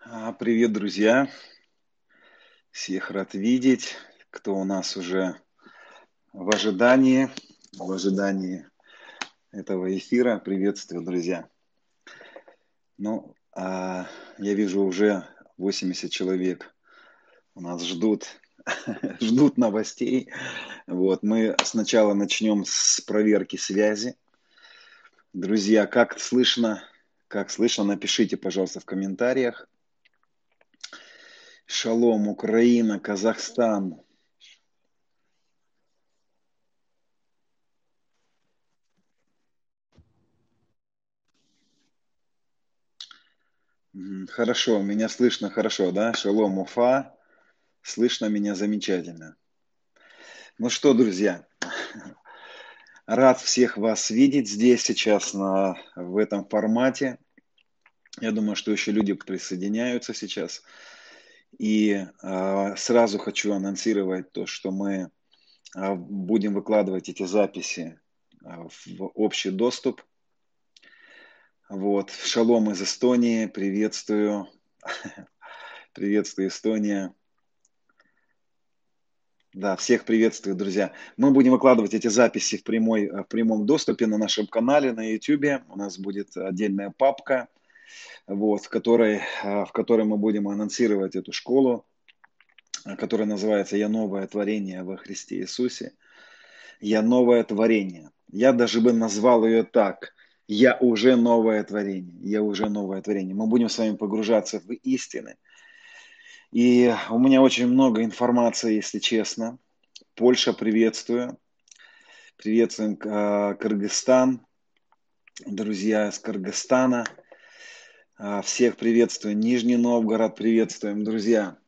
А, Привет, друзья! Всех рад видеть. Кто у нас уже в ожидании, в ожидании этого эфира. Приветствую, друзья. Ну, а, я вижу уже 80 человек у нас ждут, ждут новостей. Вот, мы сначала начнем с проверки связи. Друзья, как слышно? Как слышно, напишите, пожалуйста, в комментариях. Шалом, Украина, Казахстан. Хорошо, меня слышно хорошо, да? Шалом, Уфа. Слышно меня замечательно. Ну что, друзья, рад всех вас видеть здесь сейчас на, в этом формате. Я думаю, что еще люди присоединяются сейчас. И э, сразу хочу анонсировать то, что мы э, будем выкладывать эти записи э, в общий доступ. Вот, шалом из Эстонии, приветствую. Приветствую, Эстония. Да, всех приветствую, друзья. Мы будем выкладывать эти записи в, прямой, в прямом доступе на нашем канале на YouTube. У нас будет отдельная папка – вот, в, которой, а, в которой мы будем анонсировать эту школу, а, которая называется «Я новое творение во Христе Иисусе». «Я новое творение». Я даже бы назвал ее так. «Я уже новое творение». «Я уже новое творение». Мы будем с вами погружаться в истины. И у меня очень много информации, если честно. Польша приветствую. Приветствуем а, Кыргызстан. Друзья из Кыргызстана – всех приветствую. Нижний Новгород приветствуем, друзья.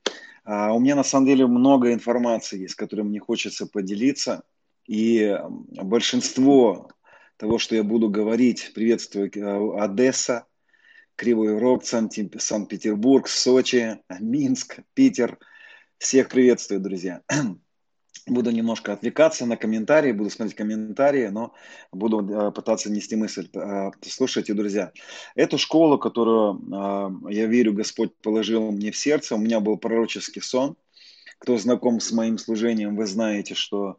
А, у меня на самом деле много информации есть, которой мне хочется поделиться. И большинство того, что я буду говорить, приветствую э, Одесса, Кривой Рог, Санкт-Петербург, Сочи, Минск, Питер. Всех приветствую, друзья. Буду немножко отвлекаться на комментарии, буду смотреть комментарии, но буду э, пытаться нести мысль. Э, слушайте, друзья, эту школу, которую, э, я верю, Господь положил мне в сердце, у меня был пророческий сон. Кто знаком с моим служением, вы знаете, что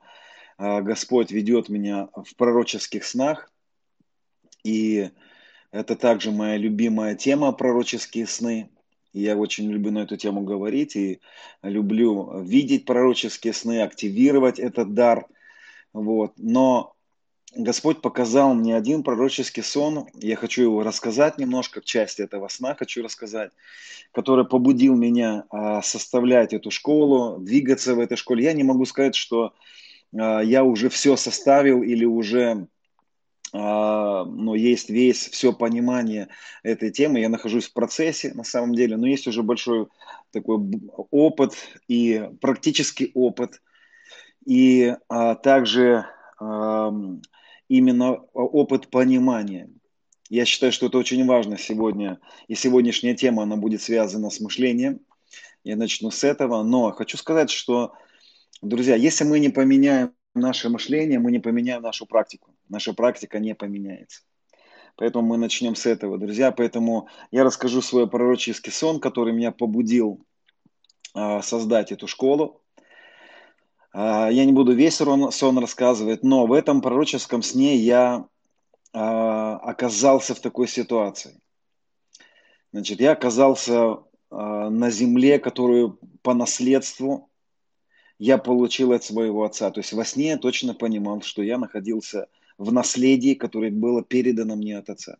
Господь ведет меня в пророческих снах. И это также моя любимая тема, пророческие сны. Я очень люблю на эту тему говорить и люблю видеть пророческие сны, активировать этот дар. Вот. Но Господь показал мне один пророческий сон, я хочу его рассказать немножко, часть этого сна хочу рассказать, который побудил меня а, составлять эту школу, двигаться в этой школе. Я не могу сказать, что а, я уже все составил или уже но есть весь, все понимание этой темы. Я нахожусь в процессе, на самом деле, но есть уже большой такой опыт и практический опыт, и а, также а, именно опыт понимания. Я считаю, что это очень важно сегодня, и сегодняшняя тема, она будет связана с мышлением. Я начну с этого, но хочу сказать, что, друзья, если мы не поменяем наше мышление, мы не поменяем нашу практику наша практика не поменяется. Поэтому мы начнем с этого, друзья. Поэтому я расскажу свой пророческий сон, который меня побудил э, создать эту школу. Э, я не буду весь сон, рассказывать, но в этом пророческом сне я э, оказался в такой ситуации. Значит, я оказался на земле, которую по наследству я получил от своего отца. То есть во сне я точно понимал, что я находился в наследии, которое было передано мне от отца.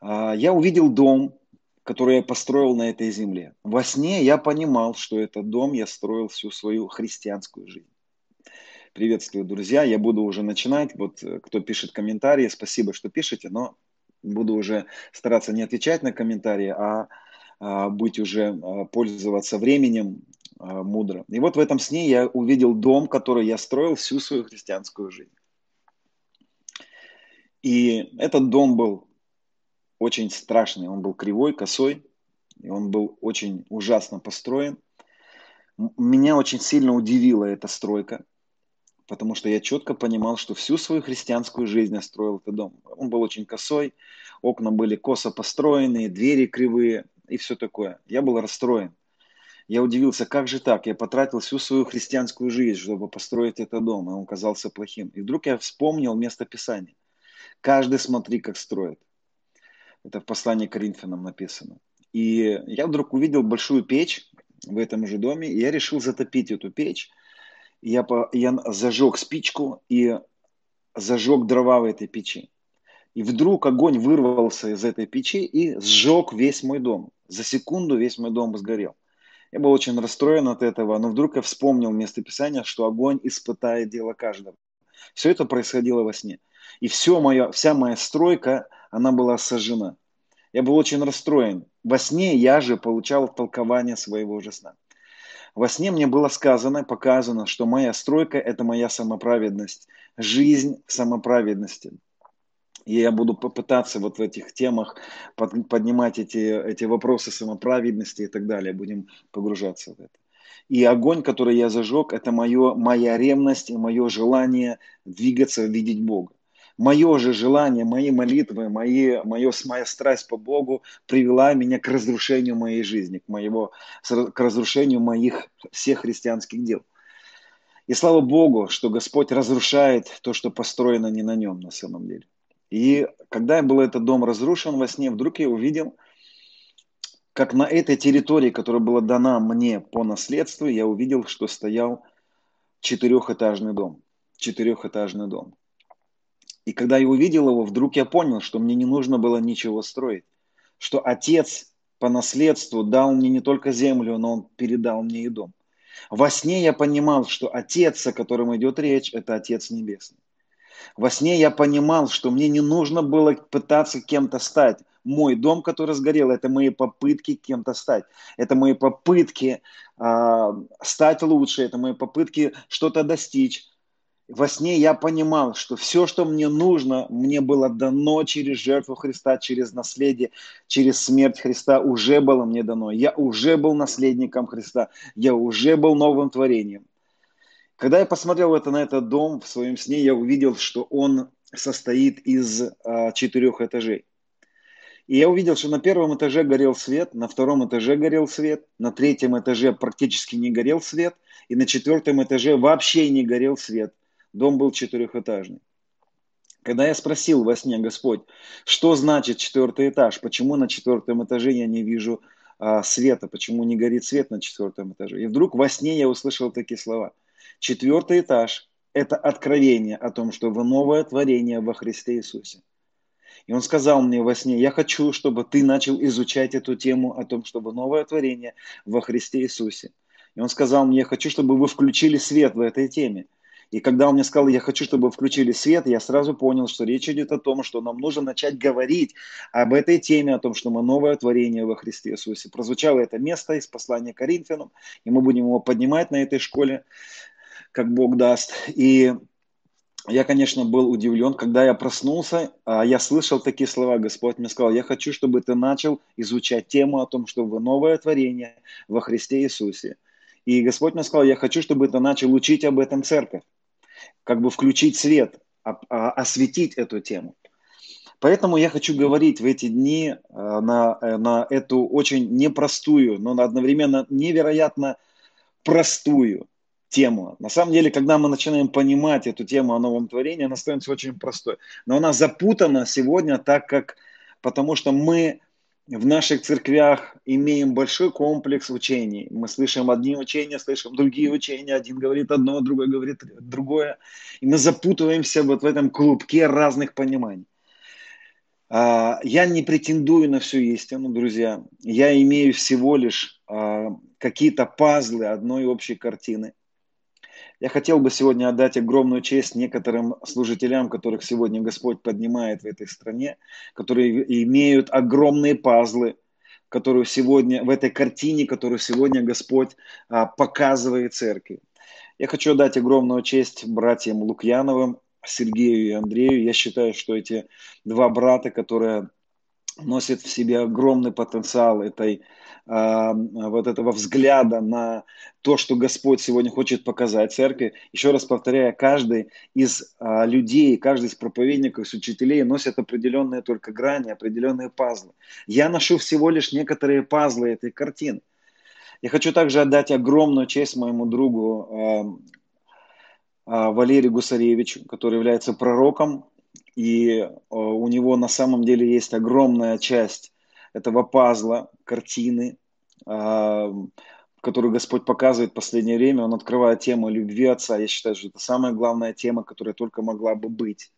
А, я увидел дом, который я построил на этой земле. Во сне я понимал, что этот дом я строил всю свою христианскую жизнь. Приветствую, друзья. Я буду уже начинать. Вот э, кто пишет комментарии, спасибо, что пишете, но буду уже стараться не отвечать на комментарии, а, а быть уже а, пользоваться временем мудро. И вот в этом сне я увидел дом, который я строил всю свою христианскую жизнь. И этот дом был очень страшный, он был кривой, косой, и он был очень ужасно построен. Меня очень сильно удивила эта стройка, потому что я четко понимал, что всю свою христианскую жизнь я строил этот дом. Он был очень косой, окна были косо построенные, двери кривые, и все такое. Я был расстроен. Я удивился, как же так? Я потратил всю свою христианскую жизнь, чтобы построить этот дом, и он казался плохим. И вдруг я вспомнил место Писания. Каждый смотри, как строит. Это в послании к Коринфянам написано. И я вдруг увидел большую печь в этом же доме, и я решил затопить эту печь. Я, по, я зажег спичку и зажег дрова в этой печи. И вдруг огонь вырвался из этой печи и сжег весь мой дом. За секунду весь мой дом сгорел. Я был очень расстроен от этого, но вдруг я вспомнил место Писания, что огонь испытает дело каждого. Все это происходило во сне. И все моя, вся моя стройка, она была сожжена. Я был очень расстроен. Во сне я же получал толкование своего же сна. Во сне мне было сказано, показано, что моя стройка – это моя самоправедность, жизнь самоправедности. И я буду попытаться вот в этих темах поднимать эти, эти вопросы самоправедности и так далее. Будем погружаться в это. И огонь, который я зажег, это мое, моя ревность и мое желание двигаться, видеть Бога. Мое же желание, мои молитвы, мои, мое, моя страсть по Богу привела меня к разрушению моей жизни, к, моего, к разрушению моих всех христианских дел. И слава Богу, что Господь разрушает то, что построено не на нем на самом деле. И когда был этот дом разрушен во сне, вдруг я увидел, как на этой территории, которая была дана мне по наследству, я увидел, что стоял четырехэтажный дом. Четырехэтажный дом. И когда я увидел его, вдруг я понял, что мне не нужно было ничего строить. Что отец по наследству дал мне не только землю, но он передал мне и дом. Во сне я понимал, что отец, о котором идет речь, это отец небесный. Во сне я понимал, что мне не нужно было пытаться кем-то стать. Мой дом, который сгорел, это мои попытки кем-то стать. Это мои попытки э, стать лучше, это мои попытки что-то достичь во сне я понимал, что все, что мне нужно, мне было дано через жертву Христа, через наследие, через смерть Христа, уже было мне дано. Я уже был наследником Христа, я уже был новым творением. Когда я посмотрел это, на этот дом в своем сне, я увидел, что он состоит из а, четырех этажей. И я увидел, что на первом этаже горел свет, на втором этаже горел свет, на третьем этаже практически не горел свет, и на четвертом этаже вообще не горел свет – Дом был четырехэтажный. Когда я спросил во сне, Господь, что значит четвертый этаж, почему на четвертом этаже я не вижу а, света, почему не горит свет на четвертом этаже. И вдруг во сне я услышал такие слова. Четвертый этаж – это откровение о том, что вы новое творение во Христе Иисусе. И он сказал мне во сне, я хочу, чтобы ты начал изучать эту тему о том, чтобы новое творение во Христе Иисусе. И он сказал мне, я хочу, чтобы вы включили свет в этой теме. И когда он мне сказал, я хочу, чтобы включили свет, я сразу понял, что речь идет о том, что нам нужно начать говорить об этой теме, о том, что мы новое творение во Христе Иисусе. Прозвучало это место из послания Коринфянам, и мы будем его поднимать на этой школе, как Бог даст. И я, конечно, был удивлен, когда я проснулся, а я слышал такие слова, Господь мне сказал, я хочу, чтобы ты начал изучать тему о том, что вы новое творение во Христе Иисусе. И Господь мне сказал, я хочу, чтобы ты начал учить об этом церковь как бы включить свет, осветить эту тему. Поэтому я хочу говорить в эти дни э, на, э, на эту очень непростую, но одновременно невероятно простую тему. На самом деле, когда мы начинаем понимать эту тему о новом творении, она становится очень простой. Но она запутана сегодня так, как потому что мы в наших церквях имеем большой комплекс учений. Мы слышим одни учения, слышим другие учения. Один говорит одно, другой говорит другое. И мы запутываемся вот в этом клубке разных пониманий. А, я не претендую на всю истину, друзья. Я имею всего лишь а, какие-то пазлы одной общей картины – я хотел бы сегодня отдать огромную честь некоторым служителям, которых сегодня Господь поднимает в этой стране, которые имеют огромные пазлы, которую сегодня, в этой картине, которую сегодня Господь а, показывает церкви. Я хочу отдать огромную честь братьям Лукьяновым, Сергею и Андрею. Я считаю, что эти два брата, которые носит в себе огромный потенциал этой, вот этого взгляда на то, что Господь сегодня хочет показать церкви. Еще раз повторяю, каждый из э, людей, каждый из проповедников, из учителей носит определенные только грани, определенные пазлы. Я ношу всего лишь некоторые пазлы этой картины. Я хочу также отдать огромную честь моему другу э, Валерию Гусаревичу, который является пророком и э, у него на самом деле есть огромная часть этого пазла, картины, а, которую Господь показывает в последнее время. Он открывает тему любви Отца. Я считаю, что это самая главная тема, которая только могла бы быть.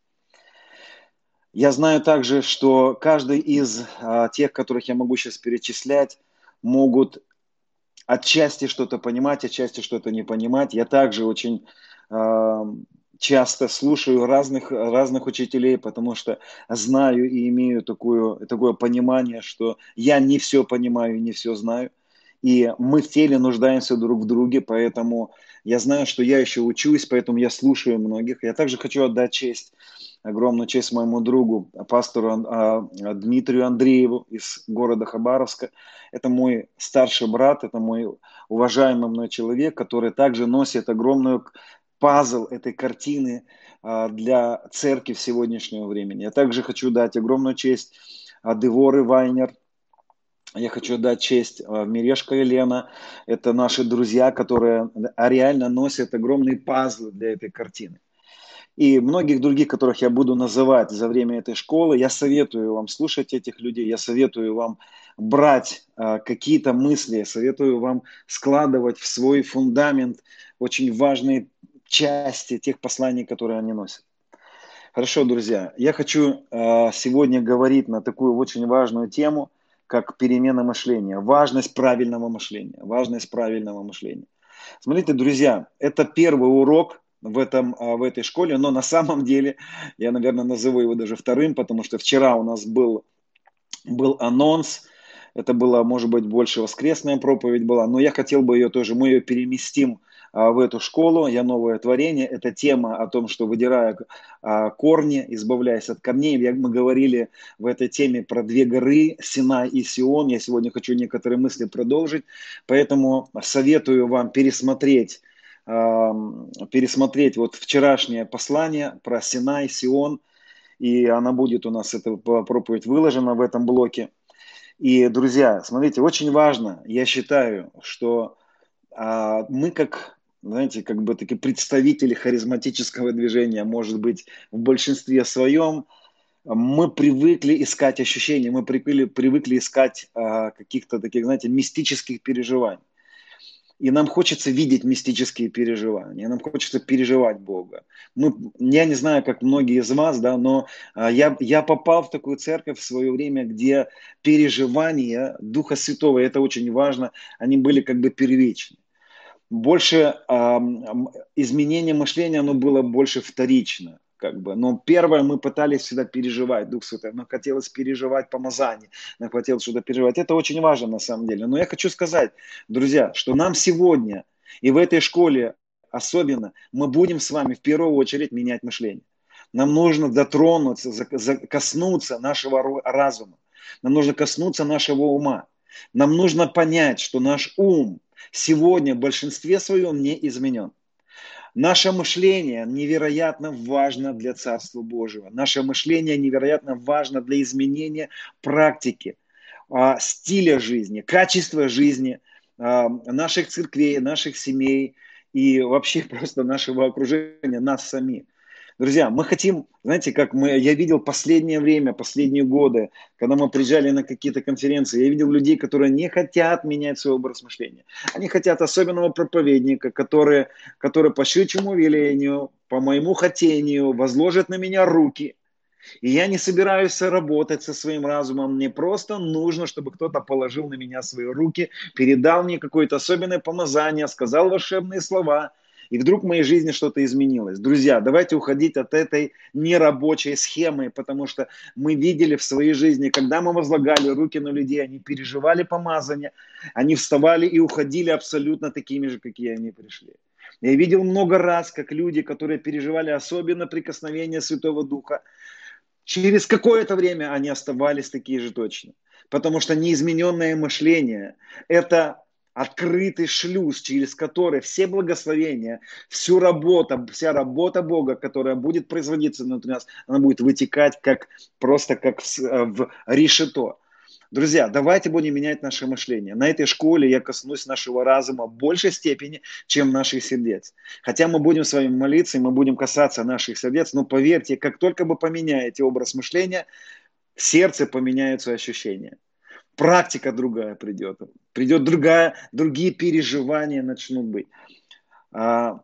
Я знаю также, что каждый из а, тех, которых я могу сейчас перечислять, могут отчасти что-то понимать, отчасти что-то не понимать. Я также очень а, часто слушаю разных, разных учителей, потому что знаю и имею такое, такое понимание, что я не все понимаю и не все знаю. И мы в теле нуждаемся друг в друге, поэтому я знаю, что я еще учусь, поэтому я слушаю многих. Я также хочу отдать честь, огромную честь моему другу, пастору а, Дмитрию Андрееву из города Хабаровска. Это мой старший брат, это мой уважаемый мной человек, который также носит огромную пазл этой картины а, для церкви в сегодняшнего времени. Я также хочу дать огромную честь а, Деворы Вайнер, я хочу дать честь а, Мирешка и Лена. Это наши друзья, которые реально носят огромные пазлы для этой картины. И многих других, которых я буду называть за время этой школы, я советую вам слушать этих людей, я советую вам брать какие-то мысли, я советую вам складывать в свой фундамент очень важные части тех посланий, которые они носят. Хорошо, друзья, я хочу э, сегодня говорить на такую очень важную тему, как перемена мышления, важность правильного мышления, важность правильного мышления. Смотрите, друзья, это первый урок в, этом, э, в этой школе, но на самом деле, я, наверное, назову его даже вторым, потому что вчера у нас был, был анонс, это была, может быть, больше воскресная проповедь была, но я хотел бы ее тоже, мы ее переместим в эту школу, я новое творение. Это тема о том, что выдирая а, корни, избавляясь от корней. Мы говорили в этой теме про две горы, Сина и Сион. Я сегодня хочу некоторые мысли продолжить, поэтому советую вам пересмотреть пересмотреть вот вчерашнее послание про Сина и Сион, и она будет у нас, эта проповедь выложена в этом блоке. И, друзья, смотрите, очень важно, я считаю, что а, мы как знаете, как бы такие представители харизматического движения, может быть, в большинстве своем, мы привыкли искать ощущения, мы привыкли, привыкли искать а, каких-то таких, знаете, мистических переживаний. И нам хочется видеть мистические переживания, нам хочется переживать Бога. Мы, я не знаю, как многие из вас, да, но а, я, я попал в такую церковь в свое время, где переживания Духа Святого, это очень важно, они были как бы первичны больше изменение мышления, оно было больше вторично. Как бы. Но первое мы пытались всегда переживать Дух Святой. Нам хотелось переживать помазание, нам хотелось что-то переживать. Это очень важно на самом деле. Но я хочу сказать, друзья, что нам сегодня и в этой школе особенно мы будем с вами в первую очередь менять мышление. Нам нужно дотронуться, коснуться нашего разума. Нам нужно коснуться нашего ума. Нам нужно понять, что наш ум сегодня в большинстве своем не изменен. Наше мышление невероятно важно для Царства Божьего. Наше мышление невероятно важно для изменения практики, а, стиля жизни, качества жизни а, наших церквей, наших семей и вообще просто нашего окружения, нас самих. Друзья, мы хотим, знаете, как мы, я видел последнее время, последние годы, когда мы приезжали на какие-то конференции, я видел людей, которые не хотят менять свой образ мышления. Они хотят особенного проповедника, который, который по щучьему велению, по моему хотению возложит на меня руки. И я не собираюсь работать со своим разумом. Мне просто нужно, чтобы кто-то положил на меня свои руки, передал мне какое-то особенное помазание, сказал волшебные слова – и вдруг в моей жизни что-то изменилось. Друзья, давайте уходить от этой нерабочей схемы, потому что мы видели в своей жизни, когда мы возлагали руки на людей, они переживали помазание, они вставали и уходили абсолютно такими же, какие они пришли. Я видел много раз, как люди, которые переживали особенно прикосновение Святого Духа, Через какое-то время они оставались такие же точно. Потому что неизмененное мышление – это открытый шлюз, через который все благословения, всю работу, вся работа Бога, которая будет производиться внутри нас, она будет вытекать как, просто как в, в решето. Друзья, давайте будем менять наше мышление. На этой школе я коснусь нашего разума в большей степени, чем наших сердец. Хотя мы будем с вами молиться, и мы будем касаться наших сердец, но поверьте, как только вы поменяете образ мышления, сердце поменяются ощущения. Практика другая придет. Придет другая, другие переживания начнут быть. А,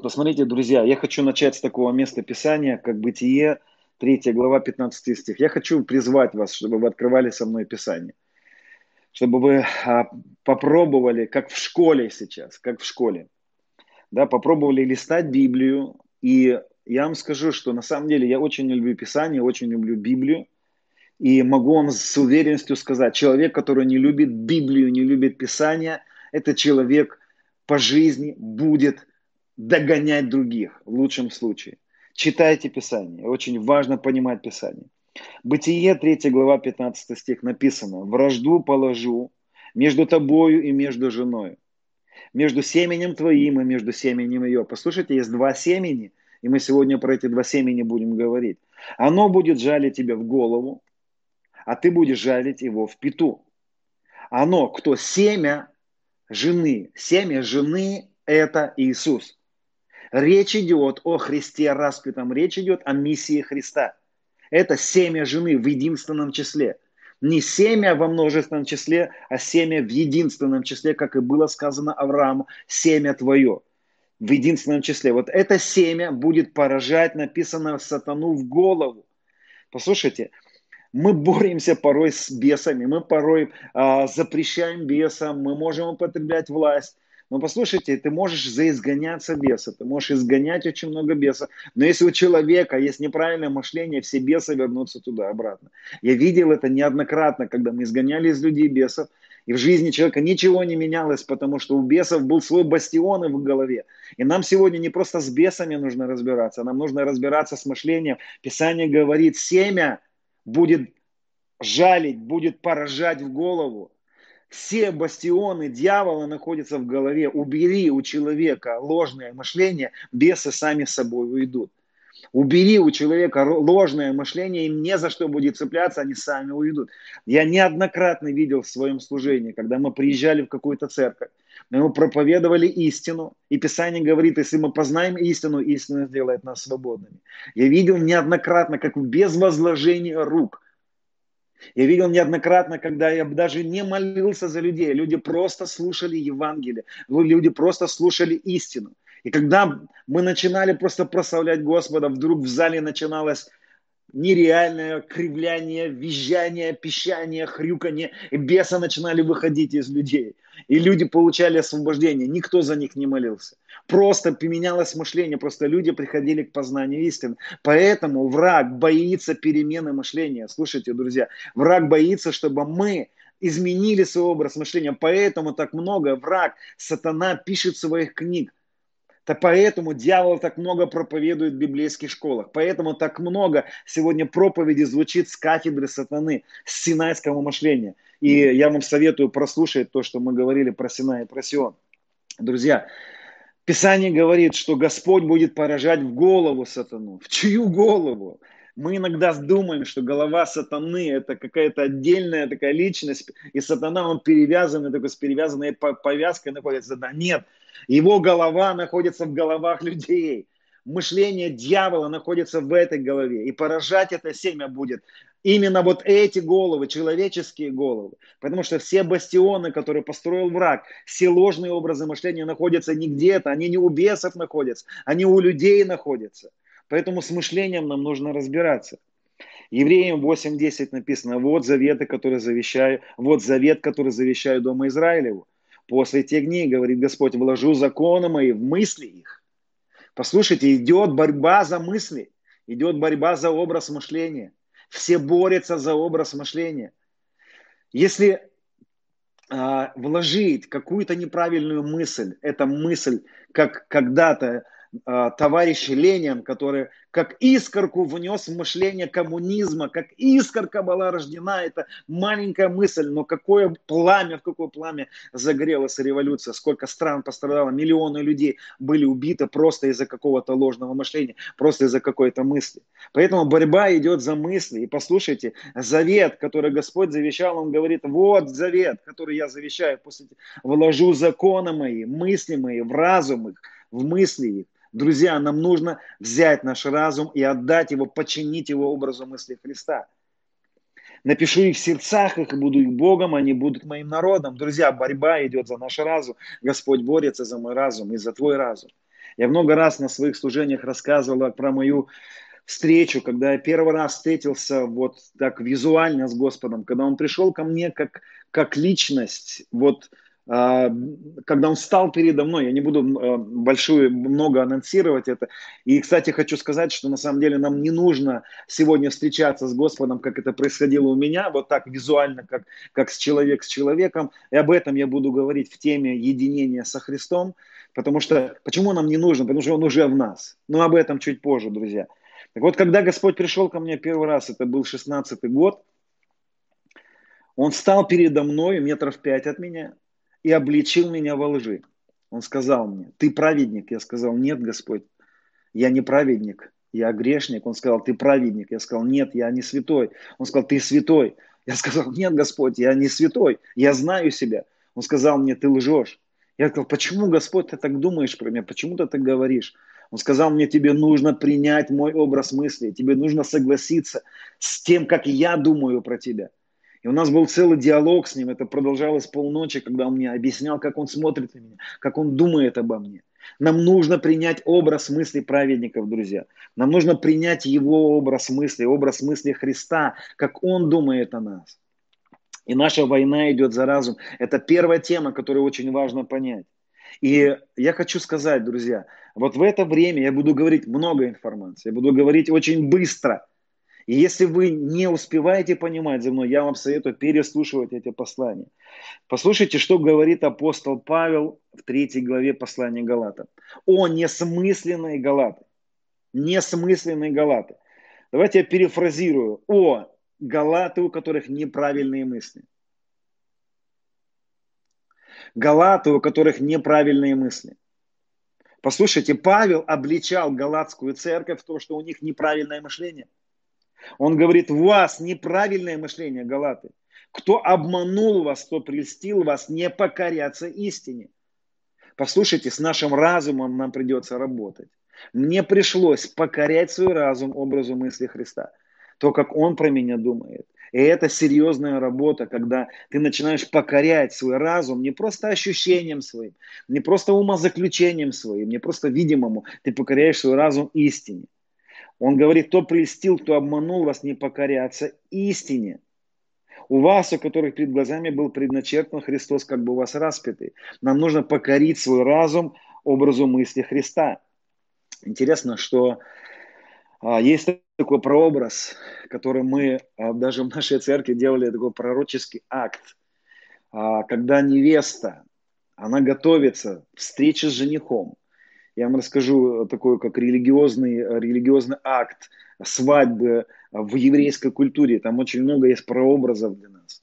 посмотрите, друзья, я хочу начать с такого места Писания, как Бытие 3 глава, 15 стих. Я хочу призвать вас, чтобы вы открывали со мной Писание. Чтобы вы а, попробовали, как в школе сейчас, как в школе, да, попробовали листать Библию. И я вам скажу, что на самом деле я очень люблю Писание, очень люблю Библию. И могу вам с уверенностью сказать, человек, который не любит Библию, не любит Писание, этот человек по жизни будет догонять других в лучшем случае. Читайте Писание. Очень важно понимать Писание. Бытие 3 глава 15 стих написано. «Вражду положу между тобою и между женой, между семенем твоим и между семенем ее». Послушайте, есть два семени, и мы сегодня про эти два семени будем говорить. Оно будет жалить тебя в голову, а ты будешь жалить его в пету. Оно, кто семя жены, семя жены – это Иисус. Речь идет о Христе распятом, речь идет о миссии Христа. Это семя жены в единственном числе. Не семя во множественном числе, а семя в единственном числе, как и было сказано Аврааму, семя твое в единственном числе. Вот это семя будет поражать, написано сатану в голову. Послушайте, мы боремся порой с бесами, мы порой а, запрещаем бесам, мы можем употреблять власть, но послушайте, ты можешь заизгоняться беса, ты можешь изгонять очень много бесов. Но если у человека есть неправильное мышление, все бесы вернутся туда обратно. Я видел это неоднократно, когда мы изгоняли из людей бесов, и в жизни человека ничего не менялось, потому что у бесов был свой бастион в голове. И нам сегодня не просто с бесами нужно разбираться, нам нужно разбираться с мышлением. Писание говорит, семя будет жалить, будет поражать в голову. Все бастионы дьявола находятся в голове. Убери у человека ложное мышление, бесы сами собой уйдут. Убери у человека ложное мышление, им не за что будет цепляться, они сами уйдут. Я неоднократно видел в своем служении, когда мы приезжали в какую-то церковь, мы проповедовали истину, и Писание говорит, если мы познаем истину, истина сделает нас свободными. Я видел неоднократно, как без возложения рук – я видел неоднократно, когда я даже не молился за людей, люди просто слушали Евангелие, люди просто слушали истину. И когда мы начинали просто прославлять Господа, вдруг в зале начиналось нереальное кривляние, визжание, пищание, хрюканье, и бесы начинали выходить из людей. И люди получали освобождение, никто за них не молился. Просто поменялось мышление, просто люди приходили к познанию истины. Поэтому враг боится перемены мышления. Слушайте, друзья, враг боится, чтобы мы изменили свой образ мышления. Поэтому так много враг, сатана пишет своих книг. То поэтому дьявол так много проповедует в библейских школах. Поэтому так много сегодня проповеди звучит с кафедры сатаны, с синайского мышления. И я вам советую прослушать то, что мы говорили про Синай и про Сион. Друзья, Писание говорит, что Господь будет поражать в голову сатану. В чью голову? Мы иногда думаем, что голова сатаны – это какая-то отдельная такая личность, и сатана, он перевязанный, такой с перевязанной повязкой находится. Да нет, его голова находится в головах людей. Мышление дьявола находится в этой голове. И поражать это семя будет именно вот эти головы, человеческие головы. Потому что все бастионы, которые построил враг, все ложные образы мышления находятся не где-то, они не у бесов находятся, они у людей находятся. Поэтому с мышлением нам нужно разбираться. Евреям 8.10 написано, вот заветы, которые завещаю, вот завет, который завещаю Дома Израилеву. После тех дней, говорит Господь, вложу законы мои в мысли их. Послушайте, идет борьба за мысли, идет борьба за образ мышления. Все борются за образ мышления. Если а, вложить какую-то неправильную мысль, эта мысль, как когда-то э, товарищ Ленин, который как искорку внес в мышление коммунизма, как искорка была рождена, это маленькая мысль, но какое пламя, в какое пламя загорелась революция, сколько стран пострадало, миллионы людей были убиты просто из-за какого-то ложного мышления, просто из-за какой-то мысли. Поэтому борьба идет за мысли. И послушайте, завет, который Господь завещал, Он говорит, вот завет, который я завещаю, после вложу законы мои, мысли мои в разум их, в мысли их. Друзья, нам нужно взять наш разум и отдать его, починить его образу мысли Христа. Напишу их в сердцах их и буду их Богом, они будут моим народом. Друзья, борьба идет за наш разум. Господь борется за мой разум и за твой разум. Я много раз на своих служениях рассказывал про мою встречу, когда я первый раз встретился вот так визуально с Господом, когда Он пришел ко мне как, как личность, вот когда он стал передо мной, я не буду а, большую, много анонсировать это. И, кстати, хочу сказать, что на самом деле нам не нужно сегодня встречаться с Господом, как это происходило у меня, вот так визуально, как, как с человек с человеком. И об этом я буду говорить в теме единения со Христом, потому что, почему нам не нужно? Потому что он уже в нас. Но об этом чуть позже, друзья. Так вот, когда Господь пришел ко мне первый раз, это был 16-й год, он встал передо мной, метров пять от меня, и обличил меня во лжи. Он сказал мне, ты праведник. Я сказал, нет, Господь, я не праведник, я грешник. Он сказал, ты праведник. Я сказал, нет, я не святой. Он сказал, ты святой. Я сказал, нет, Господь, я не святой, я знаю себя. Он сказал мне, ты лжешь. Я сказал, почему, Господь, ты так думаешь про меня? Почему ты так говоришь? Он сказал мне, тебе нужно принять мой образ мысли, тебе нужно согласиться с тем, как я думаю про тебя. И у нас был целый диалог с ним, это продолжалось полночи, когда он мне объяснял, как он смотрит на меня, как он думает обо мне. Нам нужно принять образ мысли праведников, друзья. Нам нужно принять его образ мысли, образ мысли Христа, как он думает о нас. И наша война идет за разум. Это первая тема, которую очень важно понять. И я хочу сказать, друзья, вот в это время я буду говорить много информации, я буду говорить очень быстро – и если вы не успеваете понимать за мной, я вам советую переслушивать эти послания. Послушайте, что говорит апостол Павел в третьей главе послания Галата. О несмысленные Галаты. Несмысленные Галаты. Давайте я перефразирую. О Галаты, у которых неправильные мысли. Галаты, у которых неправильные мысли. Послушайте, Павел обличал галатскую церковь в том, что у них неправильное мышление – он говорит, у вас неправильное мышление, Галаты. Кто обманул вас, кто прельстил вас, не покоряться истине. Послушайте, с нашим разумом нам придется работать. Мне пришлось покорять свой разум образу мысли Христа. То, как Он про меня думает. И это серьезная работа, когда ты начинаешь покорять свой разум не просто ощущением своим, не просто умозаключением своим, не просто видимому, ты покоряешь свой разум истине. Он говорит, кто прельстил, кто обманул вас, не покоряться истине. У вас, у которых перед глазами был предначертан Христос, как бы у вас распятый. Нам нужно покорить свой разум образу мысли Христа. Интересно, что а, есть такой прообраз, который мы а, даже в нашей церкви делали, такой пророческий акт, а, когда невеста, она готовится к встрече с женихом – я вам расскажу такой, как религиозный, религиозный акт свадьбы в еврейской культуре. Там очень много есть прообразов для нас.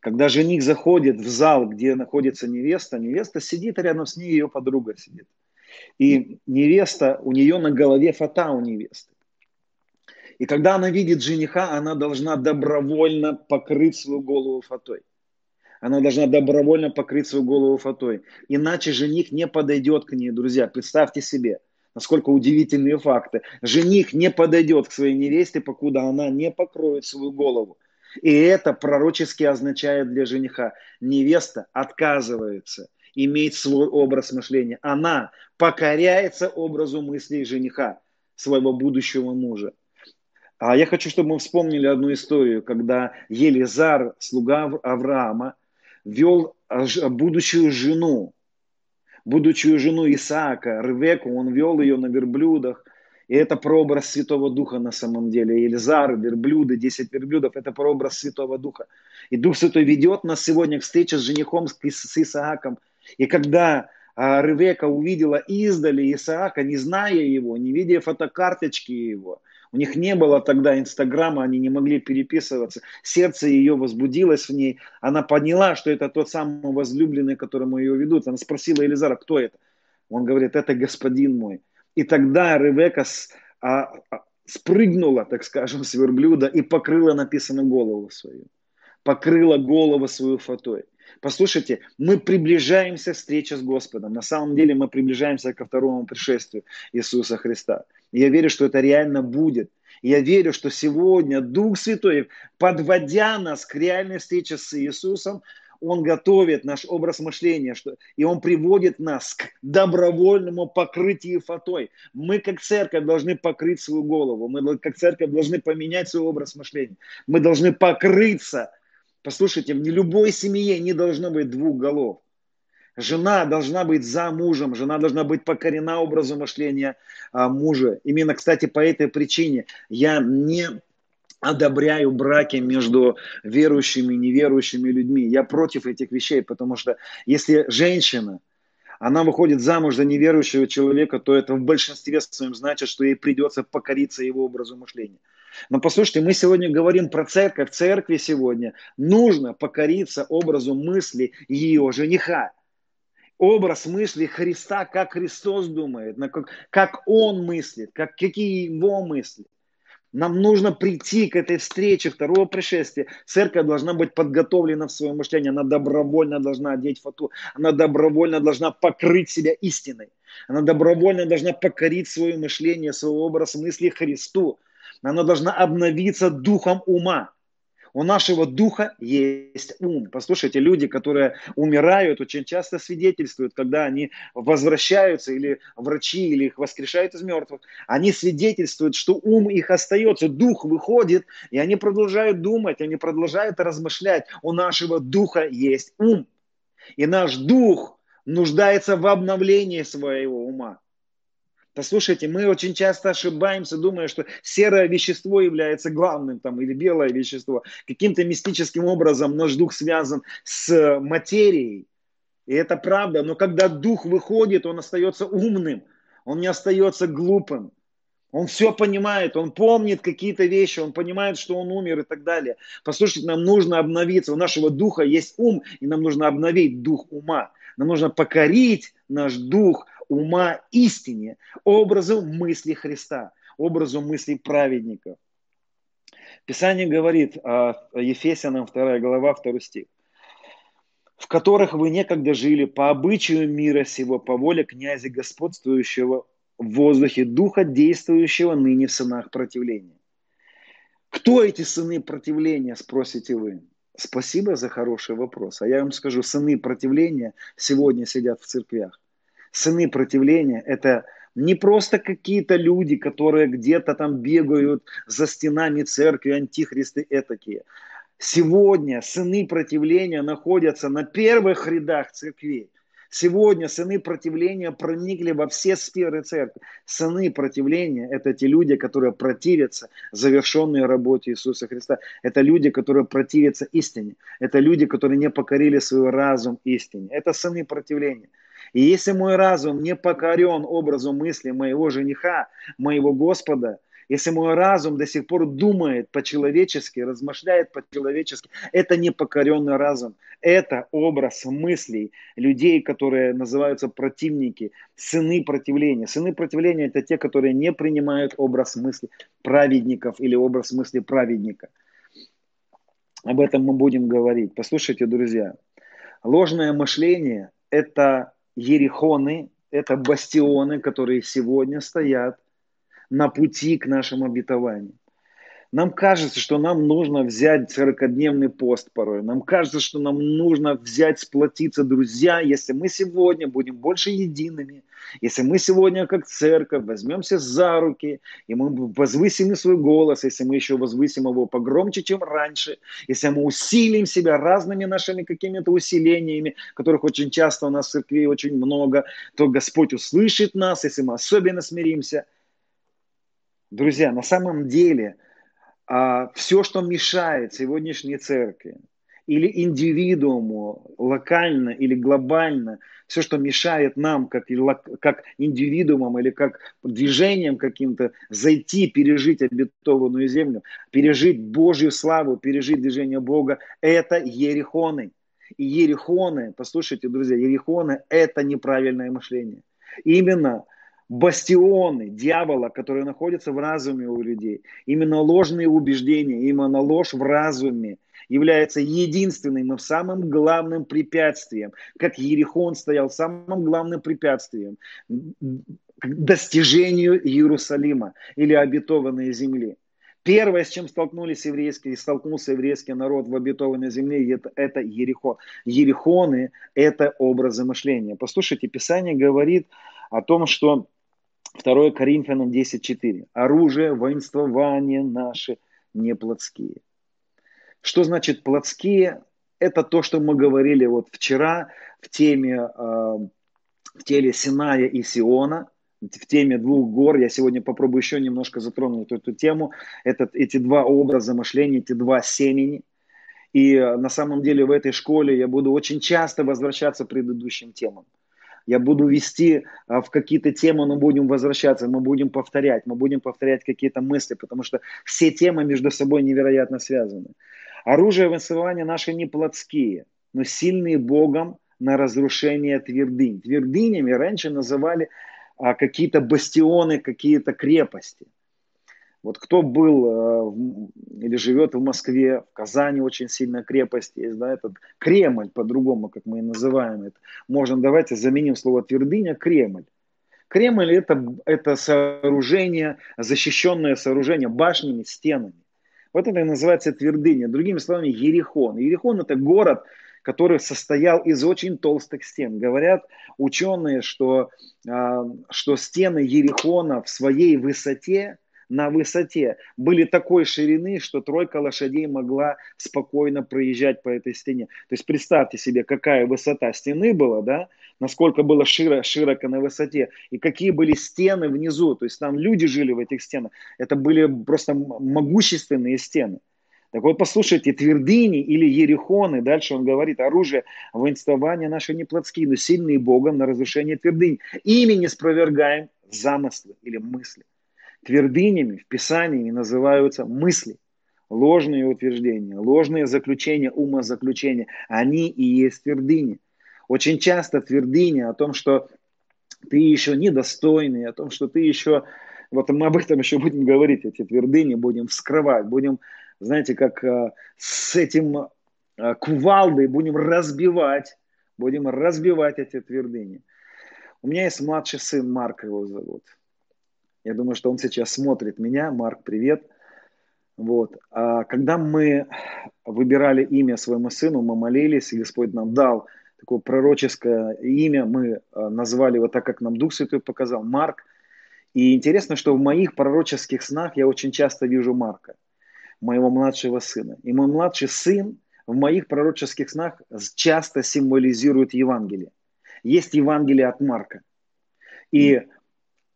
Когда жених заходит в зал, где находится невеста, невеста сидит, а рядом с ней ее подруга сидит. И невеста, у нее на голове фата у невесты. И когда она видит жениха, она должна добровольно покрыть свою голову фатой она должна добровольно покрыть свою голову фатой. Иначе жених не подойдет к ней, друзья. Представьте себе, насколько удивительные факты. Жених не подойдет к своей невесте, покуда она не покроет свою голову. И это пророчески означает для жениха. Невеста отказывается иметь свой образ мышления. Она покоряется образу мыслей жениха, своего будущего мужа. А я хочу, чтобы мы вспомнили одну историю, когда Елизар, слуга Авраама, вел будущую жену, будущую жену Исаака, Ревеку, он вел ее на верблюдах. И это прообраз Святого Духа на самом деле. Елизар, верблюды, 10 верблюдов, это прообраз Святого Духа. И Дух Святой ведет нас сегодня к встрече с женихом, с Исааком. И когда а Ревека увидела издали Исаака, не зная его, не видя фотокарточки его. У них не было тогда Инстаграма, они не могли переписываться. Сердце ее возбудилось в ней. Она поняла, что это тот самый возлюбленный, которому ее ведут. Она спросила Елизара, кто это? Он говорит, это господин мой. И тогда Ревека с, а, а, спрыгнула, так скажем, с верблюда и покрыла написанную голову свою. Покрыла голову свою фатой. Послушайте, мы приближаемся к встрече с Господом. На самом деле мы приближаемся ко второму пришествию Иисуса Христа. Я верю, что это реально будет. Я верю, что сегодня Дух Святой, подводя нас к реальной встрече с Иисусом, он готовит наш образ мышления, что, и Он приводит нас к добровольному покрытию фатой. Мы, как церковь, должны покрыть свою голову. Мы, как церковь, должны поменять свой образ мышления. Мы должны покрыться. Послушайте, в любой семье не должно быть двух голов. Жена должна быть за мужем, жена должна быть покорена образу мышления а, мужа. Именно, кстати, по этой причине я не одобряю браки между верующими и неверующими людьми. Я против этих вещей, потому что если женщина, она выходит замуж за неверующего человека, то это в большинстве своем значит, что ей придется покориться его образу мышления. Но послушайте, мы сегодня говорим про церковь. В церкви сегодня нужно покориться образу мысли ее жениха. Образ мысли Христа, как Христос думает, как, Он мыслит, как, какие Его мысли. Нам нужно прийти к этой встрече второго пришествия. Церковь должна быть подготовлена в своем мышлении. Она добровольно должна одеть фату. Она добровольно должна покрыть себя истиной. Она добровольно должна покорить свое мышление, свой образ мысли Христу. Она должна обновиться духом ума. У нашего духа есть ум. Послушайте, люди, которые умирают, очень часто свидетельствуют, когда они возвращаются, или врачи, или их воскрешают из мертвых, они свидетельствуют, что ум их остается, дух выходит, и они продолжают думать, они продолжают размышлять. У нашего духа есть ум. И наш дух нуждается в обновлении своего ума. Послушайте, мы очень часто ошибаемся, думая, что серое вещество является главным, там, или белое вещество. Каким-то мистическим образом наш дух связан с материей. И это правда, но когда дух выходит, он остается умным, он не остается глупым. Он все понимает, он помнит какие-то вещи, он понимает, что он умер и так далее. Послушайте, нам нужно обновиться. У нашего духа есть ум, и нам нужно обновить дух ума. Нам нужно покорить наш дух ума истине, образу мысли Христа, образу мыслей праведников. Писание говорит о Ефесянам 2 глава 2 стих в которых вы некогда жили по обычаю мира сего, по воле князя господствующего в воздухе, духа, действующего ныне в сынах противления. Кто эти сыны противления, спросите вы? Спасибо за хороший вопрос. А я вам скажу, сыны противления сегодня сидят в церквях сыны противления – это не просто какие-то люди, которые где-то там бегают за стенами церкви, антихристы этакие. Сегодня сыны противления находятся на первых рядах церквей. Сегодня сыны противления проникли во все сферы церкви. Сыны противления – это те люди, которые противятся завершенной работе Иисуса Христа. Это люди, которые противятся истине. Это люди, которые не покорили свой разум истине. Это сыны противления. И если мой разум не покорен образу мысли моего жениха, моего Господа, если мой разум до сих пор думает по-человечески, размышляет по-человечески, это не покоренный разум. Это образ мыслей людей, которые называются противники, сыны противления. Сыны противления – это те, которые не принимают образ мысли праведников или образ мысли праведника. Об этом мы будем говорить. Послушайте, друзья, ложное мышление – это ерехоны, это бастионы, которые сегодня стоят на пути к нашему обетованию. Нам кажется, что нам нужно взять 40-дневный пост порой. Нам кажется, что нам нужно взять, сплотиться, друзья, если мы сегодня будем больше едиными, если мы сегодня как церковь возьмемся за руки, и мы возвысим свой голос, если мы еще возвысим его погромче, чем раньше, если мы усилим себя разными нашими какими-то усилениями, которых очень часто у нас в церкви очень много, то Господь услышит нас, если мы особенно смиримся. Друзья, на самом деле – а, все, что мешает сегодняшней церкви или индивидууму, локально или глобально, все, что мешает нам, как, как индивидуумам или как движением каким-то, зайти, пережить обетованную землю, пережить Божью славу, пережить движение Бога, это ерехоны. И ерехоны, послушайте, друзья, ерехоны – это неправильное мышление. Именно бастионы дьявола, которые находятся в разуме у людей. Именно ложные убеждения, именно ложь в разуме является единственным и самым главным препятствием, как Ерихон стоял самым главным препятствием к достижению Иерусалима или обетованной земли. Первое, с чем столкнулись еврейские, столкнулся еврейский народ в обетованной земле, это, это Ерихон. Ерихоны – это образы мышления. Послушайте, Писание говорит о том, что 2 Коринфянам 10.4. Оружие, воинствование наши не плотские. Что значит плотские? Это то, что мы говорили вот вчера в теме, э, в теле Синая и Сиона, в теме двух гор. Я сегодня попробую еще немножко затронуть эту тему. Это, эти два образа мышления, эти два семени. И э, на самом деле в этой школе я буду очень часто возвращаться к предыдущим темам я буду вести а, в какие-то темы, но будем возвращаться, мы будем повторять, мы будем повторять какие-то мысли, потому что все темы между собой невероятно связаны. Оружие высывания наши не плотские, но сильные Богом на разрушение твердынь. Твердынями раньше называли а, какие-то бастионы, какие-то крепости – вот кто был э, или живет в Москве, в Казани очень сильная крепость есть, да, этот Кремль по-другому, как мы и называем это. Можно, давайте заменим слово твердыня Кремль. Кремль это, это сооружение, защищенное сооружение башнями, стенами. Вот это и называется твердыня. Другими словами, Ерихон. Ерихон это город, который состоял из очень толстых стен. Говорят ученые, что, э, что стены Ерихона в своей высоте на высоте были такой ширины, что тройка лошадей могла спокойно проезжать по этой стене. То есть представьте себе, какая высота стены была, да, насколько было широ, широко на высоте, и какие были стены внизу. То есть там люди жили в этих стенах. Это были просто могущественные стены. Так вот, послушайте, твердыни или ерехоны, дальше он говорит, оружие воинствования наши не плотские, но сильные Богом на разрушение твердынь. Ими не спровергаем замыслы или мысли. Твердынями в Писании называются мысли, ложные утверждения, ложные заключения, умозаключения. Они и есть твердыни. Очень часто твердыни о том, что ты еще недостойный, о том, что ты еще... Вот мы об этом еще будем говорить, эти твердыни будем вскрывать, будем, знаете, как э, с этим э, кувалдой будем разбивать, будем разбивать эти твердыни. У меня есть младший сын, Марк его зовут. Я думаю, что он сейчас смотрит меня. Марк, привет. Вот. А когда мы выбирали имя своему сыну, мы молились, и Господь нам дал такое пророческое имя. Мы а, назвали его так, как нам Дух Святой показал, Марк. И интересно, что в моих пророческих снах я очень часто вижу Марка, моего младшего сына. И мой младший сын в моих пророческих снах часто символизирует Евангелие. Есть Евангелие от Марка. И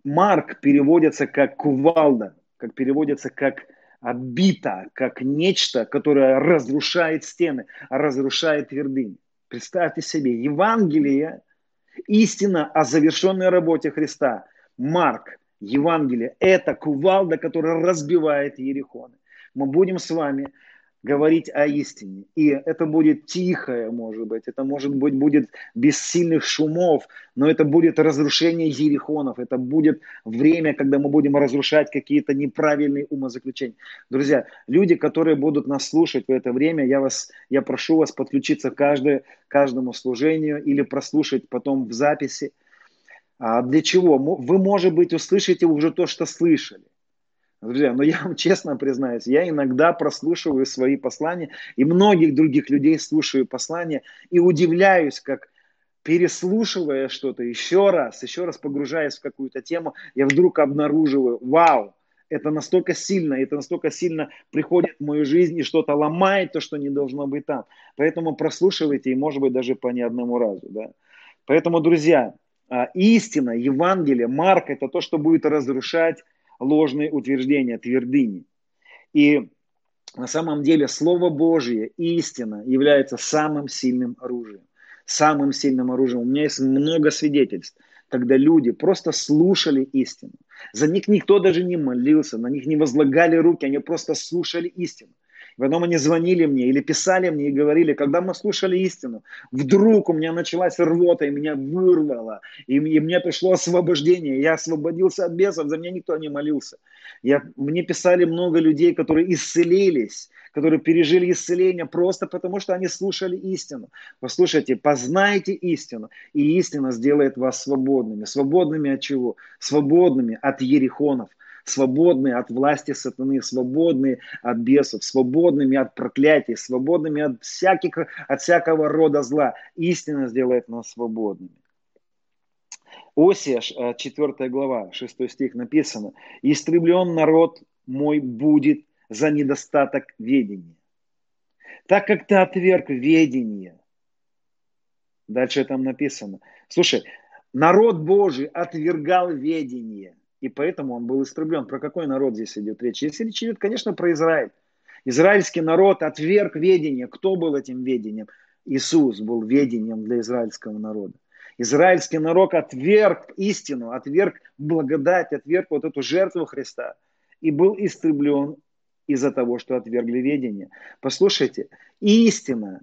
Марк переводится как кувалда, как переводится как бита, как нечто, которое разрушает стены, разрушает твердыни. Представьте себе, Евангелие, истина о завершенной работе Христа. Марк, Евангелие, это кувалда, которая разбивает Ерехоны. Мы будем с вами говорить о истине. И это будет тихое, может быть, это, может быть, будет без сильных шумов, но это будет разрушение ерехонов, это будет время, когда мы будем разрушать какие-то неправильные умозаключения. Друзья, люди, которые будут нас слушать в это время, я, вас, я прошу вас подключиться к каждой, каждому служению или прослушать потом в записи. А для чего? Вы, может быть, услышите уже то, что слышали. Друзья, но я вам честно признаюсь, я иногда прослушиваю свои послания, и многих других людей слушаю послания, и удивляюсь, как переслушивая что-то еще раз, еще раз погружаясь в какую-то тему, я вдруг обнаруживаю, вау, это настолько сильно, это настолько сильно приходит в мою жизнь и что-то ломает то, что не должно быть там. Поэтому прослушивайте, и может быть даже по не одному разу. Да? Поэтому, друзья, а, истина, Евангелие, Марк – это то, что будет разрушать ложные утверждения, твердыни. И на самом деле Слово Божье, истина, является самым сильным оружием. Самым сильным оружием. У меня есть много свидетельств, когда люди просто слушали истину. За них никто даже не молился, на них не возлагали руки, они просто слушали истину. Потом они звонили мне или писали мне и говорили, когда мы слушали истину, вдруг у меня началась рвота, и меня вырвало, и, и мне пришло освобождение, я освободился от бесов, за меня никто не молился. Я, мне писали много людей, которые исцелились, которые пережили исцеление просто потому, что они слушали истину. Послушайте, познайте истину, и истина сделает вас свободными. Свободными от чего? Свободными от ерехонов – свободные от власти сатаны, свободные от бесов, свободными от проклятий, свободными от, всяких, от всякого рода зла. Истина сделает нас свободными. Осия, 4 э, глава, 6 стих написано. «Истреблен народ мой будет за недостаток ведения, так как ты отверг ведение». Дальше там написано. Слушай, народ Божий отвергал ведение – и поэтому он был истреблен. Про какой народ здесь идет речь? Если речь идет, конечно, про Израиль. Израильский народ отверг ведение. Кто был этим ведением? Иисус был ведением для израильского народа. Израильский народ отверг истину, отверг благодать, отверг вот эту жертву Христа и был истреблен из-за того, что отвергли ведение. Послушайте, истина,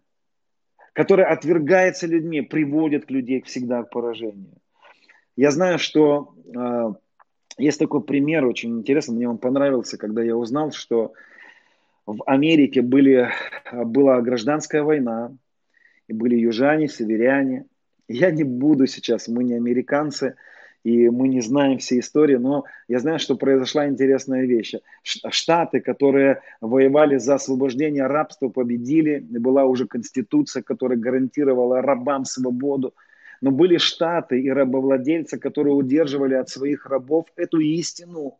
которая отвергается людьми, приводит людей всегда к поражению. Я знаю, что а, есть такой пример, очень интересный, мне он понравился, когда я узнал, что в Америке были, была гражданская война, и были южане, северяне. Я не буду сейчас, мы не американцы, и мы не знаем все истории, но я знаю, что произошла интересная вещь. Штаты, которые воевали за освобождение рабства, победили, была уже конституция, которая гарантировала рабам свободу. Но были штаты и рабовладельцы, которые удерживали от своих рабов эту истину.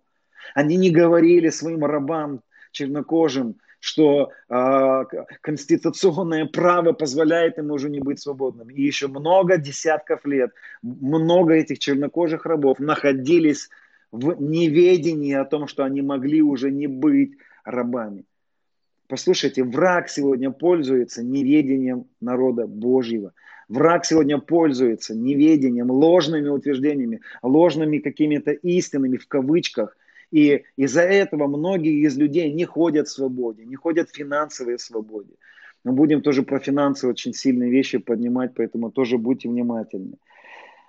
Они не говорили своим рабам чернокожим, что э, конституционное право позволяет им уже не быть свободным. И еще много десятков лет, много этих чернокожих рабов находились в неведении о том, что они могли уже не быть рабами. Послушайте, враг сегодня пользуется неведением народа Божьего. Враг сегодня пользуется неведением, ложными утверждениями, ложными какими-то истинами в кавычках. И из-за этого многие из людей не ходят в свободе, не ходят в финансовой свободе. Мы будем тоже про финансы очень сильные вещи поднимать, поэтому тоже будьте внимательны.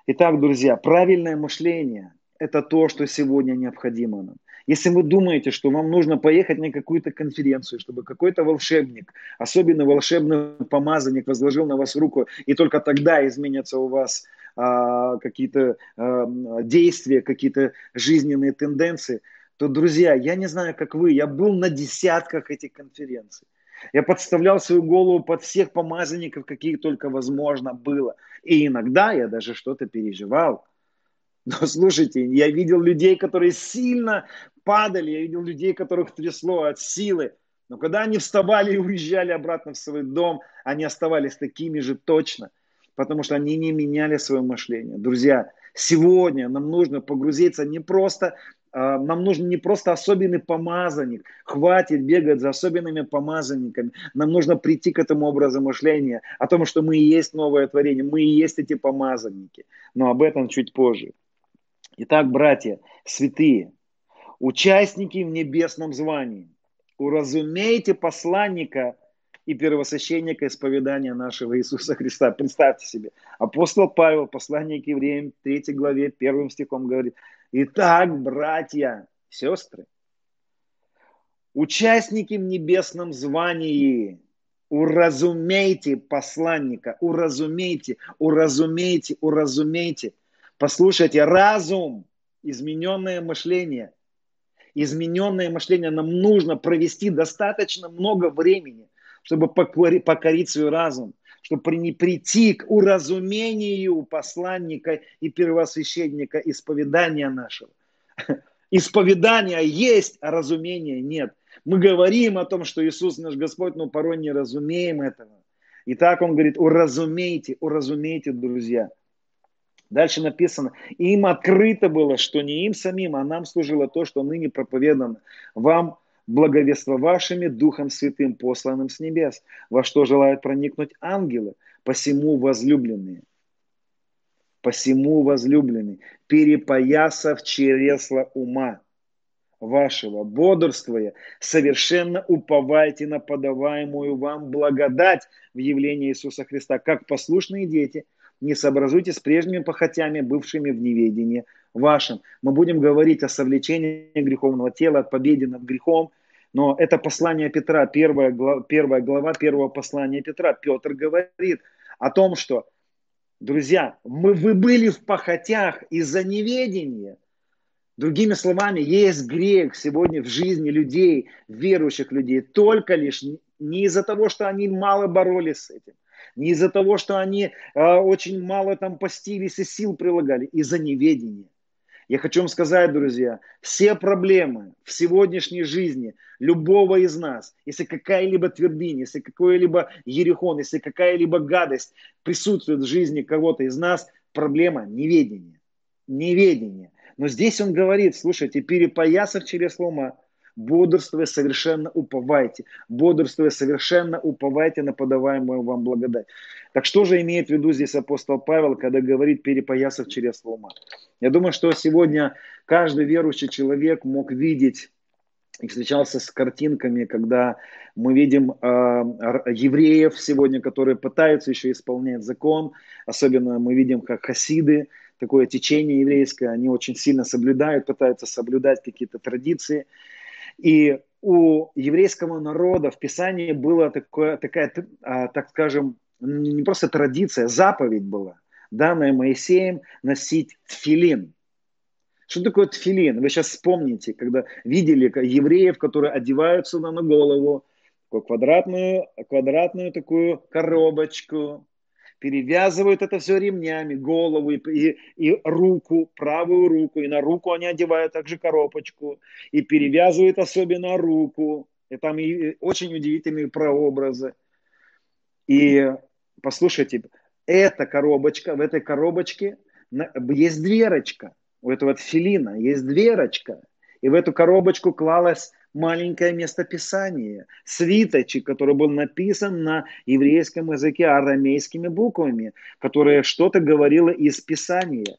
Итак, друзья, правильное мышление – это то, что сегодня необходимо нам. Если вы думаете, что вам нужно поехать на какую-то конференцию, чтобы какой-то волшебник, особенно волшебный помазанник, возложил на вас руку, и только тогда изменятся у вас а, какие-то а, действия, какие-то жизненные тенденции, то, друзья, я не знаю, как вы, я был на десятках этих конференций. Я подставлял свою голову под всех помазанников, какие только возможно было. И иногда я даже что-то переживал. Но слушайте, я видел людей, которые сильно падали, я видел людей, которых трясло от силы. Но когда они вставали и уезжали обратно в свой дом, они оставались такими же точно, потому что они не меняли свое мышление. Друзья, сегодня нам нужно погрузиться не просто а, нам нужен не просто особенный помазанник, хватит бегать за особенными помазанниками. Нам нужно прийти к этому образу мышления, о том, что мы и есть новое творение, мы и есть эти помазанники. Но об этом чуть позже. Итак, братья, святые, участники в небесном звании, уразумейте посланника и первосвященника исповедания нашего Иисуса Христа. Представьте себе, апостол Павел, посланник евреям, 3 главе, первым стихом говорит, «Итак, братья, сестры, участники в небесном звании, уразумейте посланника, уразумейте, уразумейте, уразумейте. Послушайте, разум, измененное мышление – измененное мышление, нам нужно провести достаточно много времени, чтобы покорить свой разум, чтобы прийти к уразумению посланника и первосвященника исповедания нашего. Исповедание есть, а разумения нет. Мы говорим о том, что Иисус наш Господь, но порой не разумеем этого. И так он говорит, уразумейте, уразумейте, друзья – Дальше написано, им открыто было, что не им самим, а нам служило то, что ныне проповедано вам благовествовавшими Духом Святым, посланным с небес, во что желают проникнуть ангелы, посему возлюбленные. Посему возлюбленные, перепоясав чересла ума вашего, бодрствуя, совершенно уповайте на подаваемую вам благодать в явлении Иисуса Христа, как послушные дети, не сообразуйте с прежними похотями, бывшими в неведении вашем. Мы будем говорить о совлечении греховного тела, о победе над грехом, но это послание Петра, первая глава, первая глава первого послания Петра. Петр говорит о том, что, друзья, мы, вы были в похотях из-за неведения. Другими словами, есть грех сегодня в жизни людей, верующих людей, только лишь не из-за того, что они мало боролись с этим, не из-за того, что они э, очень мало там постились и сил прилагали, из-за неведения. Я хочу вам сказать, друзья, все проблемы в сегодняшней жизни любого из нас, если какая-либо твердыня, если какой-либо ерехон, если какая-либо гадость присутствует в жизни кого-то из нас, проблема неведения. Неведение. Но здесь он говорит, слушайте, перепоясав через ума, бодрствуя совершенно уповайте, бодрствуя совершенно уповайте на подаваемую вам благодать. Так что же имеет в виду здесь апостол Павел, когда говорит перепоясав через ума? Я думаю, что сегодня каждый верующий человек мог видеть и встречался с картинками, когда мы видим э, евреев сегодня, которые пытаются еще исполнять закон. Особенно мы видим, как хасиды, такое течение еврейское, они очень сильно соблюдают, пытаются соблюдать какие-то традиции. И у еврейского народа в Писании была такое, такая, а, так скажем, не просто традиция, заповедь была, данная Моисеем носить тфилин. Что такое тфилин? Вы сейчас вспомните, когда видели евреев, которые одеваются на голову, такую квадратную, квадратную такую коробочку, перевязывают это все ремнями, голову и, и, и руку, правую руку, и на руку они одевают также коробочку, и перевязывают особенно руку. И там и очень удивительные прообразы. И послушайте, эта коробочка, в этой коробочке есть дверочка. У этого филина есть дверочка. И в эту коробочку клалась маленькое местописание, свиточек, который был написан на еврейском языке арамейскими буквами, которое что-то говорило из Писания.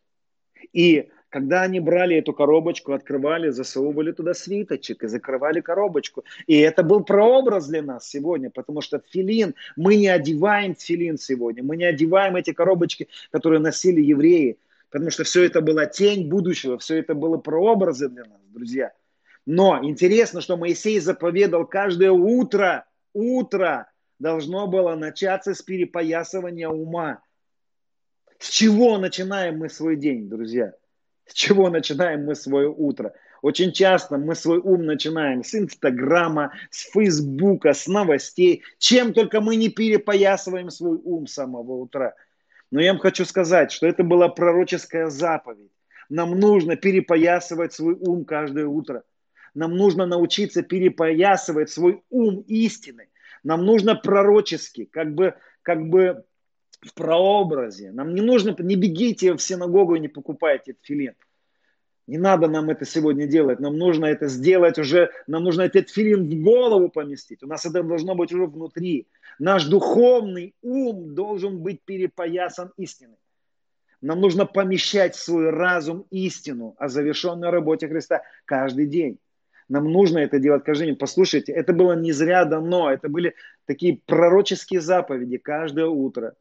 И когда они брали эту коробочку, открывали, засовывали туда свиточек и закрывали коробочку. И это был прообраз для нас сегодня, потому что филин, мы не одеваем филин сегодня, мы не одеваем эти коробочки, которые носили евреи, потому что все это была тень будущего, все это было прообразы для нас, друзья – но интересно, что Моисей заповедал каждое утро, утро должно было начаться с перепоясывания ума. С чего начинаем мы свой день, друзья? С чего начинаем мы свое утро? Очень часто мы свой ум начинаем с Инстаграма, с Фейсбука, с новостей. Чем только мы не перепоясываем свой ум с самого утра. Но я вам хочу сказать, что это была пророческая заповедь. Нам нужно перепоясывать свой ум каждое утро. Нам нужно научиться перепоясывать свой ум истины. Нам нужно пророчески, как бы, как бы в прообразе. Нам не нужно, не бегите в синагогу и не покупайте филин. Не надо нам это сегодня делать. Нам нужно это сделать уже, нам нужно этот филин в голову поместить. У нас это должно быть уже внутри. Наш духовный ум должен быть перепоясан истиной. Нам нужно помещать в свой разум истину о завершенной работе Христа каждый день. Нам нужно это делать каждый день. Послушайте, это было не зря дано. Это были такие пророческие заповеди каждое утро.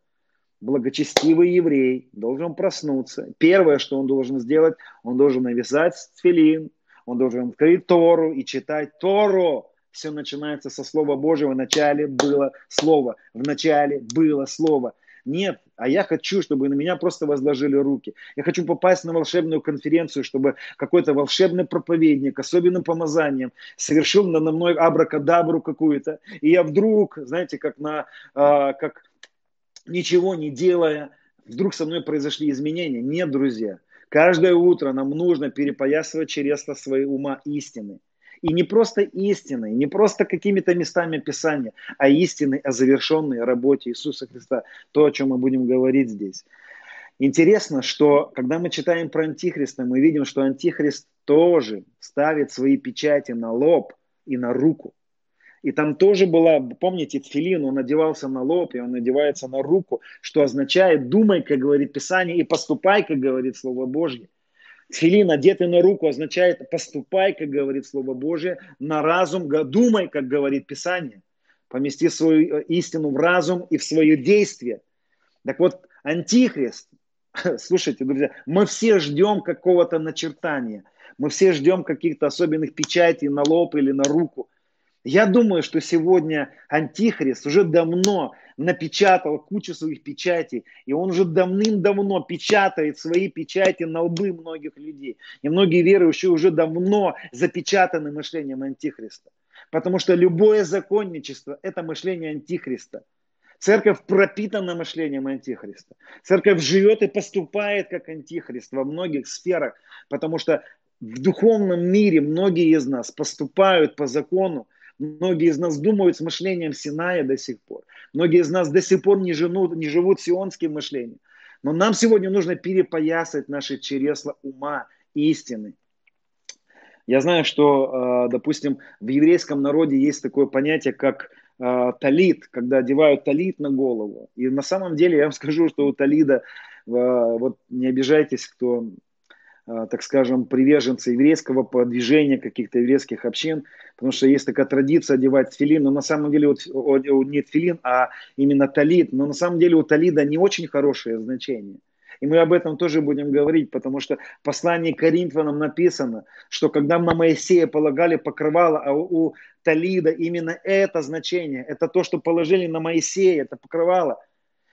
Благочестивый еврей должен проснуться. Первое, что он должен сделать, он должен навязать филин, он должен открыть Тору и читать Тору. Все начинается со Слова Божьего. В начале было Слово. В начале было Слово. Нет, а я хочу, чтобы на меня просто возложили руки. Я хочу попасть на волшебную конференцию, чтобы какой-то волшебный проповедник, особенным помазанием, совершил на мной абракадабру какую-то. И я вдруг, знаете, как на, а, как ничего не делая, вдруг со мной произошли изменения. Нет, друзья. Каждое утро нам нужно перепоясывать чересла своей ума истины. И не просто истиной, не просто какими-то местами Писания, а истиной о завершенной работе Иисуса Христа. То, о чем мы будем говорить здесь. Интересно, что когда мы читаем про Антихриста, мы видим, что Антихрист тоже ставит свои печати на лоб и на руку. И там тоже была, помните, тфилин, он одевался на лоб, и он одевается на руку, что означает «думай, как говорит Писание, и поступай, как говорит Слово Божье». Тфилин, одетый на руку, означает «поступай, как говорит Слово Божье, на разум, думай, как говорит Писание». Помести свою э, истину в разум и в свое действие. Так вот, Антихрист, слушайте, друзья, мы все ждем какого-то начертания. Мы все ждем каких-то особенных печатей на лоб или на руку. Я думаю, что сегодня Антихрист уже давно напечатал кучу своих печатей, и он уже давным-давно печатает свои печати на лбы многих людей. И многие верующие уже давно запечатаны мышлением Антихриста. Потому что любое законничество – это мышление Антихриста. Церковь пропитана мышлением Антихриста. Церковь живет и поступает как Антихрист во многих сферах, потому что в духовном мире многие из нас поступают по закону, Многие из нас думают с мышлением Синая до сих пор. Многие из нас до сих пор не живут, не живут сионским мышлением. Но нам сегодня нужно перепоясать наши чересла ума истины. Я знаю, что, э, допустим, в еврейском народе есть такое понятие, как э, талит, когда одевают талит на голову. И на самом деле я вам скажу, что у талида, э, вот не обижайтесь, кто так скажем, приверженцы еврейского движения каких-то еврейских общин, потому что есть такая традиция одевать тфилин, но на самом деле вот, не тфилин, а именно талит, но на самом деле у талида не очень хорошее значение. И мы об этом тоже будем говорить, потому что в послании Коринфянам написано, что когда на Моисея полагали покрывало, а у Талида именно это значение, это то, что положили на Моисея, это покрывало.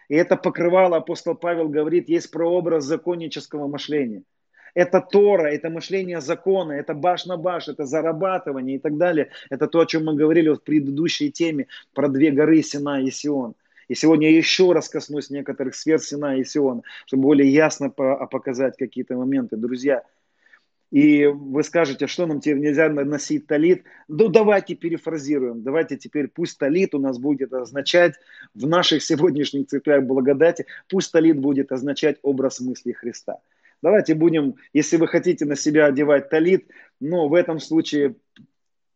И это покрывало, апостол Павел говорит, есть прообраз законнического мышления – это Тора, это мышление закона, это баш на баш, это зарабатывание и так далее. Это то, о чем мы говорили в предыдущей теме про две горы Сина и Сион. И сегодня я еще раз коснусь некоторых сфер Сина и Сиона, чтобы более ясно показать какие-то моменты. Друзья, и вы скажете, что нам теперь нельзя носить талит? Ну, давайте перефразируем. Давайте теперь пусть талит у нас будет означать в наших сегодняшних церквях благодати, пусть талит будет означать образ мысли Христа. Давайте будем, если вы хотите на себя одевать талит, но в этом случае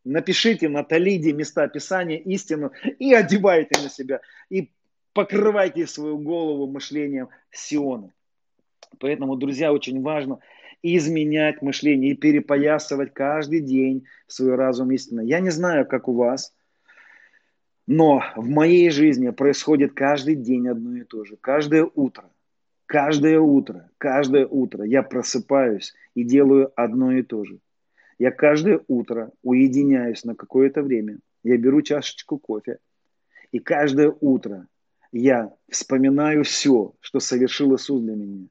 напишите на талиде места Писания, истину и одевайте на себя. И покрывайте свою голову мышлением Сиона. Поэтому, друзья, очень важно изменять мышление и перепоясывать каждый день свой разум истинно. Я не знаю, как у вас, но в моей жизни происходит каждый день одно и то же. Каждое утро Каждое утро, каждое утро я просыпаюсь и делаю одно и то же. Я каждое утро уединяюсь на какое-то время. Я беру чашечку кофе. И каждое утро я вспоминаю все, что совершил Иисус для меня.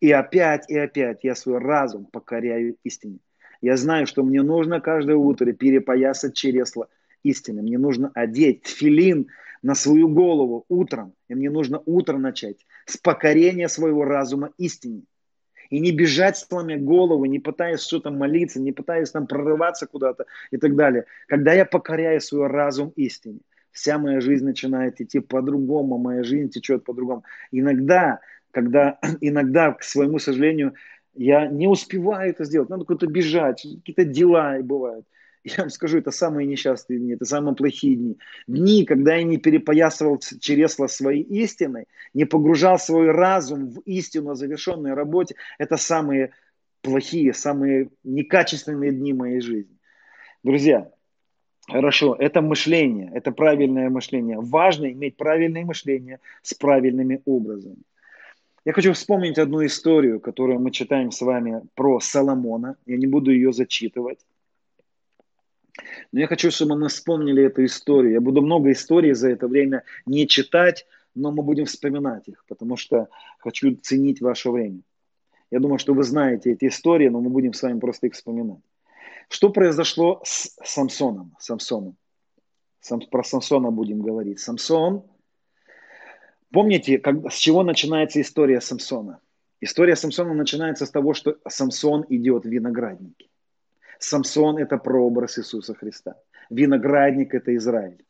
И опять и опять я свой разум покоряю истине. Я знаю, что мне нужно каждое утро перепоясать чересло истины. Мне нужно одеть филин на свою голову утром. И мне нужно утро начать с покорения своего разума истине. И не бежать, сломя голову, не пытаясь что-то молиться, не пытаясь там прорываться куда-то и так далее. Когда я покоряю свой разум истине, вся моя жизнь начинает идти по-другому, моя жизнь течет по-другому. Иногда, когда, иногда, к своему сожалению, я не успеваю это сделать, надо куда-то бежать, какие-то дела бывают. Я вам скажу, это самые несчастные дни, это самые плохие дни. Дни, когда я не перепоясывал чересла своей истиной, не погружал свой разум в истину о завершенной работе, это самые плохие, самые некачественные дни моей жизни. Друзья, хорошо, это мышление, это правильное мышление. Важно иметь правильное мышление с правильными образами. Я хочу вспомнить одну историю, которую мы читаем с вами про Соломона. Я не буду ее зачитывать. Но я хочу, чтобы мы вспомнили эту историю. Я буду много историй за это время не читать, но мы будем вспоминать их, потому что хочу ценить ваше время. Я думаю, что вы знаете эти истории, но мы будем с вами просто их вспоминать. Что произошло с Самсоном? Самсоном. Сам, про Самсона будем говорить. Самсон. Помните, как, с чего начинается история Самсона? История Самсона начинается с того, что Самсон идет в виноградники. Самсон – это прообраз Иисуса Христа. Виноградник – это Израиль.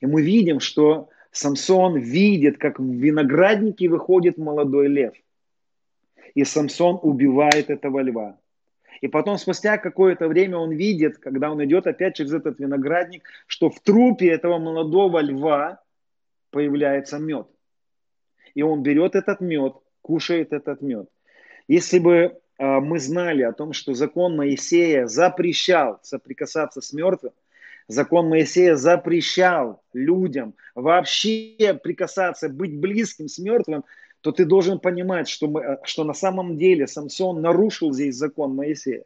И мы видим, что Самсон видит, как в винограднике выходит молодой лев. И Самсон убивает этого льва. И потом спустя какое-то время он видит, когда он идет опять через этот виноградник, что в трупе этого молодого льва появляется мед. И он берет этот мед, кушает этот мед. Если бы мы знали о том, что закон Моисея запрещал соприкасаться с мертвым, закон Моисея запрещал людям вообще прикасаться, быть близким с мертвым, то ты должен понимать, что, мы, что на самом деле Самсон нарушил здесь закон Моисея.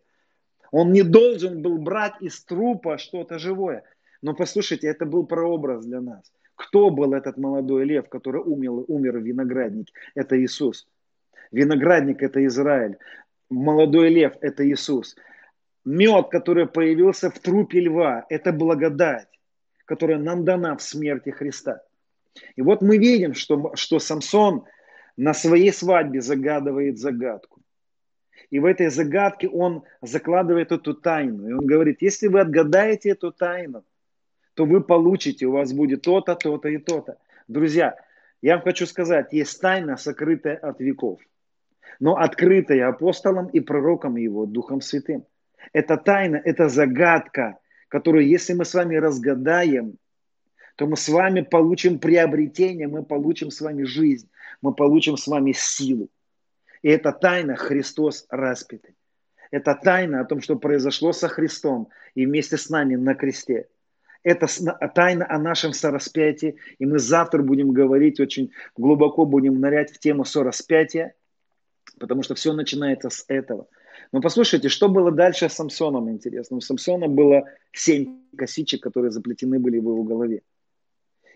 Он не должен был брать из трупа что-то живое. Но послушайте, это был прообраз для нас. Кто был этот молодой лев, который умер, умер в винограднике? Это Иисус. Виноградник – это Израиль. Молодой лев – это Иисус. Мед, который появился в трупе льва – это благодать, которая нам дана в смерти Христа. И вот мы видим, что, что Самсон на своей свадьбе загадывает загадку. И в этой загадке он закладывает эту тайну. И он говорит, если вы отгадаете эту тайну, то вы получите, у вас будет то-то, то-то и то-то. Друзья, я вам хочу сказать, есть тайна, сокрытая от веков, но открытая апостолом и пророком его, Духом Святым. Это тайна, это загадка, которую, если мы с вами разгадаем, то мы с вами получим приобретение, мы получим с вами жизнь, мы получим с вами силу. И это тайна Христос распятый. Это тайна о том, что произошло со Христом и вместе с нами на кресте. Это тайна о нашем сораспятии. И мы завтра будем говорить, очень глубоко будем нырять в тему сораспятия, потому что все начинается с этого. Но послушайте, что было дальше с Самсоном, интересно. У Самсона было семь косичек, которые заплетены были в его голове.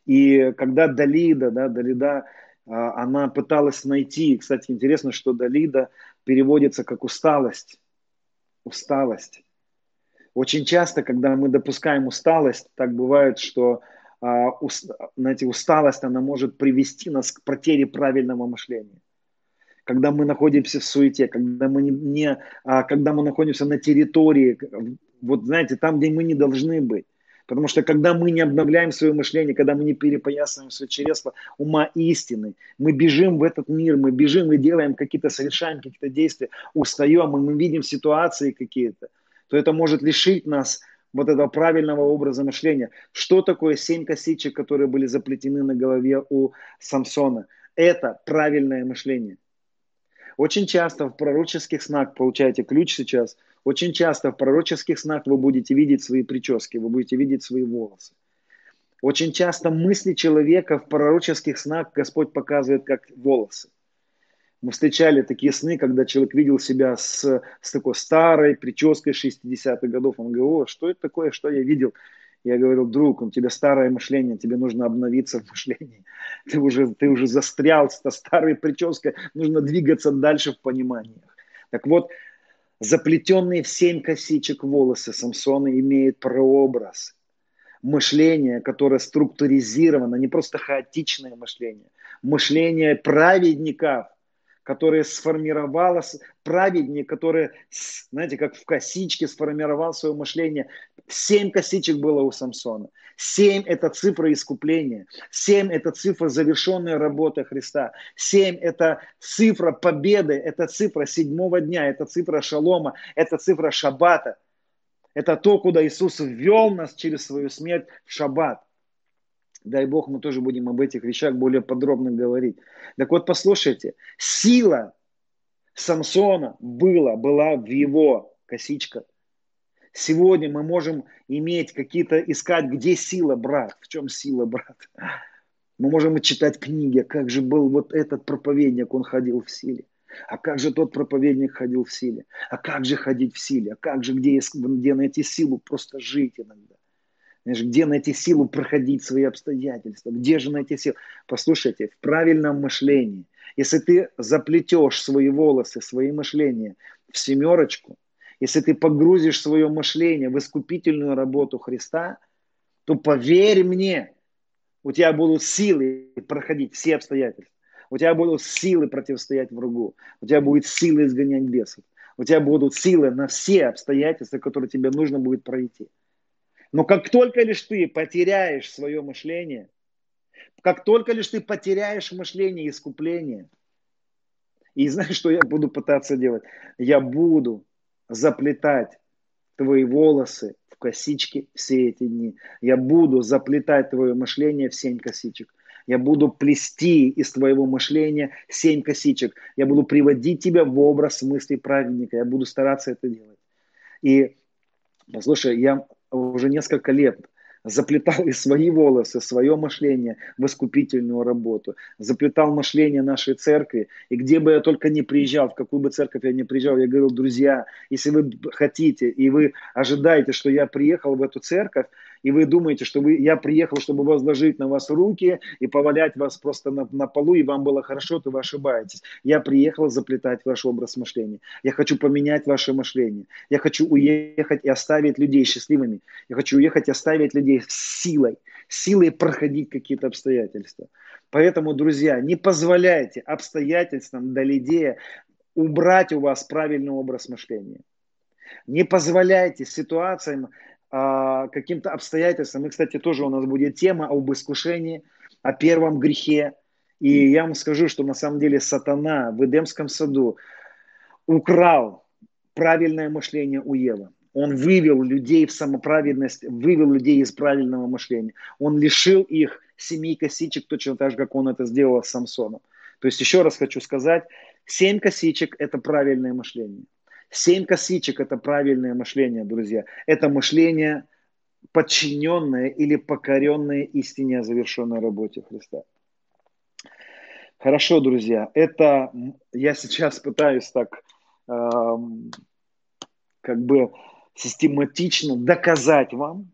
И когда Далида, да, Далида, а, она пыталась найти, кстати, интересно, что Далида переводится как усталость. Усталость. Очень часто, когда мы допускаем усталость, так бывает, что а, знаете, усталость, она может привести нас к потере правильного мышления. Когда мы находимся в суете, когда мы, не, не, а, когда мы находимся на территории, вот знаете, там, где мы не должны быть. Потому что когда мы не обновляем свое мышление, когда мы не перепоясываем свое чресло ума истины, мы бежим в этот мир, мы бежим и делаем какие-то, совершаем какие-то действия, устаем, и мы видим ситуации какие-то, то это может лишить нас вот этого правильного образа мышления. Что такое семь косичек, которые были заплетены на голове у Самсона? Это правильное мышление. Очень часто в пророческих снах, получаете ключ сейчас – очень часто в пророческих снах вы будете видеть свои прически, вы будете видеть свои волосы. Очень часто мысли человека в пророческих снах Господь показывает как волосы. Мы встречали такие сны, когда человек видел себя с, с такой старой прической 60-х годов. Он говорит, о, что это такое, что я видел? Я говорил, друг, у тебя старое мышление, тебе нужно обновиться в мышлении. Ты уже, ты уже застрял с старой прической, нужно двигаться дальше в пониманиях. Так вот, Заплетенные в семь косичек волосы Самсона имеют прообраз мышления, которое структуризировано, не просто хаотичное мышление, мышление праведников, которое сформировалось, праведник, который, знаете, как в косичке сформировал свое мышление. Семь косичек было у Самсона. Семь – это цифра искупления. Семь – это цифра завершенной работы Христа. Семь – это цифра победы, это цифра седьмого дня, это цифра шалома, это цифра шаббата. Это то, куда Иисус ввел нас через свою смерть в шаббат. Дай Бог, мы тоже будем об этих вещах более подробно говорить. Так вот, послушайте, сила Самсона была, была в его косичках. Сегодня мы можем иметь какие-то, искать, где сила, брат, в чем сила, брат. Мы можем читать книги, как же был вот этот проповедник, он ходил в силе. А как же тот проповедник ходил в силе? А как же ходить в силе? А как же, где, где найти силу просто жить иногда? Знаешь, где найти силу проходить свои обстоятельства? Где же найти силу? Послушайте, в правильном мышлении, если ты заплетешь свои волосы, свои мышления в семерочку, если ты погрузишь свое мышление в искупительную работу Христа, то поверь мне, у тебя будут силы проходить все обстоятельства. У тебя будут силы противостоять врагу. У тебя будет силы изгонять бесов. У тебя будут силы на все обстоятельства, которые тебе нужно будет пройти. Но как только лишь ты потеряешь свое мышление, как только лишь ты потеряешь мышление искупления, и знаешь, что я буду пытаться делать? Я буду заплетать твои волосы в косички все эти дни. Я буду заплетать твое мышление в семь косичек. Я буду плести из твоего мышления семь косичек. Я буду приводить тебя в образ мыслей праведника. Я буду стараться это делать. И, послушай, я уже несколько лет заплетал и свои волосы, свое мышление в искупительную работу, заплетал мышление нашей церкви. И где бы я только не приезжал, в какую бы церковь я не приезжал, я говорил, друзья, если вы хотите и вы ожидаете, что я приехал в эту церковь, и вы думаете, что вы, я приехал, чтобы возложить на вас руки и повалять вас просто на, на полу, и вам было хорошо, то вы ошибаетесь. Я приехал заплетать ваш образ мышления. Я хочу поменять ваше мышление. Я хочу уехать и оставить людей счастливыми. Я хочу уехать и оставить людей силой, силой проходить какие-то обстоятельства. Поэтому, друзья, не позволяйте обстоятельствам Далидея убрать у вас правильный образ мышления. Не позволяйте ситуациям а, каким-то обстоятельствам. И, кстати, тоже у нас будет тема об искушении, о первом грехе. И я вам скажу, что на самом деле сатана в Эдемском саду украл правильное мышление у Евы. Он вывел людей в самоправедность, вывел людей из правильного мышления. Он лишил их семи косичек, точно так же, как он это сделал с Самсоном. То есть еще раз хочу сказать, семь косичек – это правильное мышление. Семь косичек – это правильное мышление, друзья. Это мышление, подчиненное или покоренное истине о завершенной работе Христа. Хорошо, друзья, это я сейчас пытаюсь так э, как бы систематично доказать вам,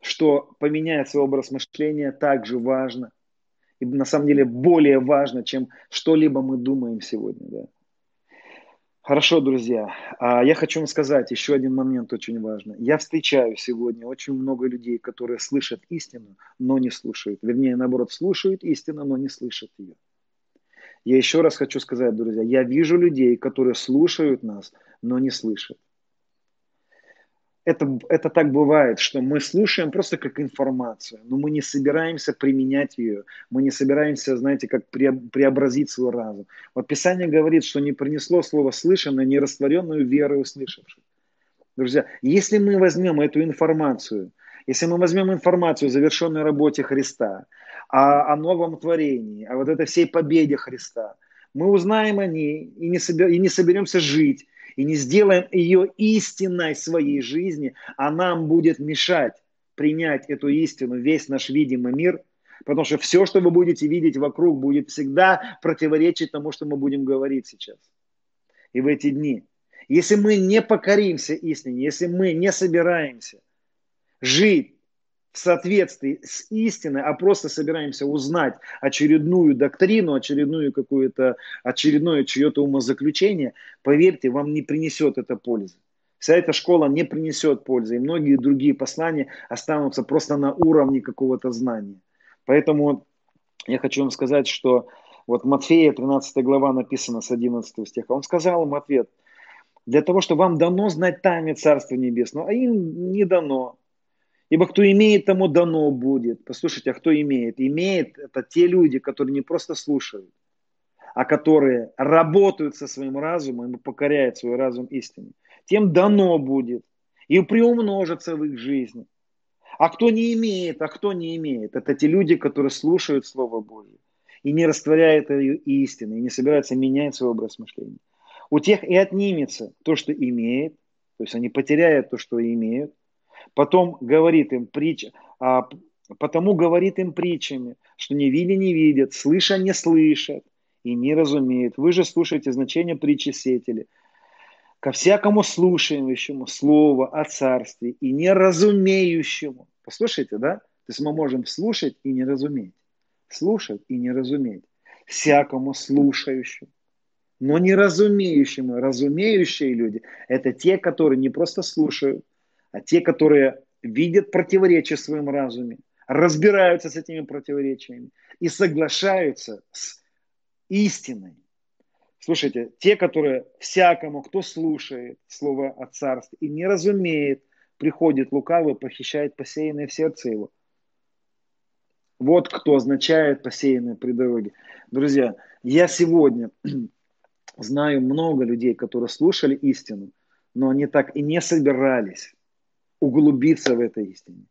что поменять свой образ мышления также важно. И на самом деле более важно, чем что-либо мы думаем сегодня. Да. Хорошо, друзья. А я хочу вам сказать еще один момент очень важный. Я встречаю сегодня очень много людей, которые слышат истину, но не слушают. Вернее, наоборот, слушают истину, но не слышат ее. Я еще раз хочу сказать, друзья, я вижу людей, которые слушают нас, но не слышат это, это так бывает, что мы слушаем просто как информацию, но мы не собираемся применять ее, мы не собираемся, знаете, как преобразить свой разум. Вот Писание говорит, что не принесло слово слышанное, не растворенную веру услышавших. Друзья, если мы возьмем эту информацию, если мы возьмем информацию о завершенной работе Христа, о, о новом творении, о вот этой всей победе Христа, мы узнаем о ней и не, собер, и не соберемся жить, и не сделаем ее истиной своей жизни, а нам будет мешать принять эту истину, весь наш видимый мир, потому что все, что вы будете видеть вокруг, будет всегда противоречить тому, что мы будем говорить сейчас. И в эти дни. Если мы не покоримся истине, если мы не собираемся жить в соответствии с истиной, а просто собираемся узнать очередную доктрину, очередную какую-то, очередное чье-то умозаключение, поверьте, вам не принесет это пользы. Вся эта школа не принесет пользы, и многие другие послания останутся просто на уровне какого-то знания. Поэтому я хочу вам сказать, что вот Матфея 13 глава написано с 11 стиха. Он сказал им ответ, для того, чтобы вам дано знать тайны Царства Небесного, а им не дано. Ибо кто имеет, тому дано будет. Послушайте, а кто имеет? Имеет это те люди, которые не просто слушают, а которые работают со своим разумом и покоряют свой разум истине. Тем дано будет и приумножится в их жизни. А кто не имеет, а кто не имеет? Это те люди, которые слушают Слово Божье и не растворяют ее истины, и не собираются менять свой образ мышления. У тех и отнимется то, что имеет, то есть они потеряют то, что имеют, Потом говорит им притч, а, потому говорит им притчами, что не видя не видят, слыша не слышат и не разумеют. Вы же слушаете значение притчи сетели. Ко всякому слушающему слово о царстве и не разумеющему. Послушайте, да? То есть мы можем слушать и не разуметь. Слушать и не разуметь. Всякому слушающему. Но не разумеющему. Разумеющие люди – это те, которые не просто слушают, а те, которые видят противоречия в своем разуме, разбираются с этими противоречиями и соглашаются с истиной. Слушайте, те, которые всякому, кто слушает слово о царстве и не разумеет, приходит лукавый, похищает посеянное в сердце его. Вот кто означает посеянное при дороге. Друзья, я сегодня знаю много людей, которые слушали истину, но они так и не собирались углубиться в этой истине.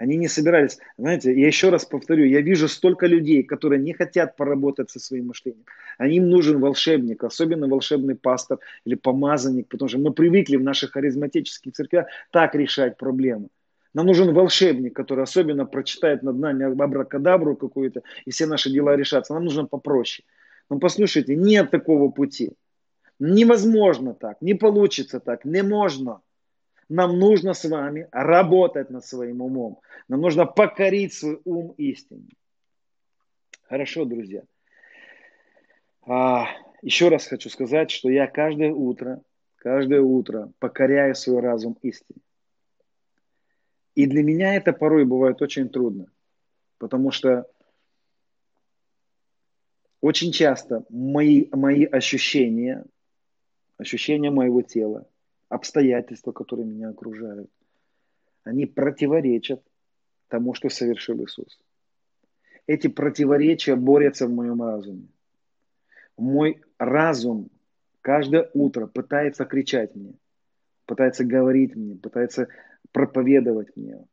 Они не собирались. Знаете, я еще раз повторю, я вижу столько людей, которые не хотят поработать со своим мышлением. Они им нужен волшебник, особенно волшебный пастор или помазанник, потому что мы привыкли в наших харизматических церквях так решать проблемы. Нам нужен волшебник, который особенно прочитает над нами абракадабру какую-то, и все наши дела решатся. Нам нужно попроще. Но послушайте, нет такого пути. Невозможно так, не получится так, не можно. Нам нужно с вами работать над своим умом. Нам нужно покорить свой ум истине. Хорошо, друзья. А, еще раз хочу сказать, что я каждое утро, каждое утро покоряю свой разум истине. И для меня это порой бывает очень трудно, потому что очень часто мои, мои ощущения, ощущения моего тела, обстоятельства, которые меня окружают, они противоречат тому, что совершил Иисус. Эти противоречия борются в моем разуме. Мой разум каждое утро пытается кричать мне, пытается говорить мне, пытается проповедовать мне,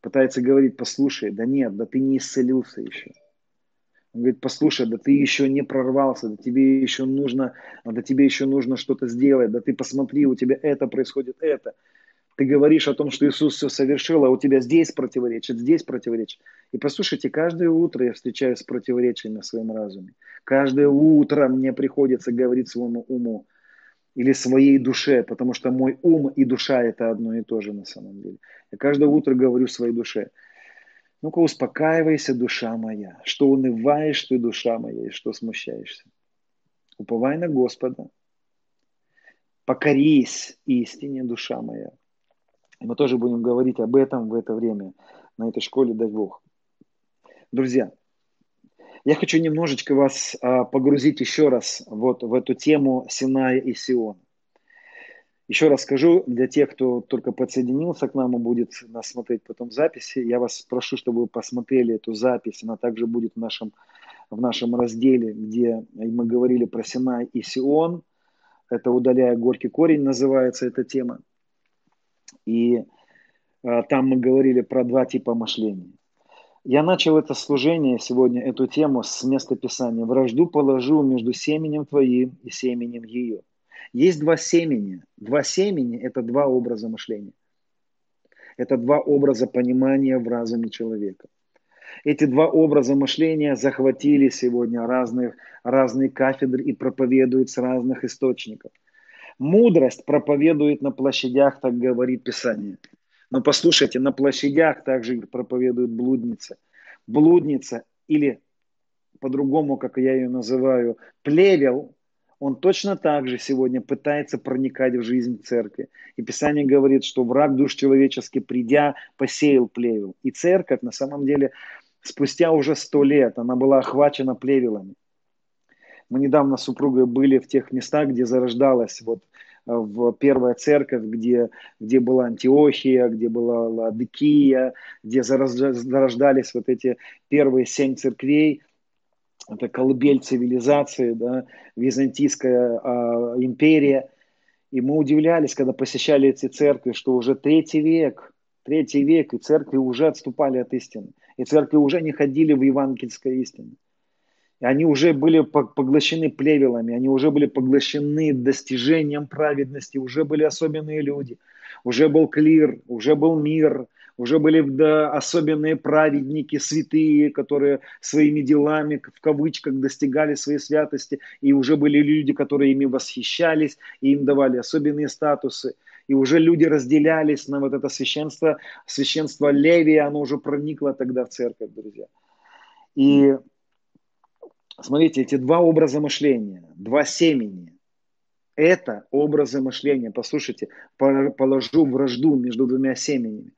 пытается говорить, послушай, да нет, да ты не исцелился еще. Он говорит, послушай, да ты еще не прорвался, да тебе еще нужно, да тебе еще нужно что-то сделать, да ты посмотри, у тебя это происходит, это. Ты говоришь о том, что Иисус все совершил, а у тебя здесь противоречит, здесь противоречит. И послушайте, каждое утро я встречаюсь с противоречиями в своем разуме. Каждое утро мне приходится говорить своему уму или своей душе, потому что мой ум и душа это одно и то же на самом деле. Я каждое утро говорю своей душе – ну-ка успокаивайся, душа моя, что унываешь ты, душа моя, и что смущаешься. Уповай на Господа, покорись истине, душа моя. И мы тоже будем говорить об этом в это время, на этой школе, дай Бог. Друзья, я хочу немножечко вас а, погрузить еще раз вот в эту тему Синая и Сиона. Еще раз скажу, для тех, кто только подсоединился к нам и будет нас смотреть потом в записи, я вас прошу, чтобы вы посмотрели эту запись. Она также будет в нашем, в нашем разделе, где мы говорили про Синай и Сион. Это «Удаляя горький корень» называется эта тема. И а, там мы говорили про два типа мышления. Я начал это служение сегодня, эту тему с места Писания. «Вражду положу между семенем твоим и семенем ее». Есть два семени. Два семени – это два образа мышления. Это два образа понимания в разуме человека. Эти два образа мышления захватили сегодня разных, разные кафедры и проповедуют с разных источников. Мудрость проповедует на площадях, так говорит Писание. Но послушайте, на площадях также проповедует блудница. Блудница или по-другому, как я ее называю, плевел, он точно так же сегодня пытается проникать в жизнь церкви. И Писание говорит, что враг душ человеческий, придя, посеял плевел. И церковь, на самом деле, спустя уже сто лет, она была охвачена плевелами. Мы недавно с супругой были в тех местах, где зарождалась вот э, в первая церковь, где, где была Антиохия, где была Ладыкия, где зарождались вот эти первые семь церквей – это колыбель цивилизации, да, Византийская э, империя. И мы удивлялись, когда посещали эти церкви, что уже третий век, третий век, и церкви уже отступали от истины. И церкви уже не ходили в евангельской истине. И они уже были поглощены плевелами, они уже были поглощены достижением праведности, уже были особенные люди, уже был клир, уже был мир, уже были да, особенные праведники, святые, которые своими делами, в кавычках, достигали своей святости, и уже были люди, которые ими восхищались, и им давали особенные статусы. И уже люди разделялись на вот это священство, священство Левия, оно уже проникло тогда в церковь, друзья. И смотрите, эти два образа мышления, два семени, это образы мышления. Послушайте, положу вражду между двумя семенами.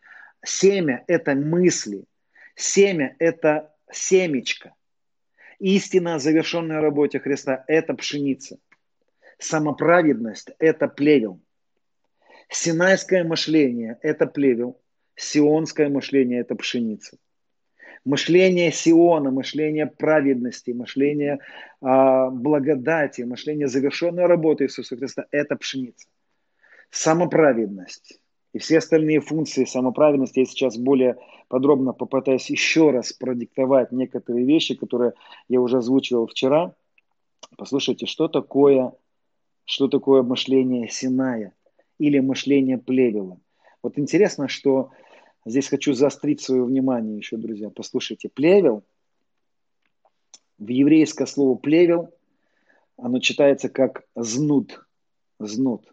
Семя – это мысли. Семя – это семечко. Истина, завершенная работе Христа – это пшеница. Самоправедность – это плевел. Синайское мышление – это плевел. Сионское мышление – это пшеница. Мышление Сиона, мышление праведности, мышление а, благодати, мышление завершенной работы Иисуса Христа – это пшеница. Самоправедность и все остальные функции самоправедности я сейчас более подробно попытаюсь еще раз продиктовать некоторые вещи, которые я уже озвучивал вчера. Послушайте, что такое, что такое мышление Синая или мышление Плевела? Вот интересно, что здесь хочу заострить свое внимание еще, друзья. Послушайте, Плевел, в еврейское слово Плевел, оно читается как זנות, זנות.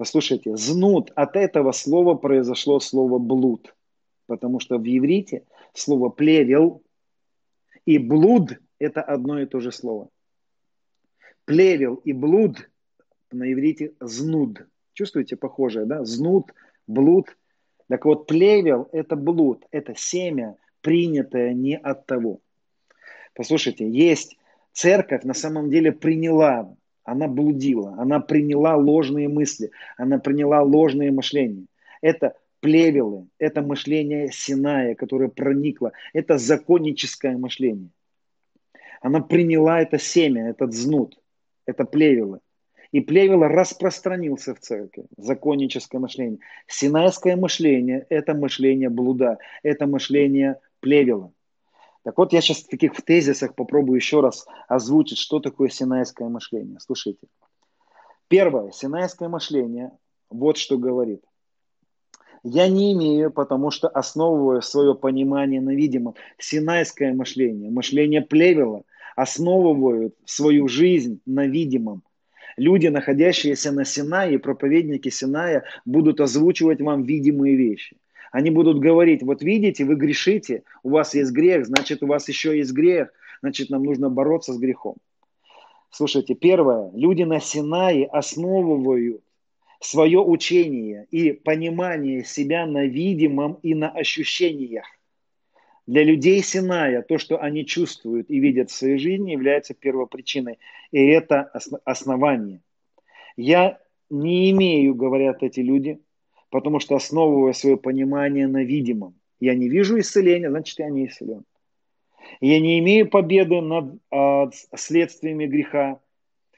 Послушайте, זנות, от этого слова произошло слово блуд, потому что в иврите слово плевел и блуд – это одно и то же слово. Плевел и блуд на иврите זנות. Чувствуете похожее, да? זנות, блуд. Так вот, плевел – это блуд, это семя, принятое не от того. Послушайте, есть церковь на самом деле приняла, она блудила, она приняла ложные мысли, она приняла ложные мышления. Это плевелы, это мышление Синая, которое проникло, это законническое мышление. Она приняла это семя, этот знут, это плевелы. И плевело распространился в церкви, законническое мышление. Синайское мышление – это мышление блуда, это мышление плевела. Так вот, я сейчас в таких в тезисах попробую еще раз озвучить, что такое синайское мышление. Слушайте. Первое, синайское мышление, вот что говорит. Я не имею, потому что основываю свое понимание на видимом. Синайское мышление, мышление плевела, основывают свою жизнь на видимом. Люди, находящиеся на Синае, проповедники Синая, будут озвучивать вам видимые вещи. Они будут говорить, вот видите, вы грешите, у вас есть грех, значит, у вас еще есть грех, значит, нам нужно бороться с грехом. Слушайте, первое, люди на Синае основывают свое учение и понимание себя на видимом и на ощущениях. Для людей Синая то, что они чувствуют и видят в своей жизни, является первопричиной. И это основание. Я не имею, говорят эти люди, потому что основывая свое понимание на видимом. Я не вижу исцеления, значит, я не исцелен. Я не имею победы над а, следствиями греха,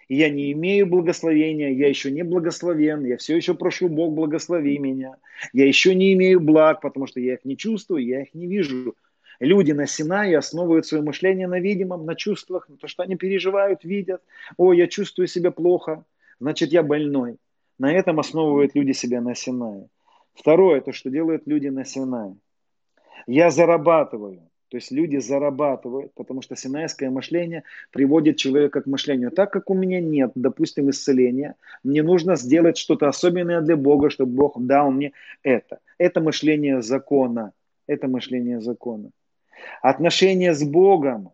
я не имею благословения, я еще не благословен, я все еще прошу Бог благослови меня. Я еще не имею благ, потому что я их не чувствую, я их не вижу. Люди на Синае основывают свое мышление на видимом, на чувствах, на то, что они переживают, видят. О, я чувствую себя плохо, значит, я больной. На этом основывают люди себя на Синае. Второе, то, что делают люди на Синае. Я зарабатываю. То есть люди зарабатывают, потому что синайское мышление приводит человека к мышлению. Так как у меня нет, допустим, исцеления, мне нужно сделать что-то особенное для Бога, чтобы Бог дал мне это. Это мышление закона. Это мышление закона. Отношения с Богом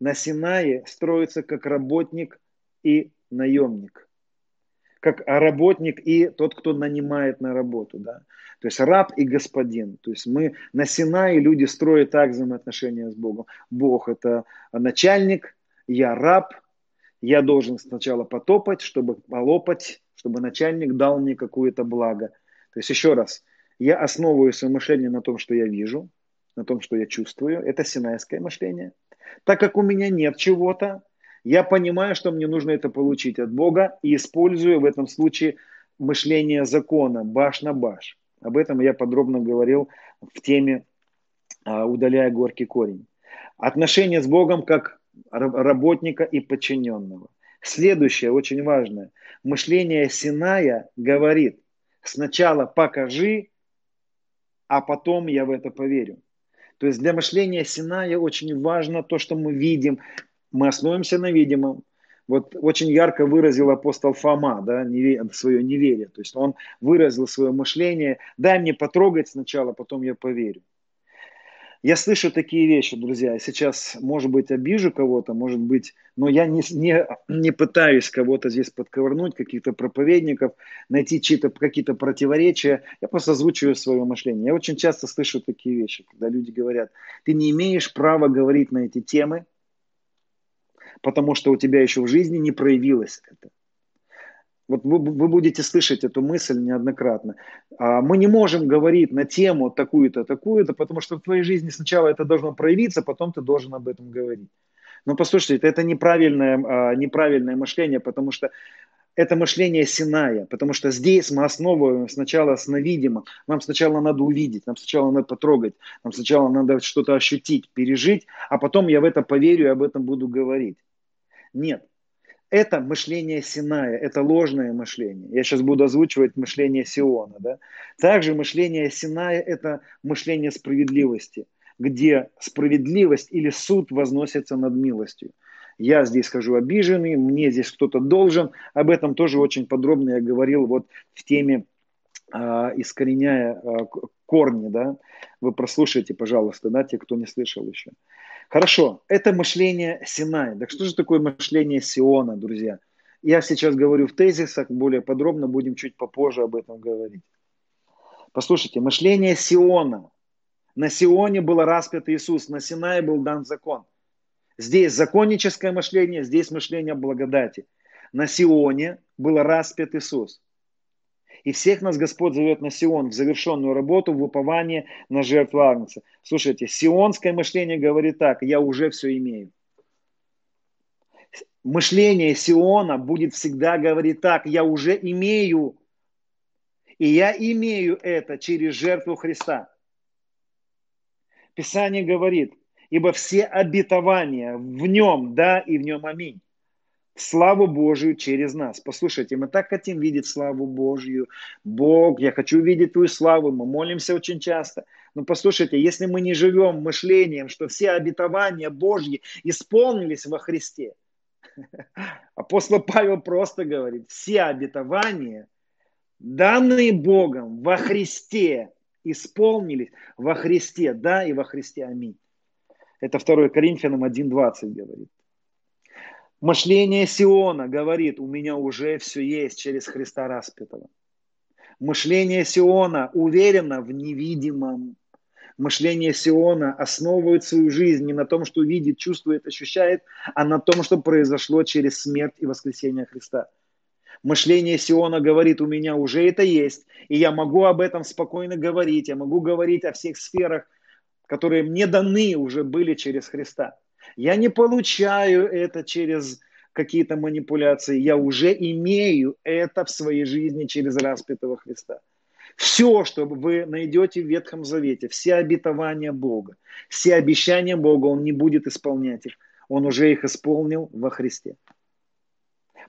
на Синае строятся как работник и наемник как работник и тот, кто нанимает на работу. Да? То есть раб и господин. То есть мы на Синае люди строят так взаимоотношения с Богом. Бог это начальник, я раб, я должен сначала потопать, чтобы полопать, чтобы начальник дал мне какое-то благо. То есть еще раз, я основываю свое мышление на том, что я вижу, на том, что я чувствую. Это синайское мышление. Так как у меня нет чего-то, я понимаю, что мне нужно это получить от Бога и использую в этом случае мышление закона, баш на баш. Об этом я подробно говорил в теме а, «Удаляя горький корень». Отношения с Богом как работника и подчиненного. Следующее, очень важное. Мышление Синая говорит, сначала покажи, а потом я в это поверю. То есть для мышления Синая очень важно то, что мы видим, мы основываемся на видимом. Вот очень ярко выразил апостол Фома да, свое неверие. То есть он выразил свое мышление. Дай мне потрогать сначала, потом я поверю. Я слышу такие вещи, друзья. Сейчас, может быть, обижу кого-то, может быть, но я не, не, не пытаюсь кого-то здесь подковырнуть, каких-то проповедников, найти чьи-то, какие-то противоречия. Я просто озвучиваю свое мышление. Я очень часто слышу такие вещи, когда люди говорят, ты не имеешь права говорить на эти темы, потому что у тебя еще в жизни не проявилось это. Вот вы, вы будете слышать эту мысль неоднократно. А, мы не можем говорить на тему такую-то, такую-то, потому что в твоей жизни сначала это должно проявиться, потом ты должен об этом говорить. Но послушайте, это неправильное, а, неправильное мышление, потому что это мышление Синая, потому что здесь мы основываем сначала с. Нам сначала надо увидеть, нам сначала надо потрогать, нам сначала надо что-то ощутить, пережить, а потом я в это поверю и об этом буду говорить. Нет, это мышление Синая, это ложное мышление. Я сейчас буду озвучивать мышление Сиона. Да? Также мышление Синая – это мышление справедливости, где справедливость или суд возносится над милостью я здесь хожу обиженный, мне здесь кто-то должен. Об этом тоже очень подробно я говорил вот в теме э, искореняя э, корни, да. Вы прослушайте, пожалуйста, да, те, кто не слышал еще. Хорошо, это мышление Синай. Так что же такое мышление Сиона, друзья? Я сейчас говорю в тезисах, более подробно будем чуть попозже об этом говорить. Послушайте, мышление Сиона. На Сионе был распят Иисус, на Синае был дан закон. Здесь законническое мышление, здесь мышление благодати. На Сионе был распят Иисус. И всех нас Господь зовет на Сион, в завершенную работу, в упование на жертву Агнца. Слушайте, сионское мышление говорит так, я уже все имею. Мышление Сиона будет всегда говорить так, я уже имею. И я имею это через жертву Христа. Писание говорит, ибо все обетования в нем, да, и в нем аминь. Славу Божию через нас. Послушайте, мы так хотим видеть славу Божью. Бог, я хочу видеть Твою славу. Мы молимся очень часто. Но послушайте, если мы не живем мышлением, что все обетования Божьи исполнились во Христе, апостол Павел просто говорит, все обетования, данные Богом во Христе, исполнились во Христе, да, и во Христе, аминь. Это 2 Коринфянам 1.20 говорит. Мышление Сиона говорит, у меня уже все есть через Христа распятого. Мышление Сиона уверено в невидимом. Мышление Сиона основывает свою жизнь не на том, что видит, чувствует, ощущает, а на том, что произошло через смерть и воскресение Христа. Мышление Сиона говорит, у меня уже это есть, и я могу об этом спокойно говорить, я могу говорить о всех сферах которые мне даны уже были через Христа. Я не получаю это через какие-то манипуляции, я уже имею это в своей жизни через распятого Христа. Все, что вы найдете в Ветхом Завете, все обетования Бога, все обещания Бога, Он не будет исполнять их. Он уже их исполнил во Христе.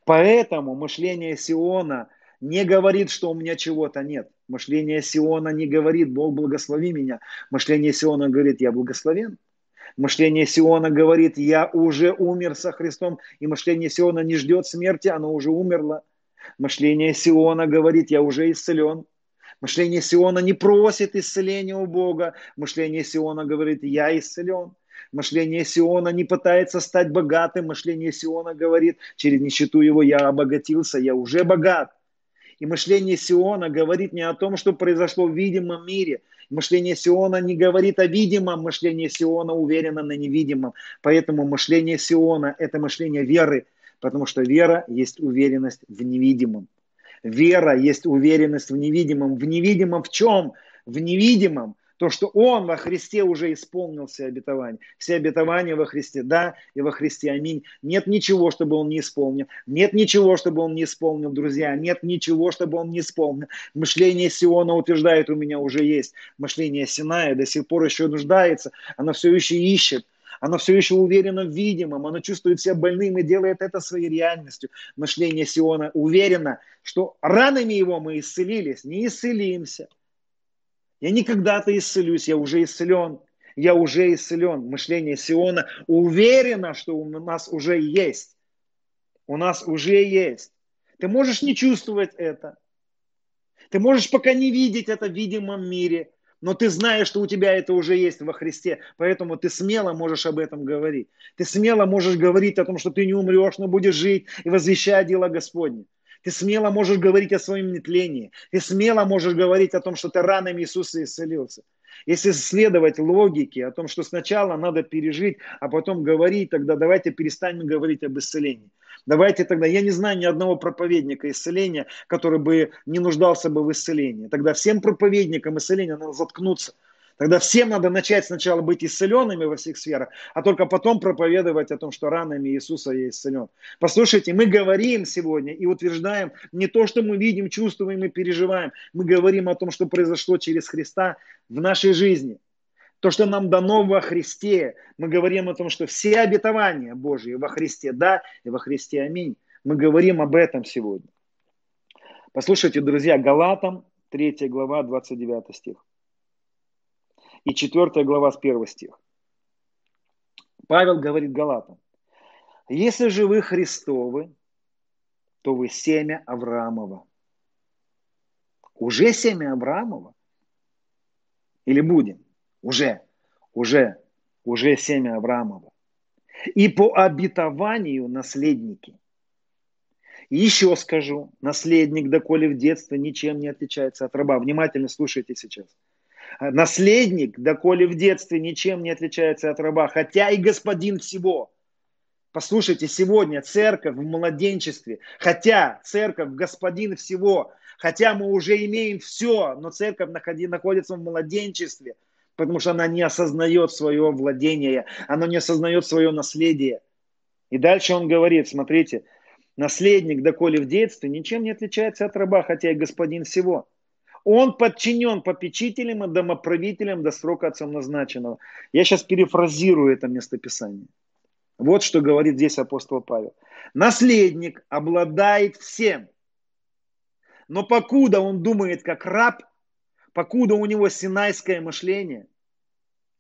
Поэтому мышление Сиона – не говорит, что у меня чего-то нет. Мышление Сиона не говорит, Бог благослови меня. Мышление Сиона говорит, я благословен. Мышление Сиона говорит, я уже умер со Христом. И мышление Сиона не ждет смерти, оно уже умерло. Мышление Сиона говорит, я уже исцелен. Мышление Сиона не просит исцеления у Бога. Мышление Сиона говорит, я исцелен. Мышление Сиона не пытается стать богатым. Мышление Сиона говорит, через нищету его я обогатился, я уже богат. И мышление Сиона говорит не о том, что произошло в видимом мире. Мышление Сиона не говорит о видимом, мышление Сиона уверено на невидимом. Поэтому мышление Сиона – это мышление веры, потому что вера есть уверенность в невидимом. Вера есть уверенность в невидимом. В невидимом в чем? В невидимом то, что Он во Христе уже исполнил все обетования. Все обетования во Христе, да, и во Христе, аминь. Нет ничего, чтобы Он не исполнил. Нет ничего, чтобы Он не исполнил, друзья. Нет ничего, чтобы Он не исполнил. Мышление Сиона утверждает, у меня уже есть. Мышление Синая до сих пор еще нуждается. Оно все еще ищет. Оно все еще уверено в видимом, оно чувствует себя больным и делает это своей реальностью. Мышление Сиона уверено, что ранами его мы исцелились, не исцелимся. Я не когда-то исцелюсь, я уже исцелен. Я уже исцелен. Мышление Сиона уверено, что у нас уже есть. У нас уже есть. Ты можешь не чувствовать это. Ты можешь пока не видеть это в видимом мире, но ты знаешь, что у тебя это уже есть во Христе, поэтому ты смело можешь об этом говорить. Ты смело можешь говорить о том, что ты не умрешь, но будешь жить и возвещать дела Господне. Ты смело можешь говорить о своем нетлении. Ты смело можешь говорить о том, что ты ранами Иисуса исцелился. Если следовать логике о том, что сначала надо пережить, а потом говорить, тогда давайте перестанем говорить об исцелении. Давайте тогда, я не знаю ни одного проповедника исцеления, который бы не нуждался бы в исцелении. Тогда всем проповедникам исцеления надо заткнуться. Тогда всем надо начать сначала быть исцеленными во всех сферах, а только потом проповедовать о том, что ранами Иисуса я исцелен. Послушайте, мы говорим сегодня и утверждаем не то, что мы видим, чувствуем и переживаем. Мы говорим о том, что произошло через Христа в нашей жизни. То, что нам дано во Христе. Мы говорим о том, что все обетования Божьи во Христе да и во Христе аминь. Мы говорим об этом сегодня. Послушайте, друзья, Галатам 3 глава 29 стих и 4 глава с 1 стих. Павел говорит Галатам, если же вы Христовы, то вы семя Авраамова. Уже семя Авраамова? Или будем? Уже, уже, уже семя Авраамова. И по обетованию наследники. И еще скажу, наследник, доколе в детстве, ничем не отличается от раба. Внимательно слушайте сейчас – наследник, доколе в детстве ничем не отличается от раба, хотя и господин всего. Послушайте, сегодня церковь в младенчестве, хотя церковь господин всего, хотя мы уже имеем все, но церковь находится в младенчестве, потому что она не осознает свое владение, она не осознает свое наследие. И дальше он говорит, смотрите, наследник, доколе в детстве, ничем не отличается от раба, хотя и господин всего. Он подчинен попечителям и домоправителям до срока отцом назначенного. Я сейчас перефразирую это местописание. Вот что говорит здесь апостол Павел. Наследник обладает всем. Но покуда он думает как раб, покуда у него синайское мышление,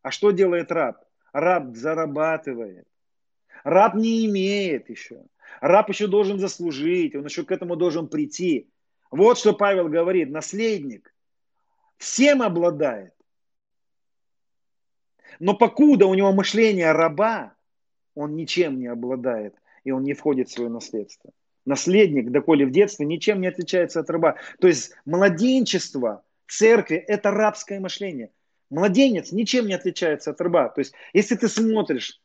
а что делает раб? Раб зарабатывает. Раб не имеет еще. Раб еще должен заслужить, он еще к этому должен прийти. Вот что Павел говорит, наследник всем обладает. Но покуда у него мышление раба, он ничем не обладает, и он не входит в свое наследство. Наследник, доколе в детстве, ничем не отличается от раба. То есть младенчество церкви – это рабское мышление. Младенец ничем не отличается от раба. То есть если ты смотришь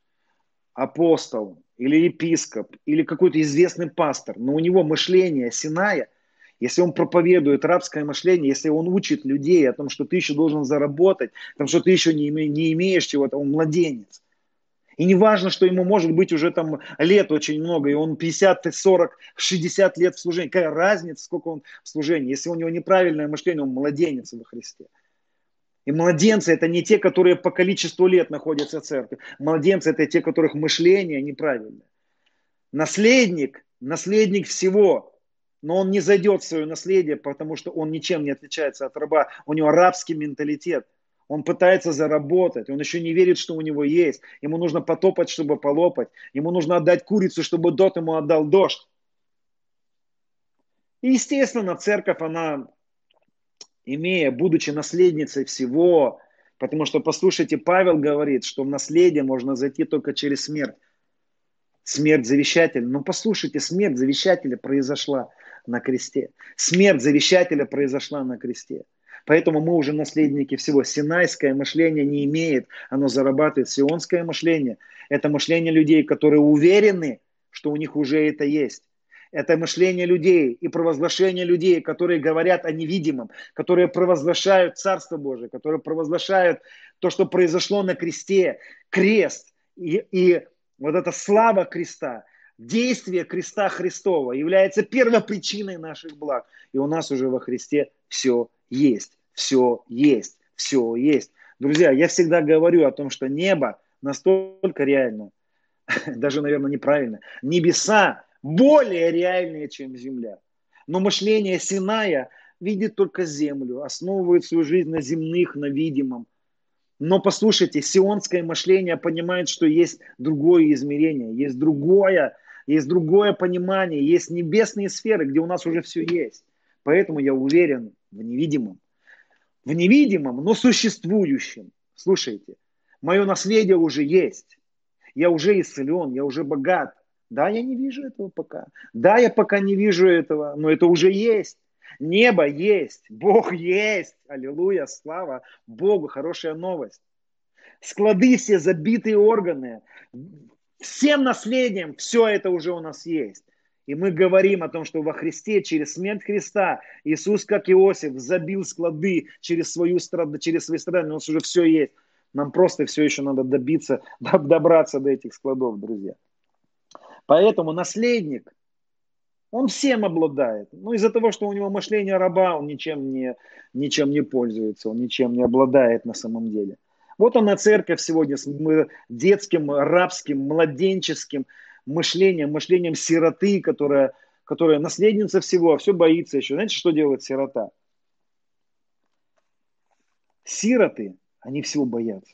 апостол или епископ или какой-то известный пастор, но у него мышление Синая – если он проповедует рабское мышление, если он учит людей о том, что ты еще должен заработать, о том, что ты еще не, име, не имеешь чего-то, он младенец. И не важно, что ему может быть уже там лет очень много, и он 50, 40, 60 лет в служении. Какая разница, сколько он в служении? Если у него неправильное мышление, он младенец во Христе. И младенцы это не те, которые по количеству лет находятся в церкви. Младенцы это те, которых мышление неправильное. Наследник, наследник всего но он не зайдет в свое наследие, потому что он ничем не отличается от раба. У него рабский менталитет. Он пытается заработать, он еще не верит, что у него есть. Ему нужно потопать, чтобы полопать. Ему нужно отдать курицу, чтобы дот ему отдал дождь. И, естественно, церковь, она, имея, будучи наследницей всего, потому что, послушайте, Павел говорит, что в наследие можно зайти только через смерть. Смерть завещателя. Ну, послушайте, смерть завещателя произошла на кресте. Смерть завещателя произошла на кресте. Поэтому мы уже наследники всего. Синайское мышление не имеет, оно зарабатывает. Сионское мышление – это мышление людей, которые уверены, что у них уже это есть. Это мышление людей и провозглашение людей, которые говорят о невидимом, которые провозглашают Царство Божие, которые провозглашают то, что произошло на кресте, крест и, и вот эта слава креста – действие креста Христова является первопричиной наших благ. И у нас уже во Христе все есть, все есть, все есть. Друзья, я всегда говорю о том, что небо настолько реально, даже, наверное, неправильно, небеса более реальные, чем земля. Но мышление Синая видит только землю, основывает свою жизнь на земных, на видимом. Но послушайте, сионское мышление понимает, что есть другое измерение, есть другое есть другое понимание, есть небесные сферы, где у нас уже все есть. Поэтому я уверен в невидимом. В невидимом, но существующем. Слушайте, мое наследие уже есть. Я уже исцелен, я уже богат. Да, я не вижу этого пока. Да, я пока не вижу этого, но это уже есть. Небо есть, Бог есть. Аллилуйя, слава Богу, хорошая новость. Склады все, забитые органы, Всем наследием все это уже у нас есть. И мы говорим о том, что во Христе, через смерть Христа, Иисус, как Иосиф, забил склады через, свою страд... через свои страдания, у нас уже все есть. Нам просто все еще надо добиться, добраться до этих складов, друзья. Поэтому наследник, он всем обладает. Но из-за того, что у него мышление раба, он ничем не, ничем не пользуется, он ничем не обладает на самом деле. Вот она церковь сегодня с детским, рабским, младенческим мышлением, мышлением сироты, которая, которая наследница всего, а все боится еще. Знаете, что делает сирота? Сироты, они всего боятся.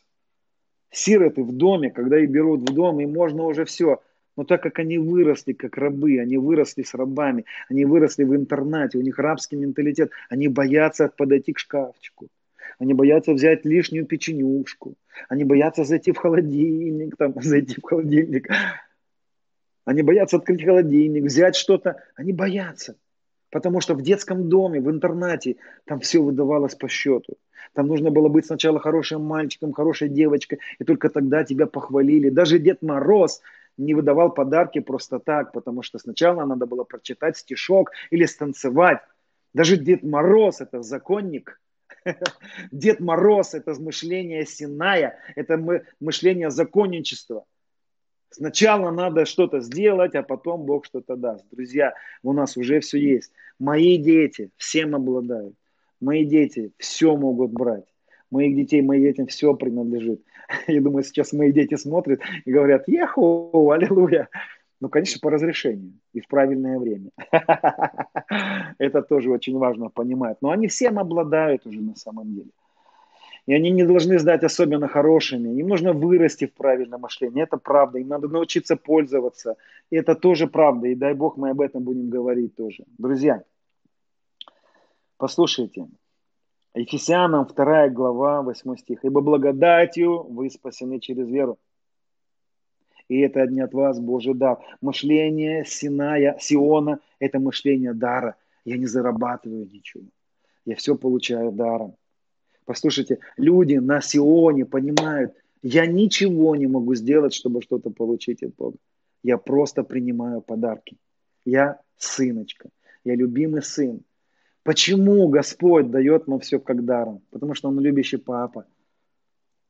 Сироты в доме, когда их берут в дом, им можно уже все. Но так как они выросли как рабы, они выросли с рабами, они выросли в интернате, у них рабский менталитет, они боятся подойти к шкафчику. Они боятся взять лишнюю печенюшку. Они боятся зайти в холодильник, там, зайти в холодильник. Они боятся открыть холодильник, взять что-то. Они боятся. Потому что в детском доме, в интернате, там все выдавалось по счету. Там нужно было быть сначала хорошим мальчиком, хорошей девочкой, и только тогда тебя похвалили. Даже Дед Мороз не выдавал подарки просто так, потому что сначала надо было прочитать стишок или станцевать. Даже Дед Мороз – это законник. Дед Мороз – это мышление Синая, это мышление законничества. Сначала надо что-то сделать, а потом Бог что-то даст. Друзья, у нас уже все есть. Мои дети всем обладают. Мои дети все могут брать. Моих детей, моим детям все принадлежит. Я думаю, сейчас мои дети смотрят и говорят, еху, аллилуйя. Ну, конечно, по разрешению и в правильное время. Это тоже очень важно понимать. Но они всем обладают уже на самом деле. И они не должны стать особенно хорошими. Им нужно вырасти в правильном мышлении. Это правда. Им надо научиться пользоваться. И это тоже правда. И дай Бог мы об этом будем говорить тоже. Друзья, послушайте. Ефесянам 2 глава 8 стих. «Ибо благодатью вы спасены через веру. И это не от вас Божий дар. Мышление Синая, Сиона – это мышление дара. Я не зарабатываю ничего. Я все получаю даром. Послушайте, люди на Сионе понимают, я ничего не могу сделать, чтобы что-то получить от Бога. Я просто принимаю подарки. Я сыночка, я любимый сын. Почему Господь дает нам все как даром? Потому что Он любящий папа.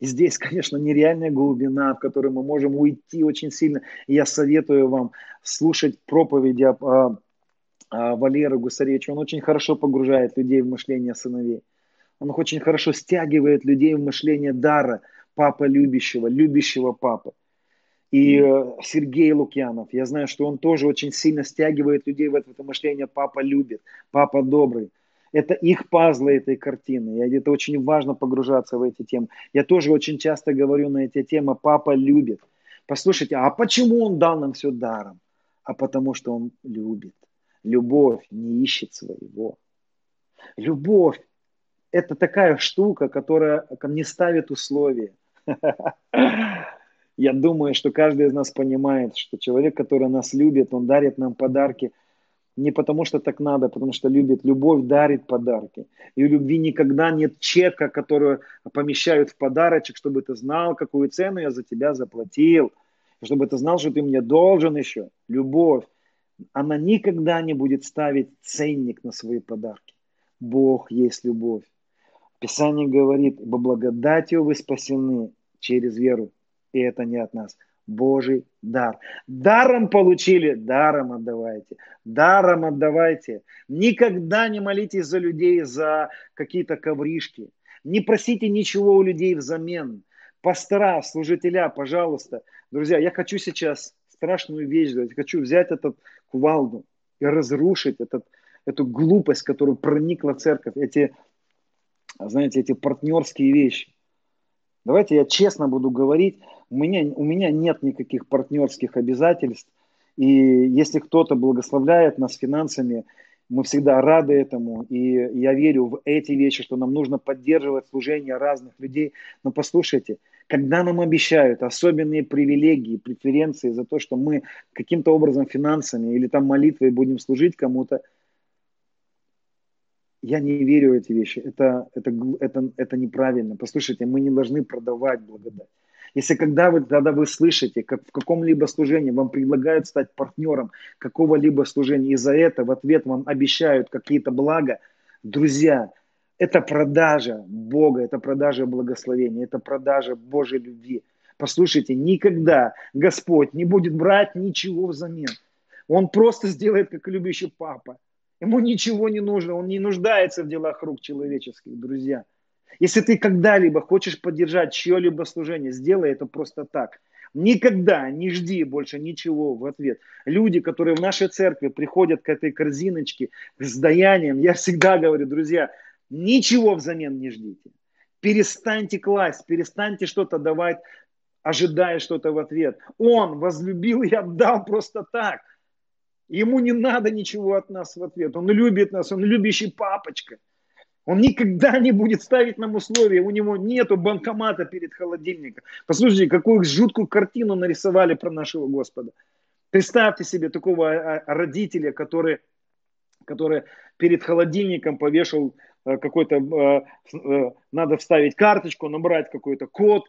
И здесь, конечно, нереальная глубина, в которой мы можем уйти очень сильно. И я советую вам слушать проповеди о, о Валеры Гусаревича. Он очень хорошо погружает людей в мышление сыновей. Он очень хорошо стягивает людей в мышление дара папа любящего, любящего папы. И э, Сергей Лукьянов, я знаю, что он тоже очень сильно стягивает людей в это мышление «папа любит», «папа добрый». Это их пазлы этой картины. И это очень важно погружаться в эти темы. Я тоже очень часто говорю на эти темы «папа любит». Послушайте, а почему он дал нам все даром? А потому что он любит. Любовь не ищет своего. Любовь это такая штука, которая не ставит условия. Я думаю, что каждый из нас понимает, что человек, который нас любит, он дарит нам подарки не потому, что так надо, а потому что любит. Любовь дарит подарки. И у любви никогда нет чека, который помещают в подарочек, чтобы ты знал, какую цену я за тебя заплатил. Чтобы ты знал, что ты мне должен еще. Любовь. Она никогда не будет ставить ценник на свои подарки. Бог есть любовь. Писание говорит, по благодатью вы спасены через веру. И это не от нас. Божий дар. Даром получили, даром отдавайте. Даром отдавайте. Никогда не молитесь за людей за какие-то ковришки. Не просите ничего у людей взамен. Пастора, служителя, пожалуйста. Друзья, я хочу сейчас страшную вещь сделать. Хочу взять этот кувалду и разрушить этот, эту глупость, которая проникла в церковь. Эти знаете, эти партнерские вещи. Давайте я честно буду говорить, у меня, у меня нет никаких партнерских обязательств, и если кто-то благословляет нас финансами, мы всегда рады этому, и я верю в эти вещи, что нам нужно поддерживать служение разных людей. Но послушайте, когда нам обещают особенные привилегии, преференции за то, что мы каким-то образом финансами или там молитвой будем служить кому-то, я не верю в эти вещи. Это, это, это, это неправильно. Послушайте, мы не должны продавать благодать. Если когда вы, когда вы слышите, как в каком-либо служении вам предлагают стать партнером какого-либо служения, и за это в ответ вам обещают какие-то блага, друзья, это продажа Бога, это продажа благословения, это продажа Божьей любви. Послушайте, никогда Господь не будет брать ничего взамен. Он просто сделает, как любящий папа. Ему ничего не нужно, он не нуждается в делах рук человеческих, друзья. Если ты когда-либо хочешь поддержать чье-либо служение, сделай это просто так. Никогда не жди больше ничего в ответ. Люди, которые в нашей церкви приходят к этой корзиночке с даянием, я всегда говорю, друзья, ничего взамен не ждите. Перестаньте класть, перестаньте что-то давать, ожидая что-то в ответ. Он возлюбил и отдал просто так – Ему не надо ничего от нас в ответ. Он любит нас, он любящий папочка. Он никогда не будет ставить нам условия. У него нету банкомата перед холодильником. Послушайте, какую жуткую картину нарисовали про нашего Господа. Представьте себе такого а, а, родителя, который, который перед холодильником повешал э, какой-то, э, э, надо вставить карточку, набрать какой-то код,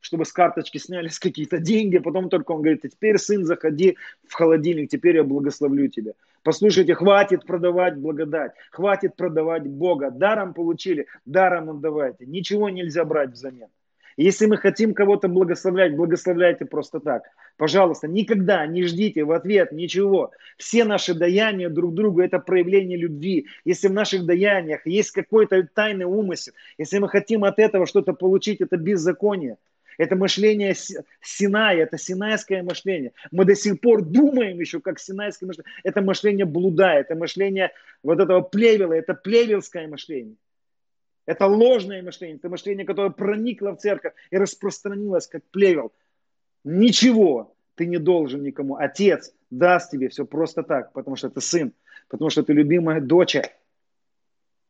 чтобы с карточки снялись какие-то деньги, потом только он говорит, а теперь, сын, заходи в холодильник, теперь я благословлю тебя. Послушайте, хватит продавать благодать, хватит продавать Бога. Даром получили, даром отдавайте. Ничего нельзя брать взамен. Если мы хотим кого-то благословлять, благословляйте просто так. Пожалуйста, никогда не ждите в ответ ничего. Все наши даяния друг другу – это проявление любви. Если в наших даяниях есть какой-то тайный умысел, если мы хотим от этого что-то получить, это беззаконие. Это мышление Синая, это синайское мышление. Мы до сих пор думаем еще, как синайское мышление. Это мышление блуда, это мышление вот этого плевела, это плевелское мышление. Это ложное мышление, это мышление, которое проникло в церковь и распространилось как плевел. Ничего ты не должен никому. Отец даст тебе все просто так, потому что ты сын, потому что ты любимая дочь.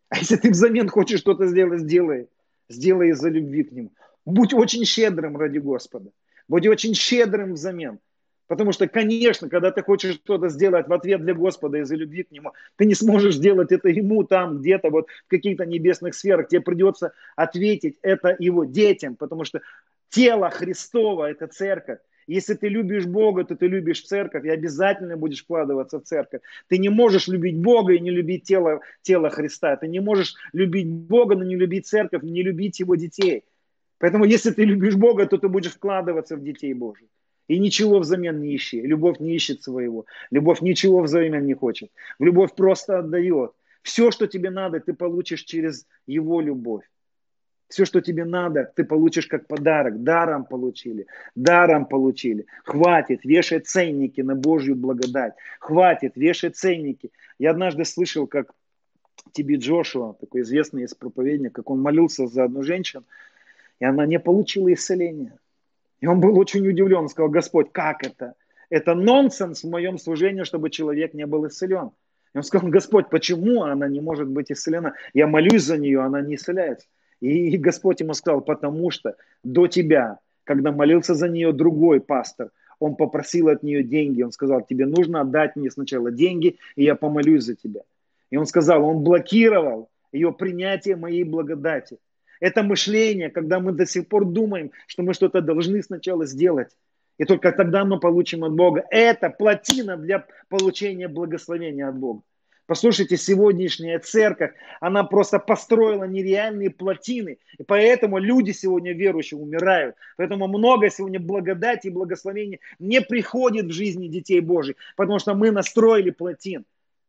А если ты взамен хочешь что-то сделать, сделай. Сделай из-за любви к нему. Будь очень щедрым ради Господа. Будь очень щедрым взамен. Потому что, конечно, когда ты хочешь что-то сделать в ответ для Господа из-за любви к Нему, ты не сможешь сделать это Ему там, где-то вот в каких-то небесных сферах. Тебе придется ответить это Его детям, потому что тело Христова – это церковь. Если ты любишь Бога, то ты любишь церковь и обязательно будешь вкладываться в церковь. Ты не можешь любить Бога и не любить тело, тело Христа. Ты не можешь любить Бога, но не любить церковь, не любить Его детей. Поэтому если ты любишь Бога, то ты будешь вкладываться в детей Божьих. И ничего взамен не ищи. Любовь не ищет своего. Любовь ничего взамен не хочет. Любовь просто отдает. Все, что тебе надо, ты получишь через его любовь. Все, что тебе надо, ты получишь как подарок. Даром получили. Даром получили. Хватит, вешай ценники на Божью благодать. Хватит, вешай ценники. Я однажды слышал, как Тебе Джошуа, такой известный из проповедник, как он молился за одну женщину, и она не получила исцеления. И он был очень удивлен, он сказал, Господь, как это? Это нонсенс в моем служении, чтобы человек не был исцелен. И он сказал, Господь, почему она не может быть исцелена? Я молюсь за нее, она не исцеляется. И Господь ему сказал, потому что до тебя, когда молился за нее другой пастор, он попросил от нее деньги. Он сказал, тебе нужно отдать мне сначала деньги, и я помолюсь за тебя. И он сказал, он блокировал ее принятие моей благодати. Это мышление, когда мы до сих пор думаем, что мы что-то должны сначала сделать. И только тогда мы получим от Бога. Это плотина для получения благословения от Бога. Послушайте, сегодняшняя церковь, она просто построила нереальные плотины. И поэтому люди сегодня верующие умирают. Поэтому много сегодня благодати и благословения не приходит в жизни детей Божьих. Потому что мы настроили плотин.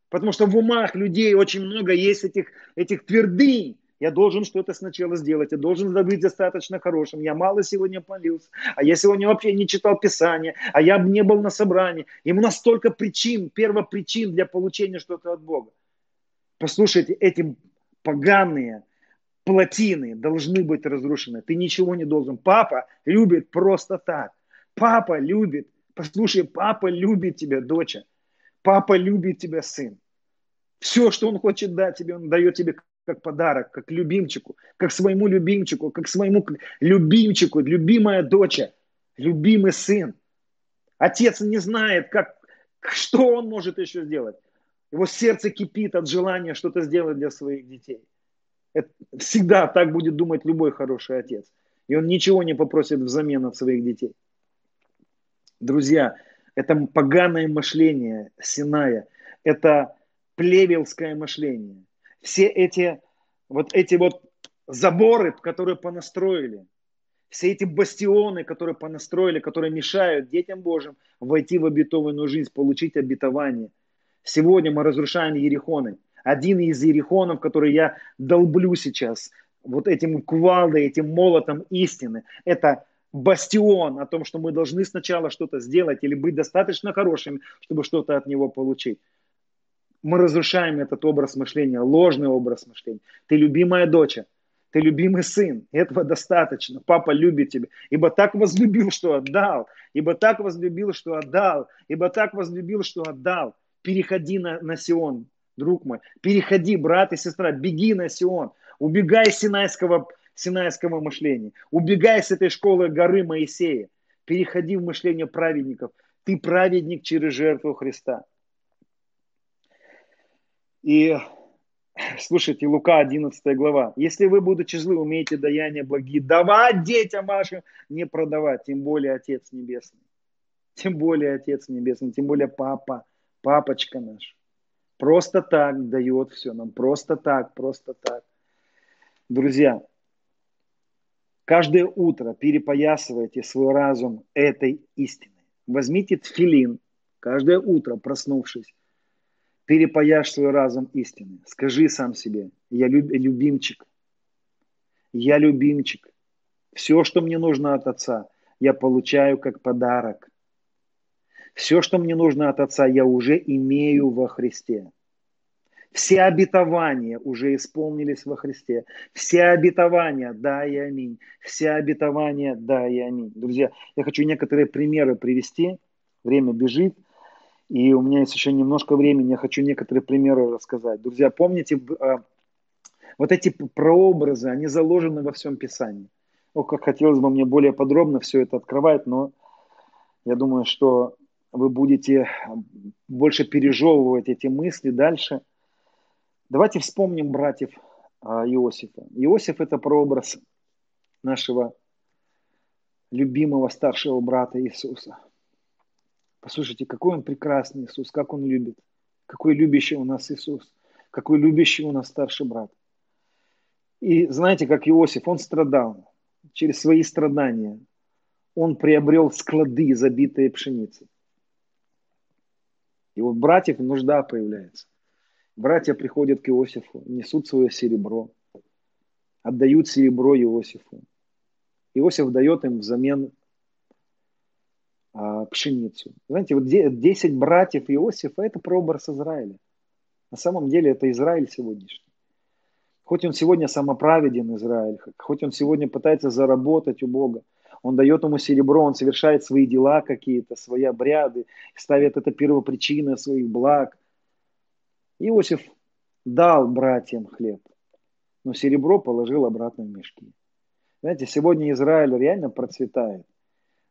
Потому что в умах людей очень много есть этих, этих твердынь я должен что-то сначала сделать, я должен быть достаточно хорошим. Я мало сегодня молился, а я сегодня вообще не читал Писание, а я не был на собрании. Ему настолько причин, первопричин для получения что-то от Бога. Послушайте, эти поганые плотины должны быть разрушены. Ты ничего не должен. Папа любит просто так. Папа любит. Послушай, папа любит тебя, доча. Папа любит тебя, сын. Все, что он хочет дать тебе, он дает тебе как подарок, как любимчику, как своему любимчику, как своему любимчику, любимая дочь, любимый сын. Отец не знает, как, что он может еще сделать. Его сердце кипит от желания что-то сделать для своих детей. Это всегда так будет думать любой хороший отец. И он ничего не попросит взамен от своих детей. Друзья, это поганое мышление Синая, это плевелское мышление. Все эти вот эти вот заборы, которые понастроили, все эти бастионы, которые понастроили, которые мешают детям Божьим войти в обетованную жизнь, получить обетование. Сегодня мы разрушаем Ерехоны. Один из Ерехонов, который я долблю сейчас, вот этим кувалдой, этим молотом истины, это бастион о том, что мы должны сначала что-то сделать или быть достаточно хорошими, чтобы что-то от него получить. Мы разрушаем этот образ мышления, ложный образ мышления. Ты любимая дочь, ты любимый сын. Этого достаточно. Папа любит тебя. Ибо так возлюбил, что отдал. Ибо так возлюбил, что отдал. Ибо так возлюбил, что отдал. Переходи на, на Сион, друг мой. Переходи, брат и сестра. Беги на Сион. Убегай с синайского, синайского мышления. Убегай с этой школы горы Моисея. Переходи в мышление праведников. Ты праведник через жертву Христа. И Слушайте, Лука 11 глава. Если вы, будучи злы, умеете даяния благие, давать детям вашим, не продавать, тем более Отец Небесный. Тем более Отец Небесный, тем более Папа, Папочка наш. Просто так дает все нам, просто так, просто так. Друзья, каждое утро перепоясывайте свой разум этой истиной. Возьмите тфилин, каждое утро проснувшись, перепаяшь свой разум истины. Скажи сам себе, я люб, любимчик, я любимчик. Все, что мне нужно от Отца, я получаю как подарок. Все, что мне нужно от Отца, я уже имею во Христе. Все обетования уже исполнились во Христе. Все обетования, да и аминь. Все обетования, да и аминь. Друзья, я хочу некоторые примеры привести. Время бежит. И у меня есть еще немножко времени, я хочу некоторые примеры рассказать. Друзья, помните, а, вот эти прообразы, они заложены во всем Писании. О, как хотелось бы мне более подробно все это открывать, но я думаю, что вы будете больше пережевывать эти мысли дальше. Давайте вспомним братьев а, Иосифа. Иосиф – это прообраз нашего любимого старшего брата Иисуса – Послушайте, какой он прекрасный Иисус, как он любит. Какой любящий у нас Иисус. Какой любящий у нас старший брат. И знаете, как Иосиф, он страдал. Через свои страдания он приобрел склады, забитые пшеницей. И вот братьев нужда появляется. Братья приходят к Иосифу, несут свое серебро, отдают серебро Иосифу. Иосиф дает им взамен пшеницу. Знаете, вот 10 братьев Иосифа – это прообраз Израиля. На самом деле это Израиль сегодняшний. Хоть он сегодня самоправеден, Израиль, хоть он сегодня пытается заработать у Бога, он дает ему серебро, он совершает свои дела какие-то, свои обряды, ставит это первопричиной своих благ. Иосиф дал братьям хлеб, но серебро положил обратно в мешки. Знаете, сегодня Израиль реально процветает.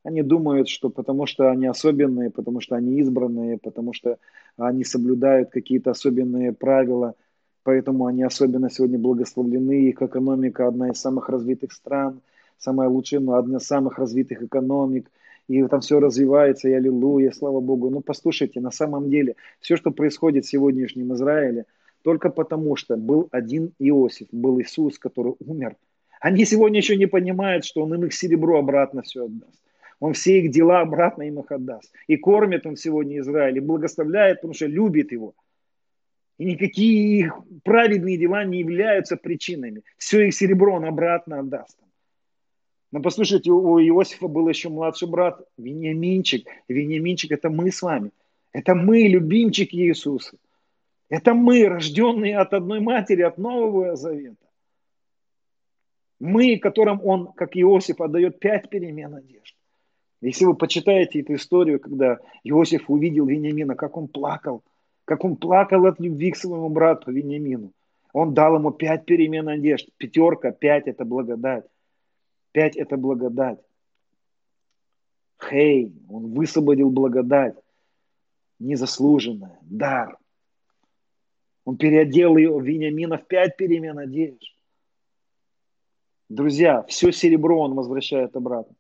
Они думают, что потому что они особенные, потому что они избранные, потому что они соблюдают какие-то особенные правила, поэтому они особенно сегодня благословлены. Их экономика одна из самых развитых стран, самая лучшая, но одна из самых развитых экономик. И там все развивается, и аллилуйя, слава Богу. Ну, послушайте, на самом деле, все, что происходит в сегодняшнем Израиле, только потому, что был один Иосиф, был Иисус, который умер. Они сегодня еще не понимают, что он им их серебро обратно все отдаст. Он все их дела обратно им их отдаст. И кормит он сегодня Израиль, и благословляет, потому что любит его. И никакие их праведные дела не являются причинами. Все их серебро он обратно отдаст. Но послушайте, у Иосифа был еще младший брат Вениаминчик. Вениаминчик это мы с вами. Это мы, любимчики Иисуса. Это мы, рожденные от одной матери, от Нового Завета. Мы, которым он, как Иосиф, отдает пять перемен одежды. Если вы почитаете эту историю, когда Иосиф увидел Вениамина, как он плакал, как он плакал от любви к своему брату Вениамину. Он дал ему пять перемен одежд. Пятерка, пять – это благодать. Пять – это благодать. Хей, он высвободил благодать. Незаслуженная, дар. Он переодел ее Вениамина в пять перемен одежд. Друзья, все серебро он возвращает обратно.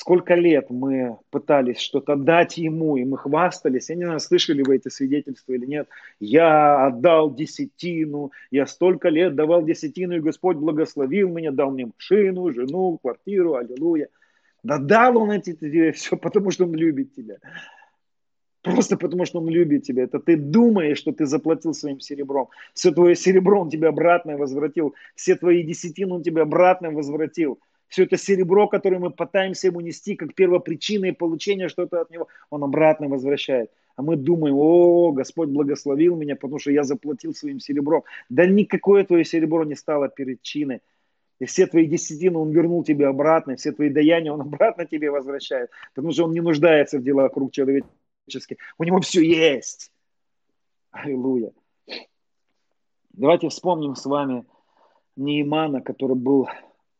Сколько лет мы пытались что-то дать ему, и мы хвастались. Я не знаю, слышали вы эти свидетельства или нет. Я отдал десятину, я столько лет давал десятину, и Господь благословил меня, дал мне машину, жену, квартиру, аллилуйя. Да дал он эти тебе все, потому что он любит тебя. Просто потому, что он любит тебя. Это ты думаешь, что ты заплатил своим серебром. Все твое серебро он тебе обратно возвратил. Все твои десятины он тебе обратно возвратил все это серебро, которое мы пытаемся ему нести как первопричиной получения что-то от него, он обратно возвращает. А мы думаем, о, Господь благословил меня, потому что я заплатил своим серебром. Да никакое твое серебро не стало причиной. И все твои десятины он вернул тебе обратно, все твои даяния он обратно тебе возвращает, потому что он не нуждается в делах рук человеческих. У него все есть. Аллилуйя. Давайте вспомним с вами Неймана, который был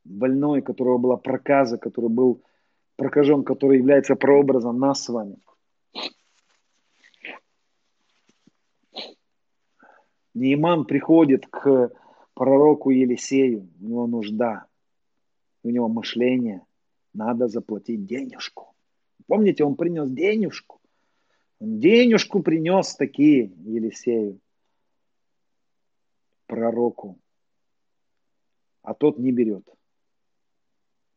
больной, у которого была проказа, который был прокажен, который является прообразом нас с вами. Неиман приходит к пророку Елисею, у него нужда, у него мышление, надо заплатить денежку. Помните, он принес денежку. Он денежку принес такие Елисею, пророку, а тот не берет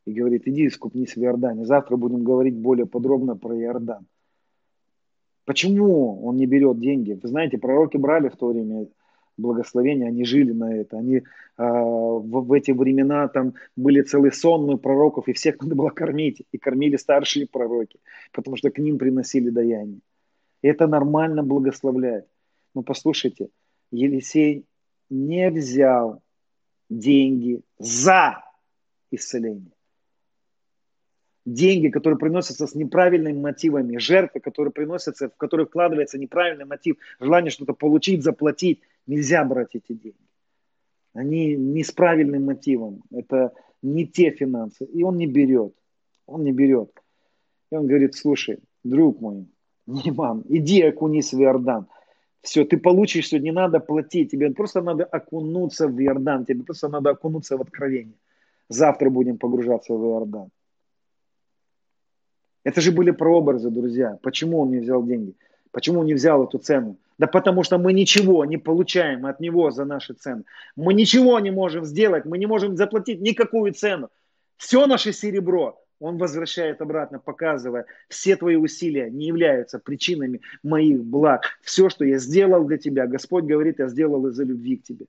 и говорит, иди искупнись в Иордане. Завтра будем говорить более подробно про Иордан. Почему он не берет деньги? Вы знаете, пророки брали в то время благословения, они жили на это. Они э, в, в эти времена там были целые сонмы пророков, и всех надо было кормить. И кормили старшие пророки, потому что к ним приносили даяние. И это нормально благословлять. Но послушайте, Елисей не взял деньги за исцеление деньги, которые приносятся с неправильными мотивами, жертвы, которые приносятся, в которые вкладывается неправильный мотив, желание что-то получить, заплатить, нельзя брать эти деньги. Они не с правильным мотивом, это не те финансы, и он не берет, он не берет. И он говорит, слушай, друг мой, не мам, иди окунись в Иордан. Все, ты получишь все, не надо платить, тебе просто надо окунуться в Иордан, тебе просто надо окунуться в откровение. Завтра будем погружаться в Иордан. Это же были прообразы, друзья. Почему он не взял деньги? Почему он не взял эту цену? Да потому что мы ничего не получаем от него за наши цены. Мы ничего не можем сделать, мы не можем заплатить никакую цену. Все наше серебро он возвращает обратно, показывая, все твои усилия не являются причинами моих благ. Все, что я сделал для тебя, Господь говорит, я сделал из-за любви к тебе.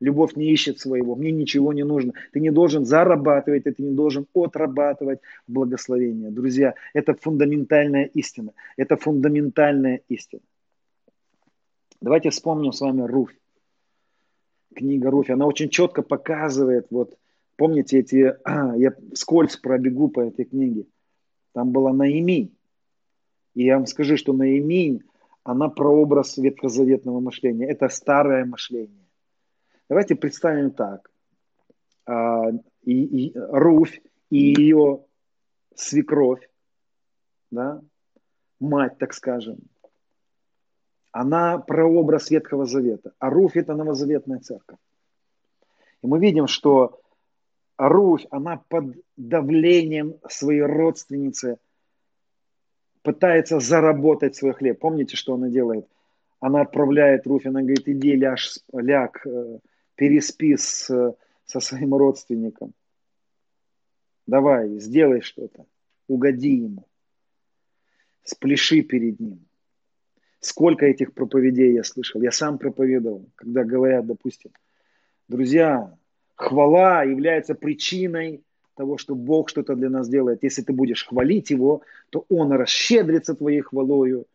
Любовь не ищет своего, мне ничего не нужно. Ты не должен зарабатывать, ты не должен отрабатывать благословение. Друзья, это фундаментальная истина. Это фундаментальная истина. Давайте вспомним с вами Руфь. Книга Руфь, она очень четко показывает, вот помните эти, я вскользь пробегу по этой книге, там была Наиминь. И я вам скажу, что Наиминь, она прообраз ветхозаветного мышления. Это старое мышление. Давайте представим так. А, и, и, Руфь и ее свекровь, да, мать, так скажем, она прообраз Ветхого Завета, а Руфь – это новозаветная церковь. И мы видим, что Руфь, она под давлением своей родственницы пытается заработать свой хлеб. Помните, что она делает? Она отправляет Руфь, она говорит, иди ляж, ляг э, переспи с, со своим родственником. Давай, сделай что-то, угоди ему, спляши перед ним. Сколько этих проповедей я слышал. Я сам проповедовал, когда говорят, допустим, друзья, хвала является причиной того, что Бог что-то для нас делает. Если ты будешь хвалить Его, то Он расщедрится твоей хвалою,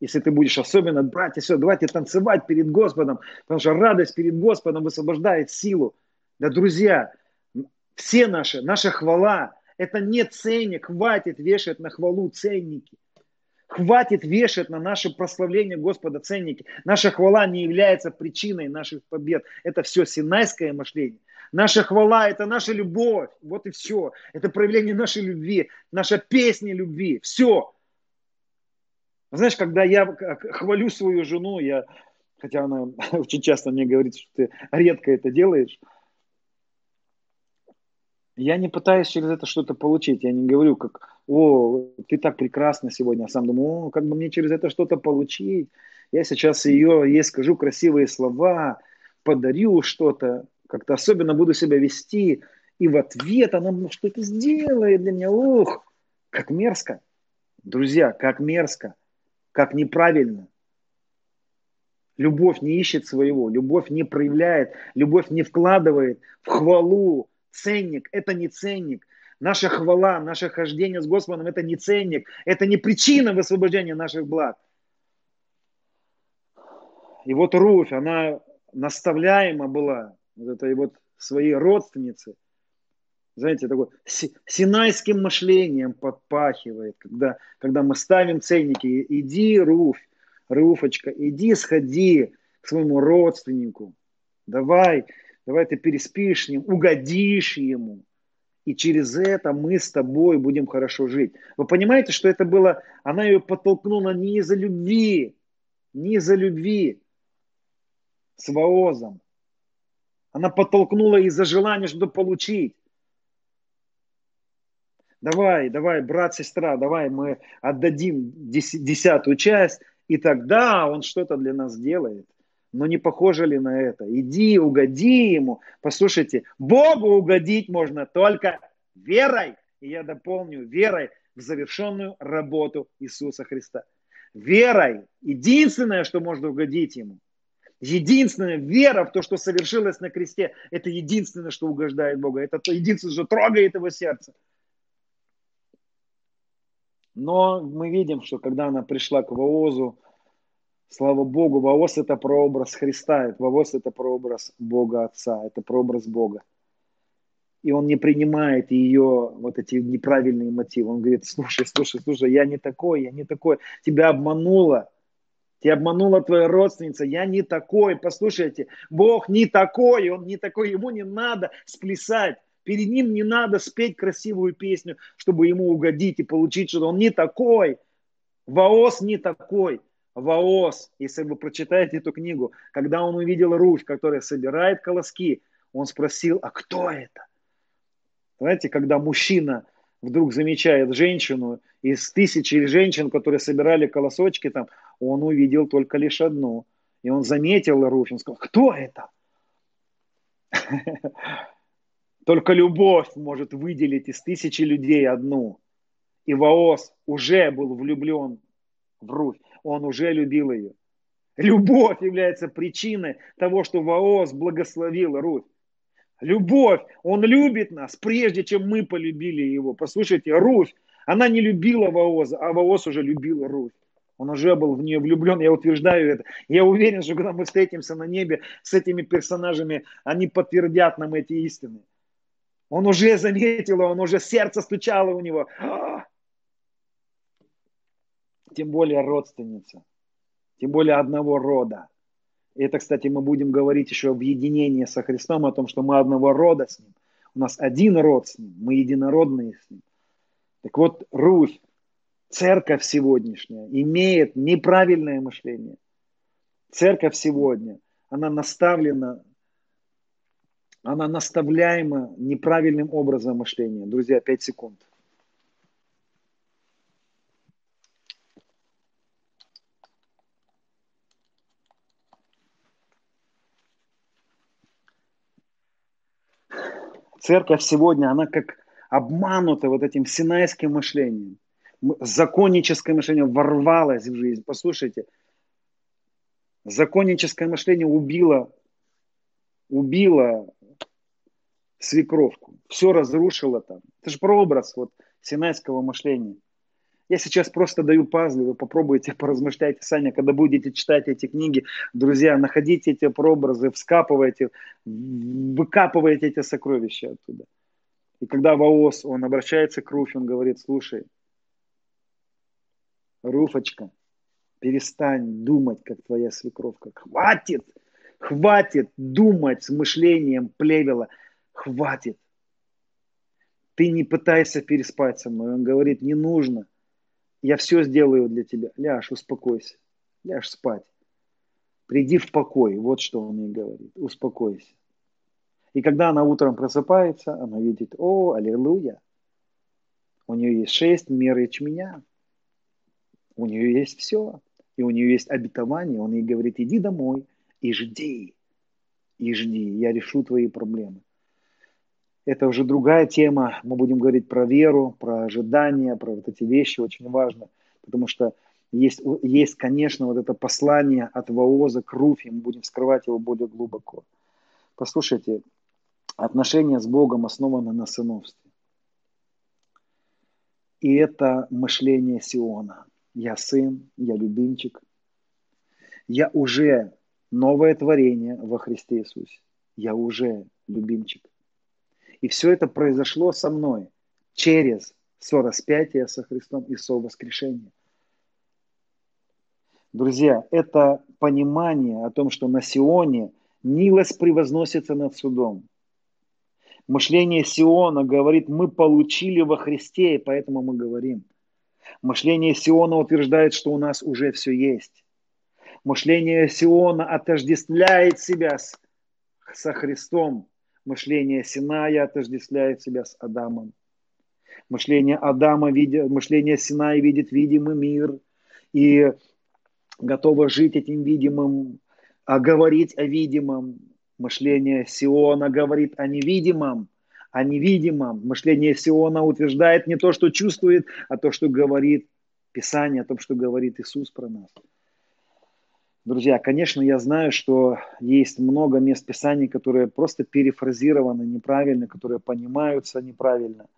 если ты будешь особенно, братья, все, давайте танцевать перед Господом, потому что радость перед Господом высвобождает силу. Да, друзья, все наши, наша хвала, это не ценник, хватит вешать на хвалу ценники. Хватит вешать на наше прославление Господа ценники. Наша хвала не является причиной наших побед. Это все синайское мышление. Наша хвала – это наша любовь. Вот и все. Это проявление нашей любви, наша песня любви. Все. Знаешь, когда я хвалю свою жену, я, хотя она очень часто мне говорит, что ты редко это делаешь, Я не пытаюсь через это что-то получить. Я не говорю, как, о, ты так прекрасна сегодня. А сам думаю, о, как бы мне через это что-то получить. Я сейчас ее, ей скажу красивые слова, подарю что-то, как-то особенно буду себя вести. И в ответ она что-то сделает для меня. Ух, как мерзко. Друзья, как мерзко, как неправильно. Любовь не ищет своего, любовь не проявляет, любовь не вкладывает в хвалу, ценник, это не ценник. Наша хвала, наше хождение с Господом, это не ценник, это не причина высвобождения наших благ. И вот Руфь, она наставляема была вот этой вот своей родственнице, знаете, такой синайским мышлением подпахивает, когда, когда мы ставим ценники. Иди, Руфь, Руфочка, иди, сходи к своему родственнику. Давай, давай ты переспишь с ним, угодишь ему. И через это мы с тобой будем хорошо жить. Вы понимаете, что это было, она ее подтолкнула не из-за любви, не из-за любви с Воозом. Она подтолкнула из-за желания что-то получить. Давай, давай, брат, сестра, давай мы отдадим десятую часть, и тогда он что-то для нас делает но не похоже ли на это? Иди, угоди ему. Послушайте, Богу угодить можно только верой. И я дополню, верой в завершенную работу Иисуса Христа. Верой. Единственное, что можно угодить ему. Единственная вера в то, что совершилось на кресте, это единственное, что угождает Бога. Это то единственное, что трогает его сердце. Но мы видим, что когда она пришла к Воозу, Слава Богу, Ваос это прообраз Христа, Ваос это прообраз Бога Отца, это прообраз Бога. И он не принимает ее вот эти неправильные мотивы. Он говорит, слушай, слушай, слушай, я не такой, я не такой. Тебя обманула, тебя обманула твоя родственница, я не такой. Послушайте, Бог не такой, он не такой, ему не надо сплясать. Перед ним не надо спеть красивую песню, чтобы ему угодить и получить что-то. Он не такой. Ваос не такой. Ваос, если вы прочитаете эту книгу, когда он увидел Руфь, которая собирает колоски, он спросил, а кто это? Знаете, когда мужчина вдруг замечает женщину, из тысячи женщин, которые собирали колосочки там, он увидел только лишь одну. И он заметил Руфь, он сказал, кто это? Только любовь может выделить из тысячи людей одну. И Ваос уже был влюблен в Руфь он уже любил ее. Любовь является причиной того, что Ваос благословил Руфь. Любовь, он любит нас, прежде чем мы полюбили его. Послушайте, Руфь, она не любила Ваоза, а Ваос уже любил Руфь. Он уже был в нее влюблен, я утверждаю это. Я уверен, что когда мы встретимся на небе с этими персонажами, они подтвердят нам эти истины. Он уже заметил, он уже сердце стучало у него. А, тем более родственница, тем более одного рода. И это, кстати, мы будем говорить еще в единении со Христом, о том, что мы одного рода с Ним. У нас один род с Ним, мы единородные с Ним. Так вот, Руфь, церковь сегодняшняя, имеет неправильное мышление. Церковь сегодня, она наставлена, она наставляема неправильным образом мышления. Друзья, 5 секунд. Церковь сегодня, она как обманута вот этим синайским мышлением. Законническое мышление ворвалось в жизнь. Послушайте, законническое мышление убило, убило свекровку. Все разрушило там. Это же прообраз вот синайского мышления. Я сейчас просто даю пазлы, вы попробуйте, поразмышляйте сами, когда будете читать эти книги, друзья, находите эти прообразы, вскапывайте, выкапывайте эти сокровища оттуда. И когда Ваос, он обращается к Руфе, он говорит, слушай, Руфочка, перестань думать, как твоя свекровка. Хватит, хватит думать с мышлением плевела. Хватит. Ты не пытайся переспать со мной. Он говорит, не нужно. Я все сделаю для тебя. Ляж, успокойся. Ляж спать. Приди в покой. Вот что он ей говорит. Успокойся. И когда она утром просыпается, она видит, о, аллилуйя, у нее есть шесть мер ячменя, у нее есть все, и у нее есть обетование, он ей говорит, иди домой и жди, и жди, я решу твои проблемы. Это уже другая тема, мы будем говорить про веру, про ожидания, про вот эти вещи, очень важно, потому что есть, есть, конечно, вот это послание от Ваоза к Руфе, мы будем вскрывать его более глубоко. Послушайте, отношения с Богом основаны на сыновстве. И это мышление Сиона. Я сын, я любимчик. Я уже новое творение во Христе Иисусе. Я уже любимчик. И все это произошло со мной через сораспятие со Христом и со воскрешение. Друзья, это понимание о том, что на Сионе милость превозносится над судом. Мышление Сиона говорит, мы получили во Христе, и поэтому мы говорим. Мышление Сиона утверждает, что у нас уже все есть. Мышление Сиона отождествляет себя с, со Христом. Мышление Синая отождествляет себя с Адамом. Мышление Адама видит, мышление Синая видит видимый мир. И готова жить этим видимым, а говорить о видимом. Мышление Сиона говорит о невидимом, о невидимом. Мышление Сиона утверждает не то, что чувствует, а то, что говорит Писание, о том, что говорит Иисус про нас. Друзья, конечно, я знаю, что есть много мест Писаний, которые просто перефразированы неправильно, которые понимаются неправильно –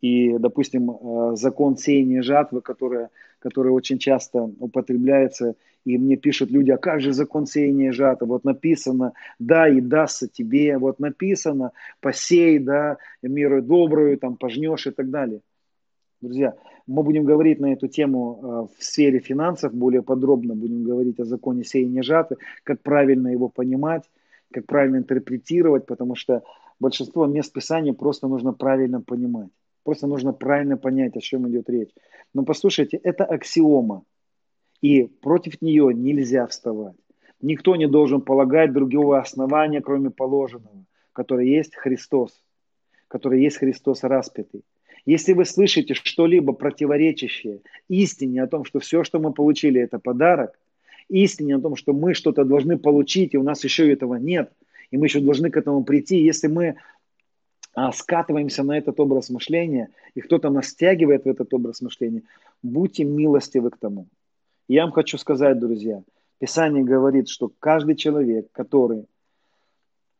и, допустим, э, закон сеяния жатвы, который, который очень часто употребляется, и мне пишут люди, а как же закон сеяния жатвы? Вот написано, да, и дастся тебе, вот написано, посей, да, миру добрую, там, пожнешь и так далее. Друзья, мы будем говорить на эту тему э, в сфере финансов более подробно, будем говорить о законе сеяния жатвы, как правильно его понимать, как правильно интерпретировать, потому что большинство мест Писания просто нужно правильно понимать. Просто нужно правильно понять, о чем идет речь. Но послушайте, это аксиома. И против нее нельзя вставать. Никто не должен полагать другого основания, кроме положенного, которое есть Христос, который есть Христос распятый. Если вы слышите что-либо противоречащее истине о том, что все, что мы получили, это подарок, истине о том, что мы что-то должны получить, и у нас еще этого нет, и мы еще должны к этому прийти, если мы а, скатываемся на этот образ мышления, и кто-то нас стягивает в этот образ мышления, будьте милостивы к тому. Я вам хочу сказать, друзья, Писание говорит, что каждый человек, который,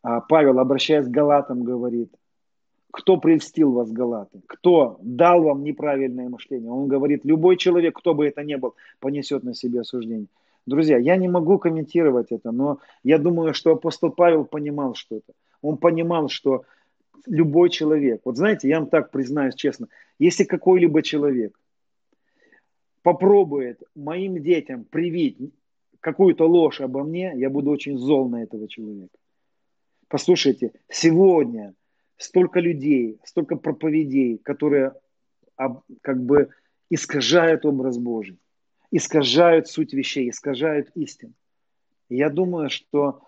а, Павел, обращаясь к Галатам, говорит, кто прельстил вас, Галаты? Кто дал вам неправильное мышление? Он говорит, любой человек, кто бы это ни был, понесет на себе осуждение. Друзья, я не могу комментировать это, но я думаю, что апостол Павел понимал что-то. Он понимал, что любой человек. Вот знаете, я вам так признаюсь честно, если какой-либо человек попробует моим детям привить какую-то ложь обо мне, я буду очень зол на этого человека. Послушайте, сегодня столько людей, столько проповедей, которые как бы искажают образ Божий, искажают суть вещей, искажают истину. я думаю, что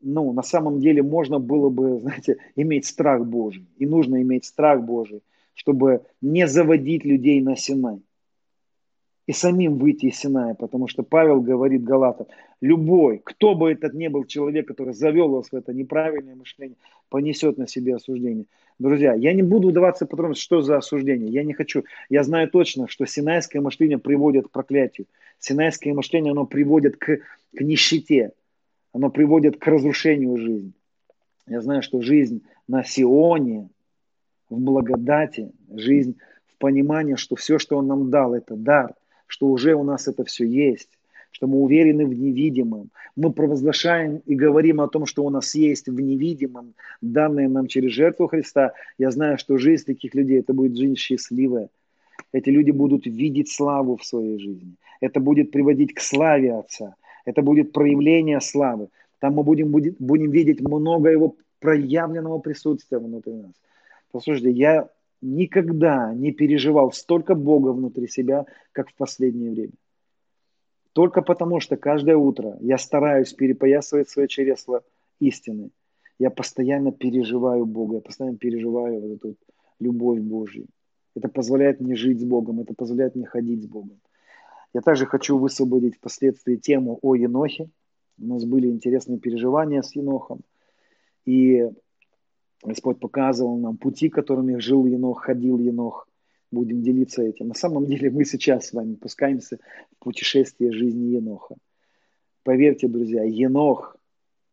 ну, на самом деле можно было бы, знаете, иметь страх Божий. И нужно иметь страх Божий, чтобы не заводить людей на Синай. И самим выйти из Синая, потому что Павел говорит Галатам, любой, кто бы этот ни был человек, который завел вас в это неправильное мышление, понесет на себе осуждение. Друзья, я не буду удаваться подробности, что за осуждение. Я не хочу. Я знаю точно, что синайское мышление приводит к проклятию. Синайское мышление, оно приводит к, к нищете оно приводит к разрушению жизни. Я знаю, что жизнь на Сионе, в благодати, жизнь в понимании, что все, что Он нам дал, это дар, что уже у нас это все есть, что мы уверены в невидимом. Мы провозглашаем и говорим о том, что у нас есть в невидимом, данное нам через жертву Христа. Я знаю, что жизнь таких людей, это будет жизнь счастливая. Эти люди будут видеть славу в своей жизни. Это будет приводить к славе Отца. Это будет проявление славы. Там мы будем, будем, будем видеть много его проявленного присутствия внутри нас. Послушайте, я никогда не переживал столько Бога внутри себя, как в последнее время. Только потому, что каждое утро я стараюсь перепоясывать свое чресло истины. я постоянно переживаю Бога, я постоянно переживаю вот эту любовь Божью. Это позволяет мне жить с Богом, это позволяет мне ходить с Богом. Я также хочу высвободить впоследствии тему о Енохе. У нас были интересные переживания с Енохом. И Господь показывал нам пути, которыми жил Енох, ходил Енох. Будем делиться этим. На самом деле мы сейчас с вами пускаемся в путешествие жизни Еноха. Поверьте, друзья, Енох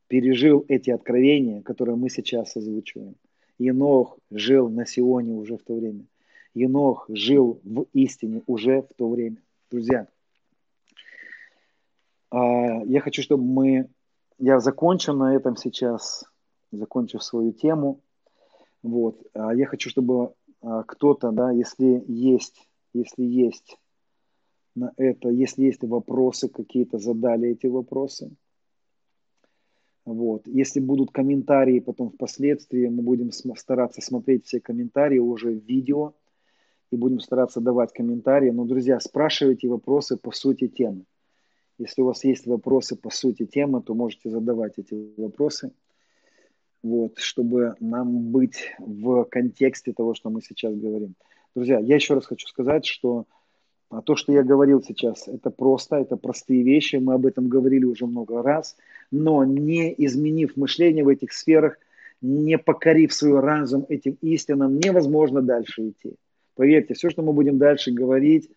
пережил эти откровения, которые мы сейчас озвучиваем. Енох жил на Сионе уже в то время. Енох жил в истине уже в то время. Друзья, а, я хочу, чтобы мы... Я закончу на этом сейчас, закончу свою тему. Вот. А я хочу, чтобы кто-то, да, если есть, если есть на это, если есть вопросы какие-то, задали эти вопросы. Вот. Если будут комментарии потом впоследствии, мы будем стараться смотреть все комментарии уже в видео и будем стараться давать комментарии. Но, друзья, спрашивайте вопросы по сути темы. Если у вас есть вопросы по сути темы, то можете задавать эти вопросы, вот, чтобы нам быть в контексте того, что мы сейчас говорим. Друзья, я еще раз хочу сказать, что а то, что я говорил сейчас, это просто, это простые вещи, мы об этом говорили уже много раз, но не изменив мышление в этих сферах, не покорив свой разум этим истинам, невозможно дальше идти. Поверьте, все, что мы будем дальше говорить,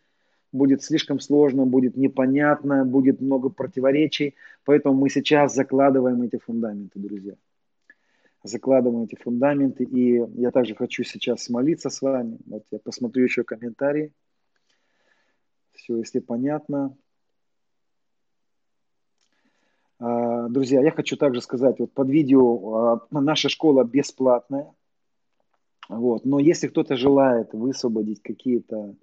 будет слишком сложно, будет непонятно, будет много противоречий, поэтому мы сейчас закладываем эти фундаменты, друзья. Закладываем эти фундаменты, и я также хочу сейчас молиться с вами. Вот я посмотрю еще комментарии. Все, если понятно. А, друзья, я хочу также сказать, вот под видео а, наша школа бесплатная, вот, но если кто-то желает высвободить какие-то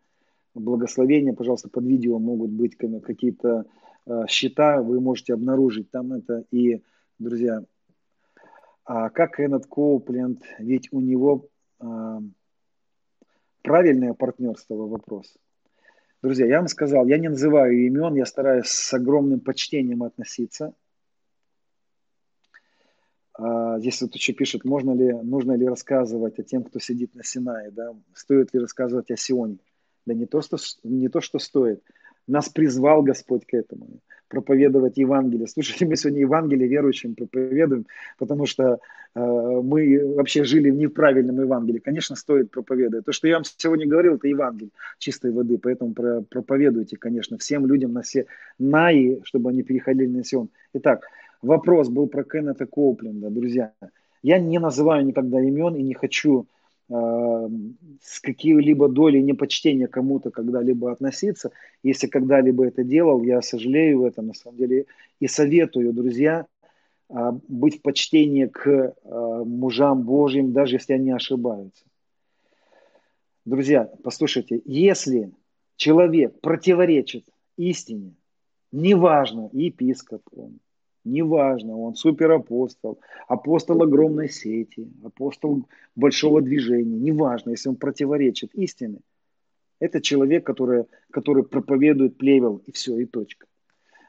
благословения, пожалуйста, под видео могут быть какие-то а, счета, вы можете обнаружить там это. И, друзья, а как Кеннет Коупленд, ведь у него правильное партнерство вопрос – Друзья, я вам сказал, я не называю имен, я стараюсь с огромным почтением относиться. А, здесь вот еще пишет, можно ли, нужно ли рассказывать о тем, кто сидит на Синае, да? стоит ли рассказывать о Сионе. Да не то, что, не то, что стоит. Нас призвал Господь к этому проповедовать Евангелие. Слушайте, мы сегодня Евангелие верующим проповедуем, потому что э, мы вообще жили в неправильном Евангелии. Конечно, стоит проповедовать. То, что я вам сегодня говорил, это Евангелие чистой воды, поэтому про, проповедуйте, конечно, всем людям на все наи, чтобы они переходили на Сион. Итак, вопрос был про Кеннета Коупленда, друзья. Я не называю никогда имен и не хочу с какой-либо долей непочтения кому-то когда-либо относиться. Если когда-либо это делал, я сожалею в этом, на самом деле, и советую, друзья, а, быть в почтении к а, мужам Божьим, даже если они ошибаются. Друзья, послушайте, если человек противоречит истине, неважно, епископ он, Неважно, он суперапостол, апостол огромной сети, апостол большого движения. Неважно, если он противоречит истине. Это человек, который, который проповедует плевел, и все, и точка.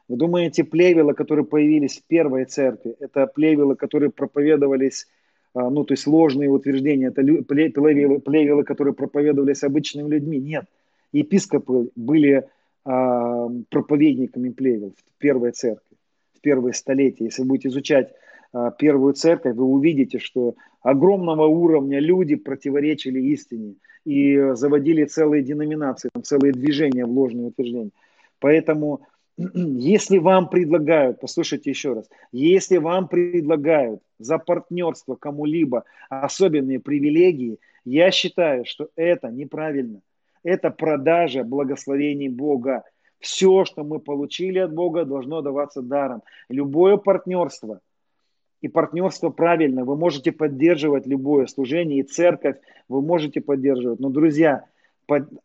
Вы думаете, плевелы, которые появились в первой церкви, это плевелы, которые проповедовались, а, ну, то есть ложные утверждения, это плевелы, плевелы которые проповедовались обычными людьми? Нет. Епископы были а, проповедниками плевел в первой церкви первые столетия. Если будете изучать а, первую церковь, вы увидите, что огромного уровня люди противоречили истине и заводили целые деноминации, целые движения в ложные утверждения. Поэтому, если вам предлагают, послушайте еще раз, если вам предлагают за партнерство кому-либо особенные привилегии, я считаю, что это неправильно. Это продажа благословений Бога. Все, что мы получили от Бога, должно даваться даром. Любое партнерство, и партнерство правильно, вы можете поддерживать любое служение, и церковь вы можете поддерживать. Но, друзья,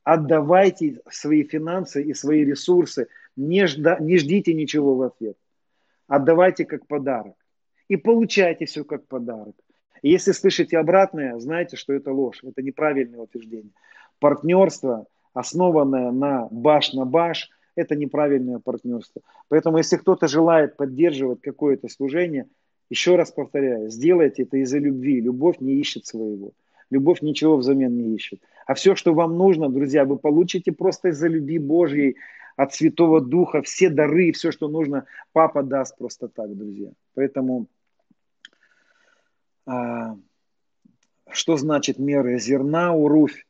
отдавайте свои финансы и свои ресурсы, не, жда, не ждите ничего в ответ. Отдавайте как подарок. И получайте все как подарок. И если слышите обратное, знайте, что это ложь, это неправильное утверждение. Партнерство, основанное на баш на баш, это неправильное партнерство. Поэтому, если кто-то желает поддерживать какое-то служение, Еще раз повторяю, сделайте это из-за любви. Любовь не ищет своего. Любовь ничего взамен не ищет. А все, что вам нужно, друзья, вы получите просто из-за любви Божьей, от Святого Духа, все дары, все, что нужно, Папа даст просто так, друзья. Поэтому а, что значит меры зерна у Руфь?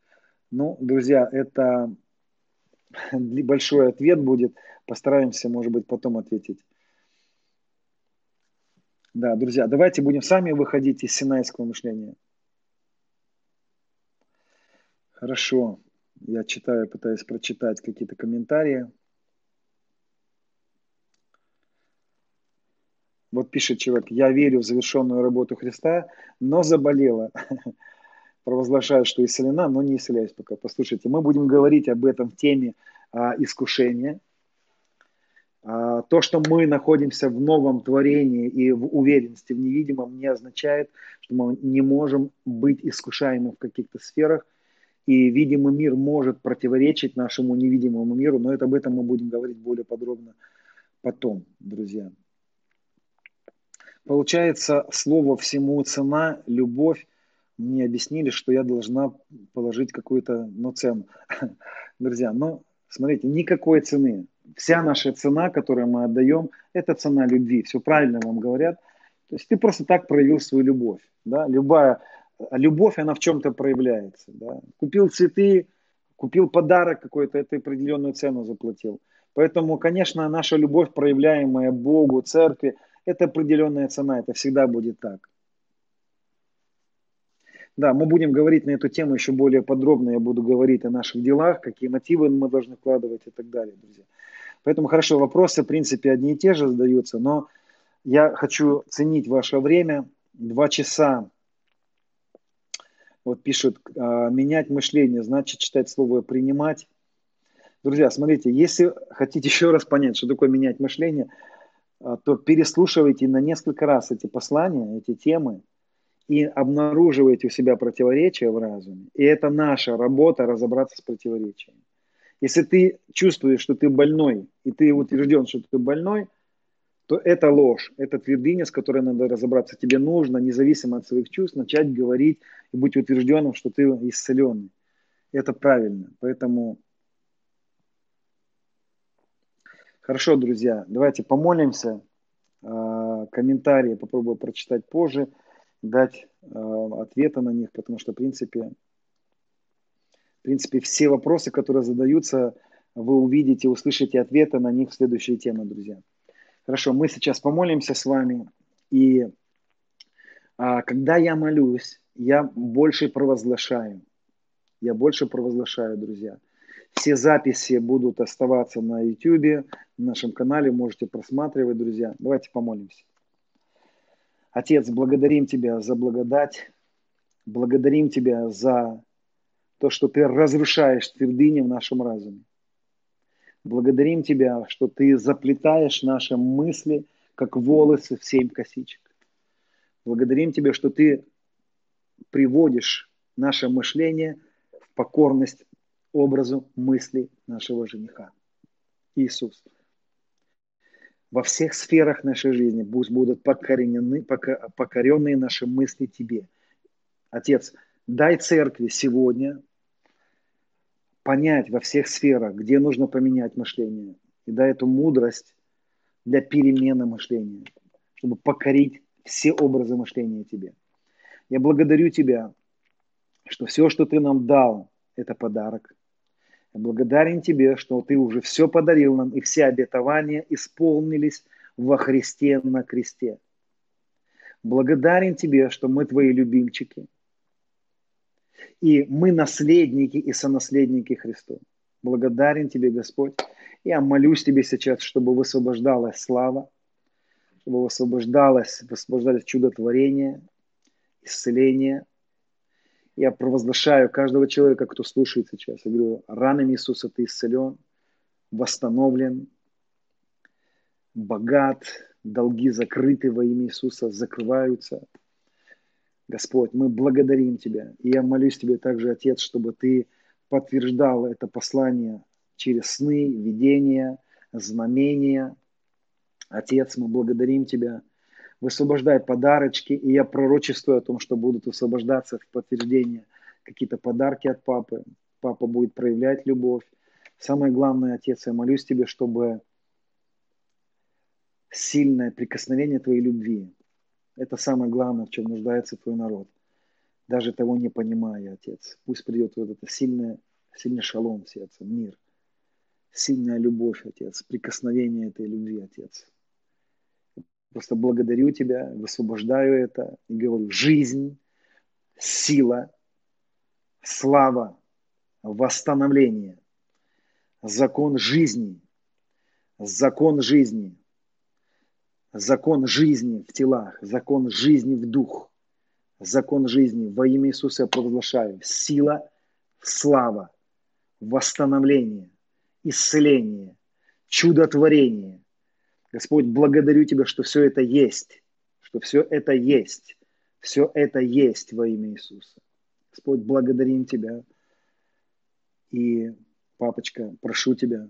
Ну, друзья, это большой ответ будет. Постараемся, может быть, потом ответить. Да, друзья, давайте будем сами выходить из синайского мышления. Хорошо. Я читаю, пытаюсь прочитать какие-то комментарии. Вот пишет человек, я верю в завершенную работу Христа, но заболела. Провозглашаю, что исцелена, но не исцеляюсь пока. Послушайте, мы будем говорить об этом в теме а, искушения. А, то, что мы находимся в новом творении и в уверенности в невидимом, не означает, что мы не можем быть искушаемы в каких-то сферах. И видимый мир может противоречить нашему невидимому миру, но это об этом мы будем говорить более подробно потом, друзья. Получается, слово всему цена, любовь. Мне объяснили, что я должна положить какую-то ну, цену. Друзья, но смотрите, никакой цены. Вся наша цена, которую мы отдаем, это цена любви. Все правильно вам говорят. То есть ты просто так проявил свою любовь. Да? Любая любовь, она в чем-то проявляется. Да? Купил цветы, купил подарок какой-то, это определенную цену заплатил. Поэтому, конечно, наша любовь, проявляемая Богу, церкви, это определенная цена, это всегда будет так. Да, мы будем говорить на эту тему еще более подробно. Я буду говорить о наших делах, какие мотивы мы должны вкладывать и так далее, друзья. Поэтому хорошо, вопросы, в принципе, одни и те же задаются, но я хочу ценить ваше время. Два часа, вот пишут, а, менять мышление, значит читать слово принимать. Друзья, смотрите, если хотите еще раз понять, что такое менять мышление – а, то переслушивайте на несколько раз эти послания, эти темы, и обнаруживайте у себя противоречия в разуме. И это наша работа разобраться с противоречиями. Если ты чувствуешь, что ты больной, и ты утвержден, что ты больной, то это ложь, это твердыня, с которой надо разобраться. Тебе нужно, независимо от своих чувств, начать говорить и быть утвержденным, что ты исцеленный. Это правильно. Поэтому Хорошо, друзья, давайте помолимся. А, комментарии попробую прочитать позже, дать а, ответы на них, потому что, в принципе, в принципе, все вопросы, которые задаются, вы увидите, услышите ответы на них в следующей теме, друзья. Хорошо, мы сейчас помолимся с вами. И а, когда я молюсь, я больше провозглашаю. Я больше провозглашаю, друзья. Все записи будут оставаться на YouTube, на нашем канале, можете просматривать, друзья. Давайте помолимся. Отец, благодарим Тебя за благодать, благодарим Тебя за то, что Ты разрушаешь твердыни в нашем разуме. Благодарим Тебя, что Ты заплетаешь наши мысли, как волосы в семь косичек. Благодарим Тебя, что Ты приводишь наше мышление в покорность образу мысли нашего жениха. Иисус. Во всех сферах нашей жизни пусть будут покоренены, покоренные наши мысли Тебе. Отец, дай церкви сегодня понять во всех сферах, где нужно поменять мышление. И дай эту мудрость для перемены мышления, чтобы покорить все образы мышления Тебе. Я благодарю Тебя, что все, что Ты нам дал, это подарок. Благодарен Тебе, что Ты уже все подарил нам, и все обетования исполнились во Христе на кресте. Благодарен Тебе, что мы Твои любимчики. И мы наследники и сонаследники Христу. Благодарен Тебе, Господь. Я молюсь Тебе сейчас, чтобы высвобождалась слава, чтобы высвобождалось, высвобождалось чудотворение, исцеление – я провозглашаю каждого человека, кто слушает сейчас. Я говорю, ранами Иисуса ты исцелен, восстановлен, богат, долги закрыты во имя Иисуса, закрываются. Господь, мы благодарим Тебя. И я молюсь Тебе также, Отец, чтобы Ты подтверждал это послание через сны, видения, знамения. Отец, мы благодарим Тебя. Высвобождай подарочки, и я пророчествую о том, что будут высвобождаться в подтверждение какие-то подарки от папы. Папа будет проявлять любовь. Самое главное, Отец, я молюсь Тебе, чтобы сильное прикосновение Твоей любви, это самое главное, в чем нуждается Твой народ. Даже того не понимая, Отец. Пусть придет вот это сильное, сильный шалом в сердце, мир. Сильная любовь, Отец, прикосновение этой любви, Отец. Просто благодарю Тебя, высвобождаю это и говорю, жизнь, сила, слава, восстановление, закон жизни, закон жизни, закон жизни в телах, закон жизни в дух, закон жизни во имя Иисуса я провозглашаю. Сила, слава, восстановление, исцеление, чудотворение – Господь, благодарю Тебя, что все это есть, что все это есть, все это есть во имя Иисуса. Господь, благодарим Тебя. И, папочка, прошу Тебя,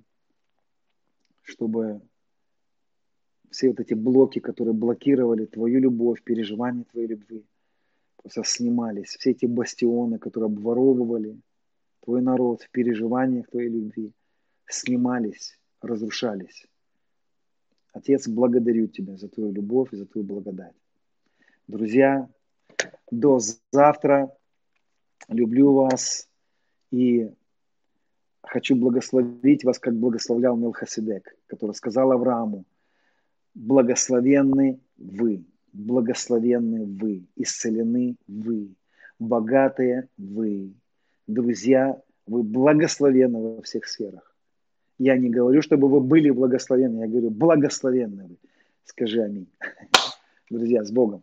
чтобы все вот эти блоки, которые блокировали Твою любовь, переживание Твоей любви, просто снимались. Все эти бастионы, которые обворовывали Твой народ в переживаниях Твоей любви, снимались, разрушались. Отец, благодарю Тебя за Твою любовь и за Твою благодать. Друзья, до завтра. Люблю вас и хочу благословить вас, как благословлял Мелхасидек, который сказал Аврааму, благословенны вы, благословенны вы, исцелены вы, богатые вы, друзья, вы благословенны во всех сферах. Я не говорю, чтобы вы были благословенны, я говорю, благословенны вы. Скажи аминь. Друзья, с Богом.